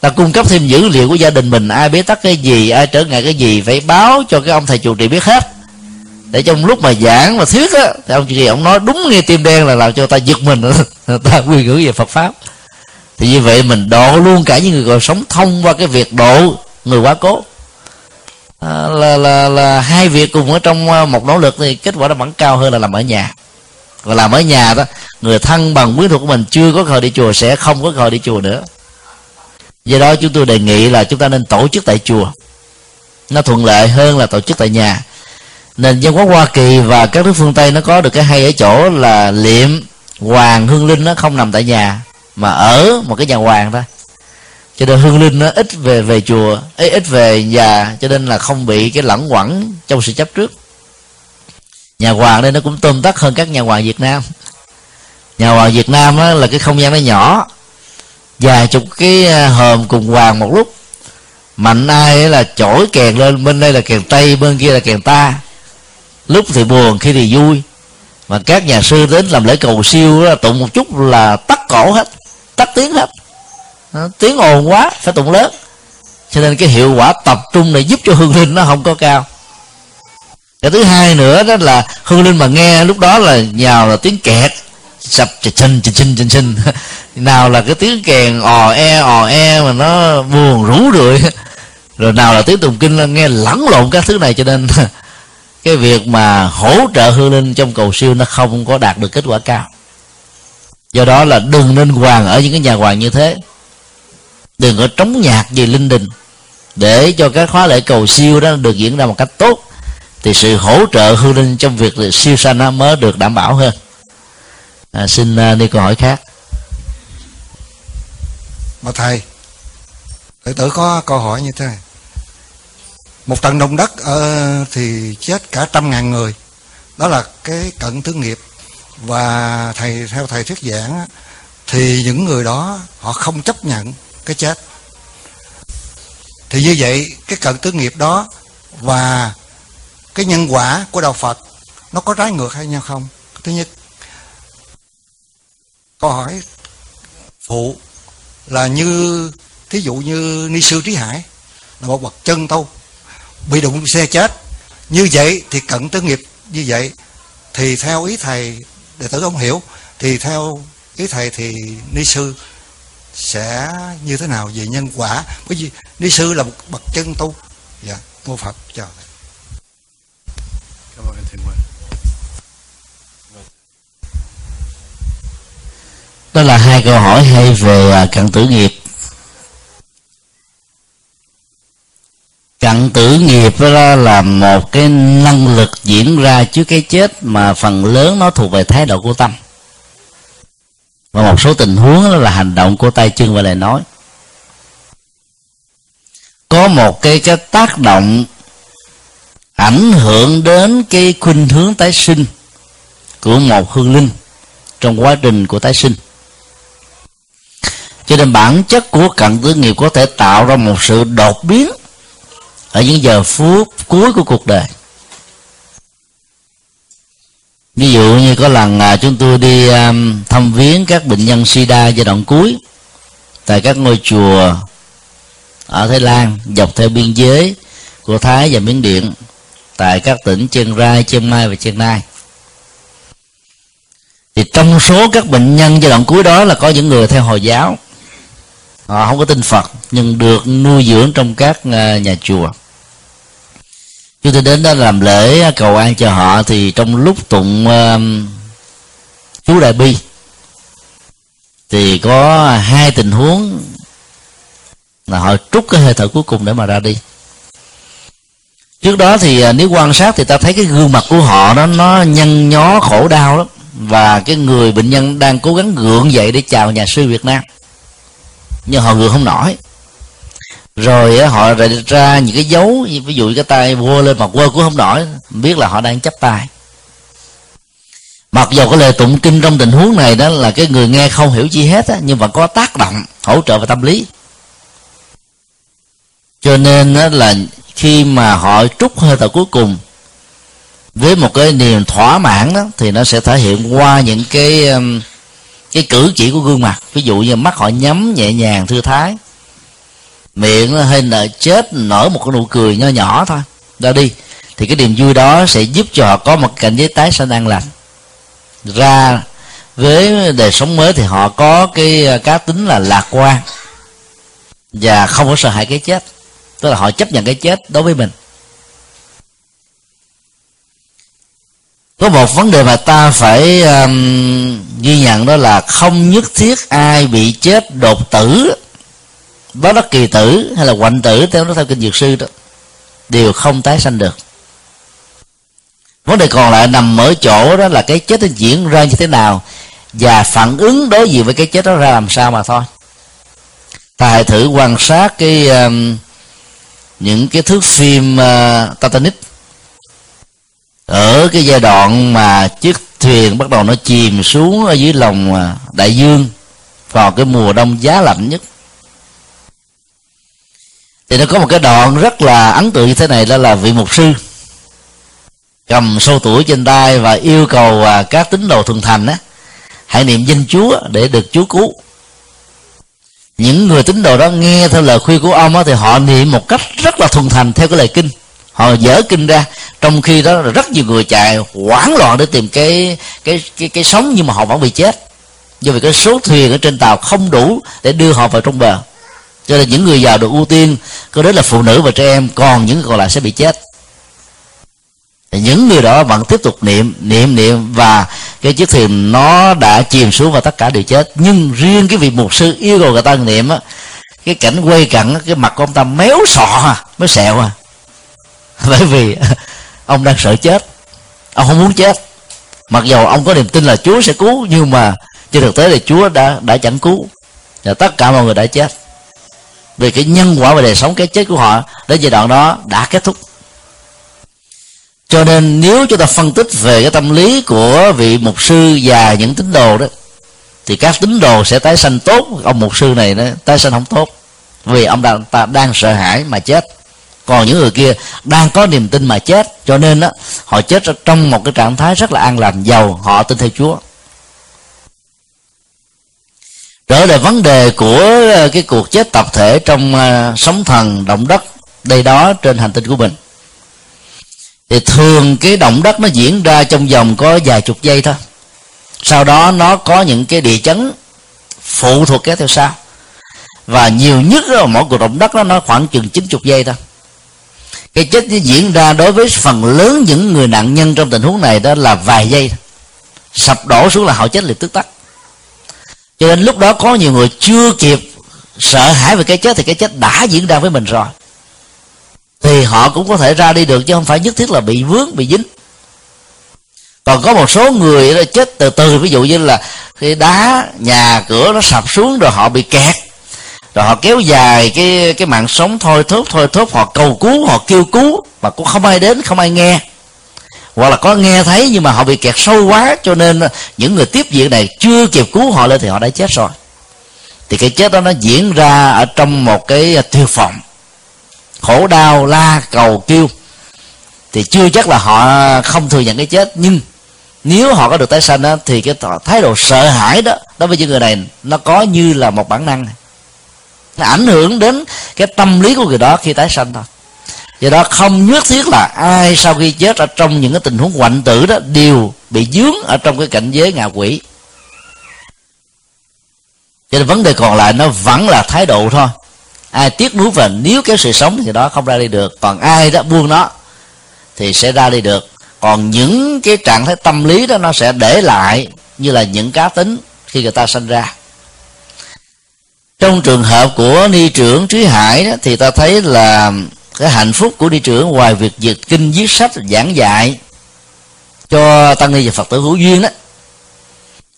Speaker 1: ta cung cấp thêm dữ liệu của gia đình mình, ai bế tắc cái gì, ai trở ngại cái gì, phải báo cho cái ông thầy chủ trì biết hết. Để trong lúc mà giảng và thuyết á, thì ông trì ông nói đúng nghe tim đen là làm cho ta giật mình, ta quy ngữ về Phật pháp. Thì như vậy mình độ luôn cả những người còn sống thông qua cái việc độ người quá cố. À, là, là là hai việc cùng ở trong à, một nỗ lực thì kết quả nó vẫn cao hơn là làm ở nhà. Và làm ở nhà đó người thân bằng quyến thuộc của mình chưa có cơ hội đi chùa sẽ không có cơ hội đi chùa nữa. Do đó chúng tôi đề nghị là chúng ta nên tổ chức tại chùa. Nó thuận lợi hơn là tổ chức tại nhà. Nền văn hóa hoa kỳ và các nước phương tây nó có được cái hay ở chỗ là liệm hoàng hương linh nó không nằm tại nhà mà ở một cái nhà hoàng thôi cho nên hương linh nó ít về về chùa ấy ít về nhà cho nên là không bị cái lẫn quẩn trong sự chấp trước. Nhà hoàng đây nó cũng tôm tắt hơn các nhà hoàng việt nam. Nhà hoàng việt nam đó là cái không gian nó nhỏ vài chục cái à, hòm cùng hoàng một lúc. Mạnh ai là chổi kèn lên bên đây là kèn tây bên kia là kèn ta. Lúc thì buồn khi thì vui. Mà các nhà sư đến làm lễ cầu siêu đó, tụng một chút là tắt cổ hết tắt tiếng hết tiếng ồn quá, phải tụng lớn. Cho nên cái hiệu quả tập trung này giúp cho hương linh nó không có cao. Cái thứ hai nữa đó là hương linh mà nghe lúc đó là nhào là tiếng kẹt. Sập chân chình chân chình chình nào là cái tiếng kèn ò e ò e mà nó buồn rũ rượi. Rồi nào là tiếng tụng kinh là nghe lẫn lộn các thứ này cho nên cái việc mà hỗ trợ hương linh trong cầu siêu nó không có đạt được kết quả cao. Do đó là đừng nên hoàng ở những cái nhà hoàng như thế đừng có trống nhạc gì linh đình. Để cho các khóa lễ cầu siêu đó được diễn ra một cách tốt thì sự hỗ trợ hương linh trong việc siêu sanh nó mới được đảm bảo hơn. À, xin uh, đi câu hỏi khác.
Speaker 3: Mà thầy tự tử có câu hỏi như thế này. Một trận động đất uh, thì chết cả trăm ngàn người. Đó là cái cận thứ nghiệp. Và thầy theo thầy thuyết giảng thì những người đó họ không chấp nhận cái chết. Thì như vậy, cái cận tứ nghiệp đó và cái nhân quả của đạo Phật, nó có trái ngược hay nhau không? Thứ nhất, câu hỏi phụ là như, thí dụ như ni sư trí hải là một bậc chân tu, bị đụng xe chết, như vậy thì cận tứ nghiệp như vậy thì theo ý thầy đệ tử ông hiểu, thì theo ý thầy thì ni sư sẽ như thế nào về nhân quả? Bởi vì ni sư là một bậc chân tu. Dạ mô phật chào cảm ơn thầy Quang
Speaker 1: đó là hai câu hỏi hay về à, cận tử nghiệp. Cận tử nghiệp đó là một cái năng lực diễn ra trước cái chết mà phần lớn nó thuộc về thái độ của tâm và một số tình huống đó là hành động của tay chân và lời nói. Có một cái cái tác động ảnh hưởng đến cái khuynh hướng tái sinh của một hương linh trong quá trình của tái sinh. Cho nên bản chất của cận tử nghiệp có thể tạo ra một sự đột biến ở những giờ phút cuối của cuộc đời ví dụ như có lần à, chúng tôi đi à, thăm viếng các bệnh nhân sida giai đoạn cuối tại các ngôi chùa ở thái lan dọc theo biên giới của thái và miến điện tại các tỉnh chiang rai chiang mai và chiang nai. Thì trong số các bệnh nhân giai đoạn cuối đó là có những người theo hồi giáo. Họ không có tin phật nhưng được nuôi dưỡng trong các à, nhà chùa chúng tôi đến đó làm lễ cầu an cho họ thì trong lúc tụng uh, chú đại bi thì có hai tình huống là họ trút cái hơi thở cuối cùng để mà ra đi. Trước đó thì à, nếu quan sát thì ta thấy cái gương mặt của họ đó nó nhăn nhó khổ đau lắm. Và cái người bệnh nhân đang cố gắng gượng dậy để chào nhà sư Việt Nam. Nhưng họ gượng không nổi rồi họ ra những cái dấu ví dụ cái tay vua lên mặt quơ cũng không nổi biết là họ đang chấp tay. Mặc dù cái lời tụng kinh trong tình huống này đó là cái người nghe không hiểu chi hết á, nhưng mà có tác động hỗ trợ về tâm lý. Cho nên đó là khi mà họ trút hơi thở cuối cùng với một cái niềm thỏa mãn đó thì nó sẽ thể hiện qua những cái cái cử chỉ của gương mặt. Ví dụ như mắt họ nhắm nhẹ nhàng thư thái miệng nó hơi nở chết nở một cái nụ cười nho nhỏ thôi. Ra đi. Thì cái niềm vui đó sẽ giúp cho họ có một cảnh giới tái sanh an lành. Ra với đời sống mới thì họ có cái à, cá tính là lạc quan. Và không có sợ hãi cái chết. Tức là họ chấp nhận cái chết đối với mình. Có một vấn đề mà ta phải um, ghi nhận đó là không nhất thiết ai bị chết đột tử đó đất kỳ tử hay là quạnh tử theo nó theo kinh dược sư đó đều không tái sanh được. Vấn đề còn lại nằm ở chỗ đó là cái chết nó diễn ra như thế nào và phản ứng đối diện với cái chết đó ra làm sao mà thôi. Ta hãy thử quan sát cái uh, những cái thước phim uh, Titanic. Ở cái giai đoạn mà chiếc thuyền bắt đầu nó chìm xuống ở dưới lòng uh, đại dương vào cái mùa đông giá lạnh nhất thì nó có một cái đoạn rất là ấn tượng như thế này đó là vị mục sư cầm sâu tuổi trên tay và yêu cầu à, các tín đồ thuần thành á hãy niệm danh chúa để được chúa cứu. Những người tín đồ đó nghe theo lời khuyên của ông á, thì họ niệm một cách rất là thuần thành theo cái lời kinh. Họ dở kinh ra trong khi đó là rất nhiều người chạy hoảng loạn để tìm cái cái cái cái sống nhưng mà họ vẫn bị chết. Do vì cái số thuyền ở trên tàu không đủ để đưa họ vào trong bờ cho nên những người giàu được ưu tiên, có đến là phụ nữ và trẻ em, còn những người còn lại sẽ bị chết. Những người đó vẫn tiếp tục niệm niệm niệm, và cái chiếc thuyền nó đã chìm xuống và tất cả đều chết. Nhưng riêng cái vị mục sư yêu cầu người ta niệm á, cái cảnh quay cận cái mặt của ông ta méo sọ à méo sẹo à bởi vì ông đang sợ chết. Ông không muốn chết. Mặc dầu ông có niềm tin là chúa sẽ cứu, nhưng mà trên thực tế thì chúa đã đã chẳng cứu. Và tất cả mọi người đã chết về cái nhân quả và đời sống, cái chết của họ, đến giai đoạn đó đã kết thúc. Cho nên nếu chúng ta phân tích về cái tâm lý của vị mục sư và những tín đồ đó, thì các tín đồ sẽ tái sanh tốt. Ông mục sư này đó, tái sanh không tốt. Vì ông đang ta đang sợ hãi mà chết. Còn những người kia đang có niềm tin mà chết. Cho nên đó, họ chết trong một cái trạng thái rất là an lành, giàu, họ tin theo chúa trở lại vấn đề của ờ, cái cuộc chết tập thể trong ờ, sóng thần động đất đây đó trên hành tinh của mình. Thì thường cái động đất nó diễn ra trong vòng có vài chục giây thôi. Sau đó nó có những cái địa chấn phụ thuộc kéo theo sau. Và nhiều nhất là mỗi cuộc động đất đó nó khoảng chừng 90 giây thôi. Cái chết nó diễn ra đối với phần lớn những người nạn nhân trong tình huống này đó là vài giây sập đổ xuống là họ chết liền tức tắc cho nên lúc đó có nhiều người chưa kịp sợ hãi về cái chết thì cái chết đã diễn ra với mình rồi. Thì họ cũng có thể ra đi được chứ không phải nhất thiết là bị vướng, bị dính. Còn có một số người chết từ từ, ví dụ như là khi đá, nhà, cửa nó sập xuống rồi họ bị kẹt. Rồi họ kéo dài cái cái mạng sống thôi thốt thôi thốt họ cầu cứu, họ kêu cứu, mà cũng không ai đến, không ai nghe hoặc là có nghe thấy nhưng mà họ bị kẹt sâu quá cho nên những người tiếp diện này chưa kịp cứu họ lên thì họ đã chết rồi. Thì cái chết đó nó diễn ra ở trong một cái tuyệt vọng khổ đau la cầu kêu. Thì chưa chắc là họ không thừa nhận cái chết. Nhưng nếu họ có được tái sanh đó, thì cái thái độ sợ hãi đó đối với những người này nó có như là một bản năng. Nó ảnh hưởng đến cái tâm lý của người đó khi tái sanh thôi do đó không nhất thiết là ai sau khi chết ở trong những cái tình huống hoạn tử đó đều bị dướng ở trong cái cảnh giới ngạ quỷ. Cho nên vấn đề còn lại nó vẫn là thái độ thôi. Ai tiếc nuối và nếu cái sự sống thì đó không ra đi được. Còn ai đó buông nó thì sẽ ra đi được. Còn những cái trạng thái tâm lý đó nó sẽ để lại như là những cá tính khi người ta sinh ra. Trong trường hợp của ni trưởng trí hải đó, thì ta thấy là cái hạnh phúc của ni trưởng ngoài việc dịch kinh viết sách giảng dạy cho tăng ni và phật tử hữu duyên đó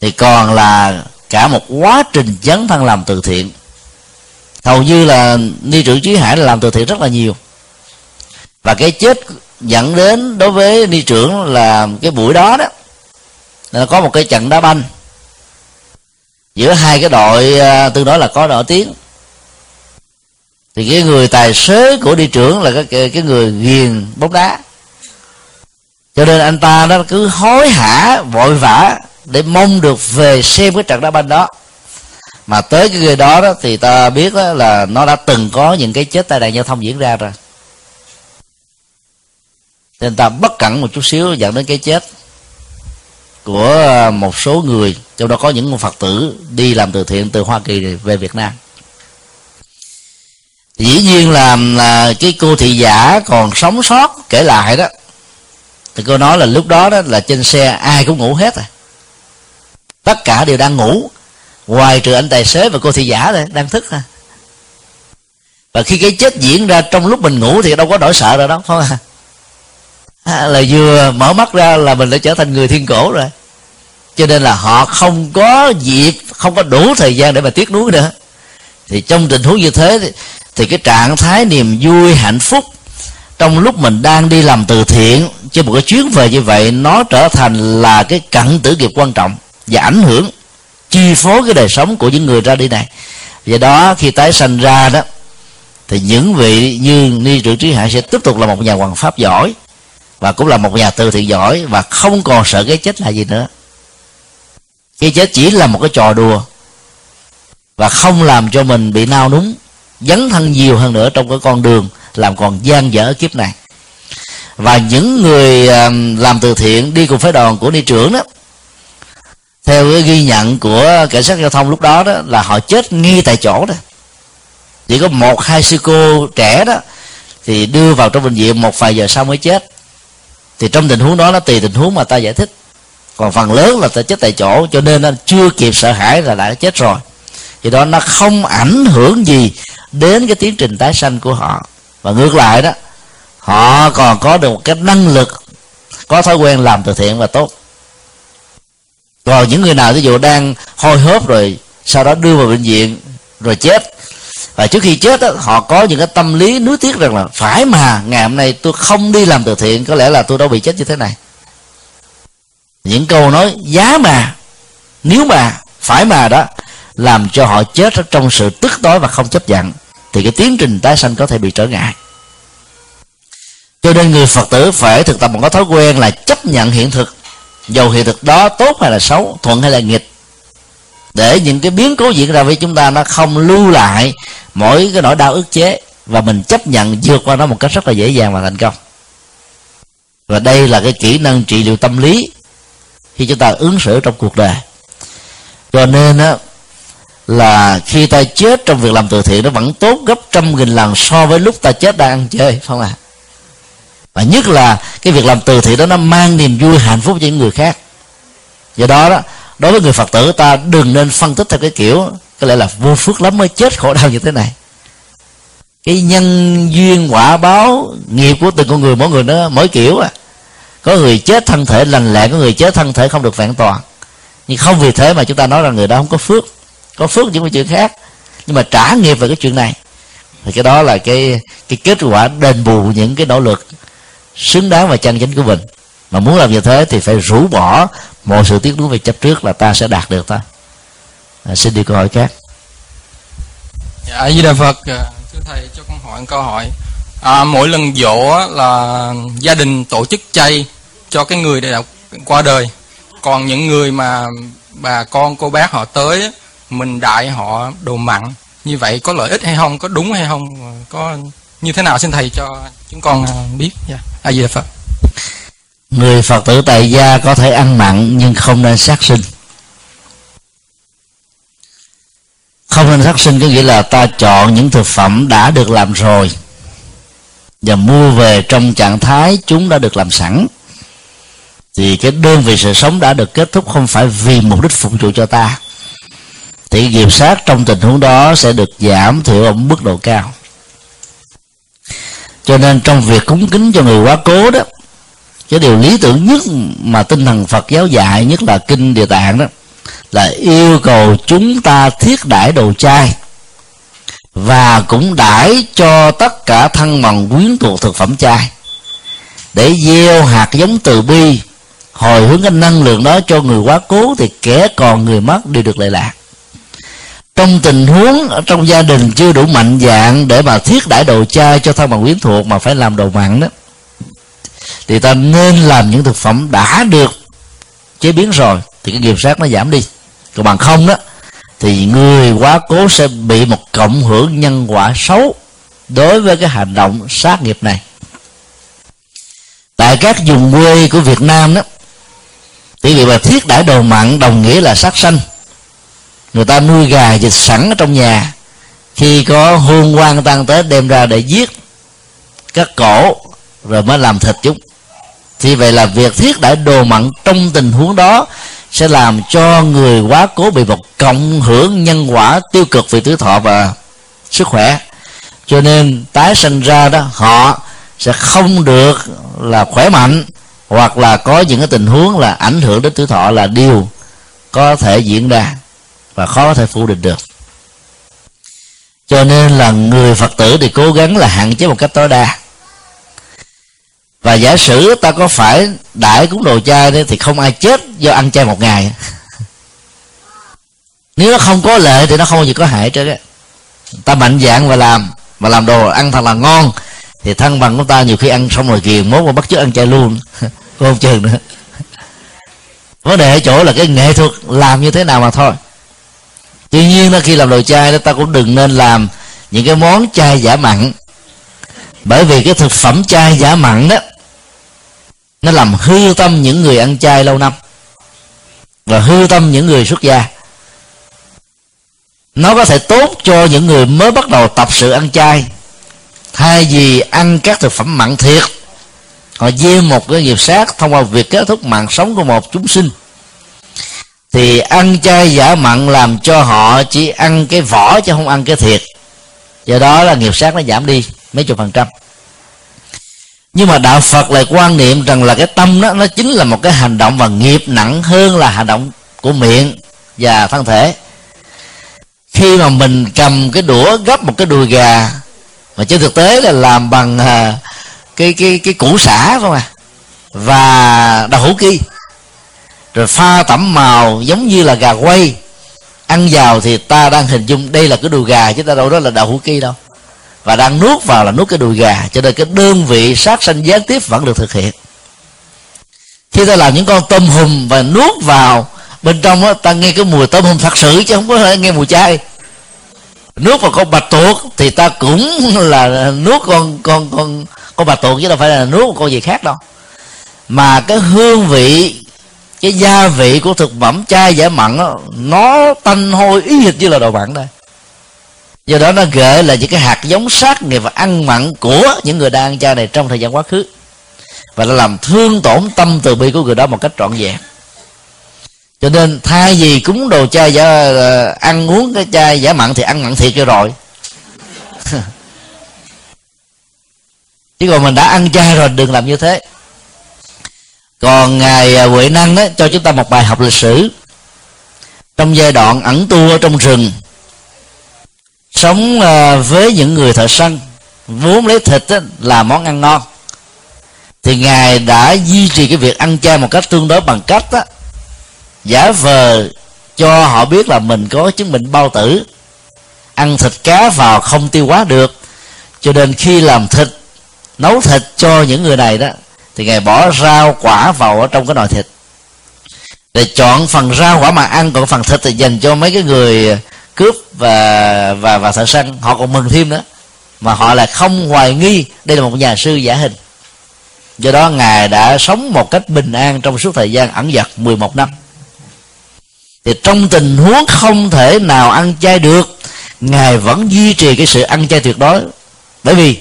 Speaker 1: thì còn là cả một quá trình dấn thân làm từ thiện. Hầu như là ni trưởng chí hải làm từ thiện rất là nhiều. Và cái chết dẫn đến đối với ni trưởng là cái buổi đó đó, là có một cái trận đá banh giữa hai cái đội à, tương đối là có nổi tiếng thì cái người tài xế của đi trưởng là cái cái người ghiền bóng đá. Cho nên anh ta nó cứ hối hả vội vã để mong được về xem cái trận đá banh đó. Mà tới cái người đó, đó thì ta biết đó là nó đã từng có những cái chết tai nạn giao thông diễn ra rồi. Nên ta bất cẩn một chút xíu dẫn đến cái chết của một số người trong đó có những phật tử đi làm từ thiện từ hoa kỳ về việt nam dĩ nhiên là, là cái cô thị giả còn sống sót kể lại đó. Thì cô nói là lúc đó đó là trên xe ai cũng ngủ hết rồi. Tất cả đều đang ngủ. Ngoài trừ anh tài xế và cô thị giả đây đang thức thôi. Và khi cái chết diễn ra trong lúc mình ngủ thì đâu có nỗi sợ rồi đó không à? à là vừa mở mắt ra là mình đã trở thành người thiên cổ rồi. Cho nên là họ không có dịp không có đủ thời gian để mà tiếc nuối nữa. Thì trong tình huống như thế thì, cái trạng thái niềm vui hạnh phúc trong lúc mình đang đi làm từ thiện trên một cái chuyến về như vậy nó trở thành là cái cận tử nghiệp quan trọng và ảnh hưởng chi phối cái đời sống của những người ra đi này. Do đó khi tái sanh ra đó thì những vị như ni trưởng trí hải sẽ tiếp tục là một nhà hoàng pháp giỏi và cũng là một nhà từ thiện giỏi và không còn sợ cái chết là gì nữa. Cái chết chỉ là một cái trò đùa và không làm cho mình bị nao núng dấn thân nhiều hơn nữa trong cái con đường làm còn gian dở kiếp này. Và những người à, làm từ thiện đi cùng phái đoàn của ni trưởng đó, theo cái ghi nhận của cảnh sát giao thông lúc đó đó, là họ chết ngay tại chỗ đó. Chỉ có một, hai sư cô trẻ đó thì đưa vào trong bệnh viện, một vài giờ sau mới chết. Thì trong tình huống đó nó tùy tình huống mà ta giải thích. Còn phần lớn là ta chết tại chỗ, cho nên nó chưa kịp sợ hãi là đã chết rồi thì đó nó không ảnh hưởng gì đến cái tiến trình tái sanh của họ. Và ngược lại đó họ còn có được một cái năng lực có thói quen làm từ thiện và tốt. Còn những người nào ví dụ đang hôi hớp rồi sau đó đưa vào bệnh viện rồi chết. Và trước khi chết đó, họ có những cái tâm lý nuối tiếc rằng là phải mà ngày hôm nay tôi không đi làm từ thiện có lẽ là tôi đâu bị chết như thế này. Những câu nói giá mà nếu mà phải mà đó làm cho họ chết trong sự tức tối và không chấp nhận thì cái tiến trình tái sanh có thể bị trở ngại. Cho nên người phật tử phải thực tập một cái thói quen là chấp nhận hiện thực. Dầu hiện thực đó tốt hay là xấu, thuận hay là nghịch, để những cái biến cố diễn ra với chúng ta nó không lưu lại mỗi cái nỗi đau ức chế, và mình chấp nhận vượt qua nó một cách rất là dễ dàng và thành công. Và đây là cái kỹ năng trị liệu tâm lý khi chúng ta ứng xử trong cuộc đời. Cho nên á là khi ta chết trong việc làm từ thiện nó vẫn tốt gấp trăm nghìn lần so với lúc ta chết đang ăn chơi không à và nhất là cái việc làm từ thiện đó nó mang niềm vui, hạnh phúc cho những người khác. Do đó đó, đối với người phật tử, ta đừng nên phân tích theo cái kiểu, có lẽ là vô phước lắm mới chết khổ đau như thế này. Cái nhân duyên, quả báo, nghiệp của từng con người, mỗi người nó mỗi kiểu à. Có người chết thân thể lành lẹ, có người chết thân thể không được vẹn toàn. Nhưng không vì thế mà chúng ta nói rằng người đó không có phước có phước những cái chuyện khác. Nhưng mà trả nghiệp về cái chuyện này. Thì cái đó là cái cái kết quả đền bù những cái nỗ lực xứng đáng và chân chính của mình. Mà muốn làm như thế thì phải rũ bỏ mọi sự tiếc nuối về chấp trước là ta sẽ đạt được thôi. À, xin đi câu hỏi khác.
Speaker 4: Dạ di đà phật à, thưa thầy cho con hỏi một câu hỏi. À, mỗi lần dỗ là gia đình tổ chức chay cho cái người đã qua đời. Còn những người mà bà con cô bác họ tới mình đại họ đồ mặn. Như vậy có lợi ích hay không, có đúng hay không, có như thế nào xin thầy cho chúng con à, biết. Dạ. A di đà phật.
Speaker 1: Người phật tử tại gia có thể ăn mặn nhưng không nên sát sinh. Không nên sát sinh có nghĩa là ta chọn những thực phẩm đã được làm rồi và mua về trong trạng thái chúng đã được làm sẵn. Thì cái đơn vị sự sống đã được kết thúc không phải vì mục đích phục vụ cho ta thì kiểm sát trong tình huống đó sẽ được giảm thiểu ở mức độ cao. Cho nên trong việc cúng kính cho người quá cố đó, cái điều lý tưởng nhất mà tinh thần Phật giáo dạy, nhất là kinh địa tạng đó, là yêu cầu chúng ta thiết đãi đồ chay và cũng đãi cho tất cả thân bằng quyến thuộc thực phẩm chay để gieo hạt giống từ bi, hồi hướng cái năng lượng đó cho người quá cố thì kẻ còn người mất đều được lệ lạc trong tình huống ở trong gia đình chưa đủ mạnh dạng để mà thiết đãi đồ chay cho thân bằng quyến thuộc mà phải làm đồ mặn đó, thì ta nên làm những thực phẩm đã được chế biến rồi, thì cái nghiệp sát nó giảm đi. Còn bằng không đó, thì người quá cố sẽ bị một cộng hưởng nhân quả xấu đối với cái hành động sát nghiệp này. Tại các vùng quê của Việt Nam đó thì việc mà thiết đãi đồ mặn đồng nghĩa là sát sanh người ta nuôi gà dịch sẵn ở trong nhà. Khi có hôn quan tăng tới đem ra để giết các cổ, rồi mới làm thịt chúng. Thì vậy là việc thiết đãi đồ mặn trong tình huống đó sẽ làm cho người quá cố bị một cộng hưởng nhân quả tiêu cực về tuổi thọ và sức khỏe. Cho nên tái sinh ra đó, họ sẽ không được là khỏe mạnh, hoặc là có những cái tình huống là ảnh hưởng đến tuổi thọ là điều có thể diễn ra và khó có thể phủ định được. Cho nên là người phật tử thì cố gắng là hạn chế một cách tối đa. Và giả sử ta có phải đại cúng đồ chay đấy thì không ai chết do ăn chay một ngày. Nếu nó không có lệ thì nó không gì có hại cho á. ta mạnh dạng và làm, mà làm đồ ăn thật là ngon, thì thân bằng của ta nhiều khi ăn xong rồi kiền mốt mà bắt chước ăn chay luôn. Không chừng nữa. Vấn đề ở chỗ là cái nghệ thuật làm như thế nào mà thôi tuy nhiên là khi làm đồ chay đó, ta cũng đừng nên làm những cái món chay giả mặn. Bởi vì cái thực phẩm chay giả mặn đó, nó làm hư tâm những người ăn chay lâu năm và và hư tâm những người xuất gia. Nó có thể tốt cho những người mới bắt đầu tập sự ăn chay thay vì ăn các thực phẩm mặn thiệt, họ gieo một cái nghiệp sát thông qua việc kết thúc mạng sống của một chúng sinh thì ăn chay giả mặn làm cho họ chỉ ăn cái vỏ chứ không ăn cái thiệt do đó là nghiệp sát nó giảm đi mấy chục phần trăm. Nhưng mà đạo phật lại quan niệm rằng là cái tâm đó, nó chính là một cái hành động và nghiệp nặng hơn là hành động của miệng và thân thể. Khi mà mình cầm cái đũa gấp một cái đùi gà, mà trên thực tế là làm bằng à, cái cái cái củ xả không à và đậu hũ kia rồi pha tẩm màu giống như là gà quay. Ăn vào thì ta đang hình dung đây là cái đùi gà chứ ta đâu đó là đậu hũ ki đâu. Và đang nuốt vào là nuốt cái đùi gà cho nên cái đơn vị sát sanh gián tiếp vẫn được thực hiện. Khi ta làm những con tôm hùm và nuốt vào bên trong đó, ta nghe cái mùi tôm hùm thật sự chứ không có nghe mùi chay nuốt vào con bạch tuộc thì ta cũng là nuốt con con con con bạch tuộc chứ đâu phải là nuốt một con gì khác đâu. Mà cái hương vị cái gia vị của thực phẩm chay giả mặn đó, nó tanh hôi ý hệt như là đồ mặn đây. Do đó nó gợi là những cái hạt giống sát nghiệp và ăn mặn của những người đang ăn chay này trong thời gian quá khứ. Và nó làm thương tổn tâm từ bi của người đó một cách trọn vẹn. Cho nên thay vì cúng đồ chay giả ờ, ăn uống cái chay giả mặn thì ăn mặn thiệt cho rồi. Chứ còn mình đã ăn chay rồi đừng làm như thế còn ngài à, huệ năng đó cho chúng ta một bài học lịch sử. Trong giai đoạn ẩn tu ở trong rừng sống à, với những người thợ săn vốn lấy thịt là món ăn ngon. Thì ngài đã duy trì cái việc ăn chay một cách tương đối bằng cách đó, giả vờ cho họ biết là mình có chứng bệnh bao tử. Ăn thịt cá vào không tiêu hóa được. Cho nên khi làm thịt nấu thịt cho những người này đó thì ngài bỏ rau, quả vào ở trong cái nồi thịt. Để chọn phần rau quả mà ăn, còn phần thịt thì dành cho mấy cái người cướp và và và thợ săn họ còn mừng thêm nữa. Mà họ lại không hoài nghi đây là một nhà sư giả hình. Do đó ngài đã sống một cách bình an trong suốt thời gian ẩn dật 11 năm. Thì trong tình huống không thể nào ăn chay được, ngài vẫn duy trì cái sự ăn chay tuyệt đối. Bởi vì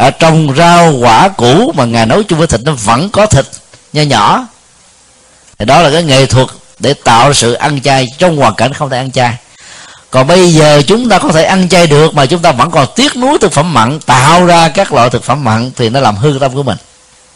Speaker 1: ở trong rau quả củ mà ngài nấu chung với thịt nó vẫn có thịt nho nhỏ. Thì đó là cái nghệ thuật để tạo sự ăn chay trong hoàn cảnh không thể ăn chay. Còn bây giờ chúng ta có thể ăn chay được mà chúng ta vẫn còn tiếc nuối thực phẩm mặn, tạo ra các loại thực phẩm mặn thì nó làm hư tâm của mình.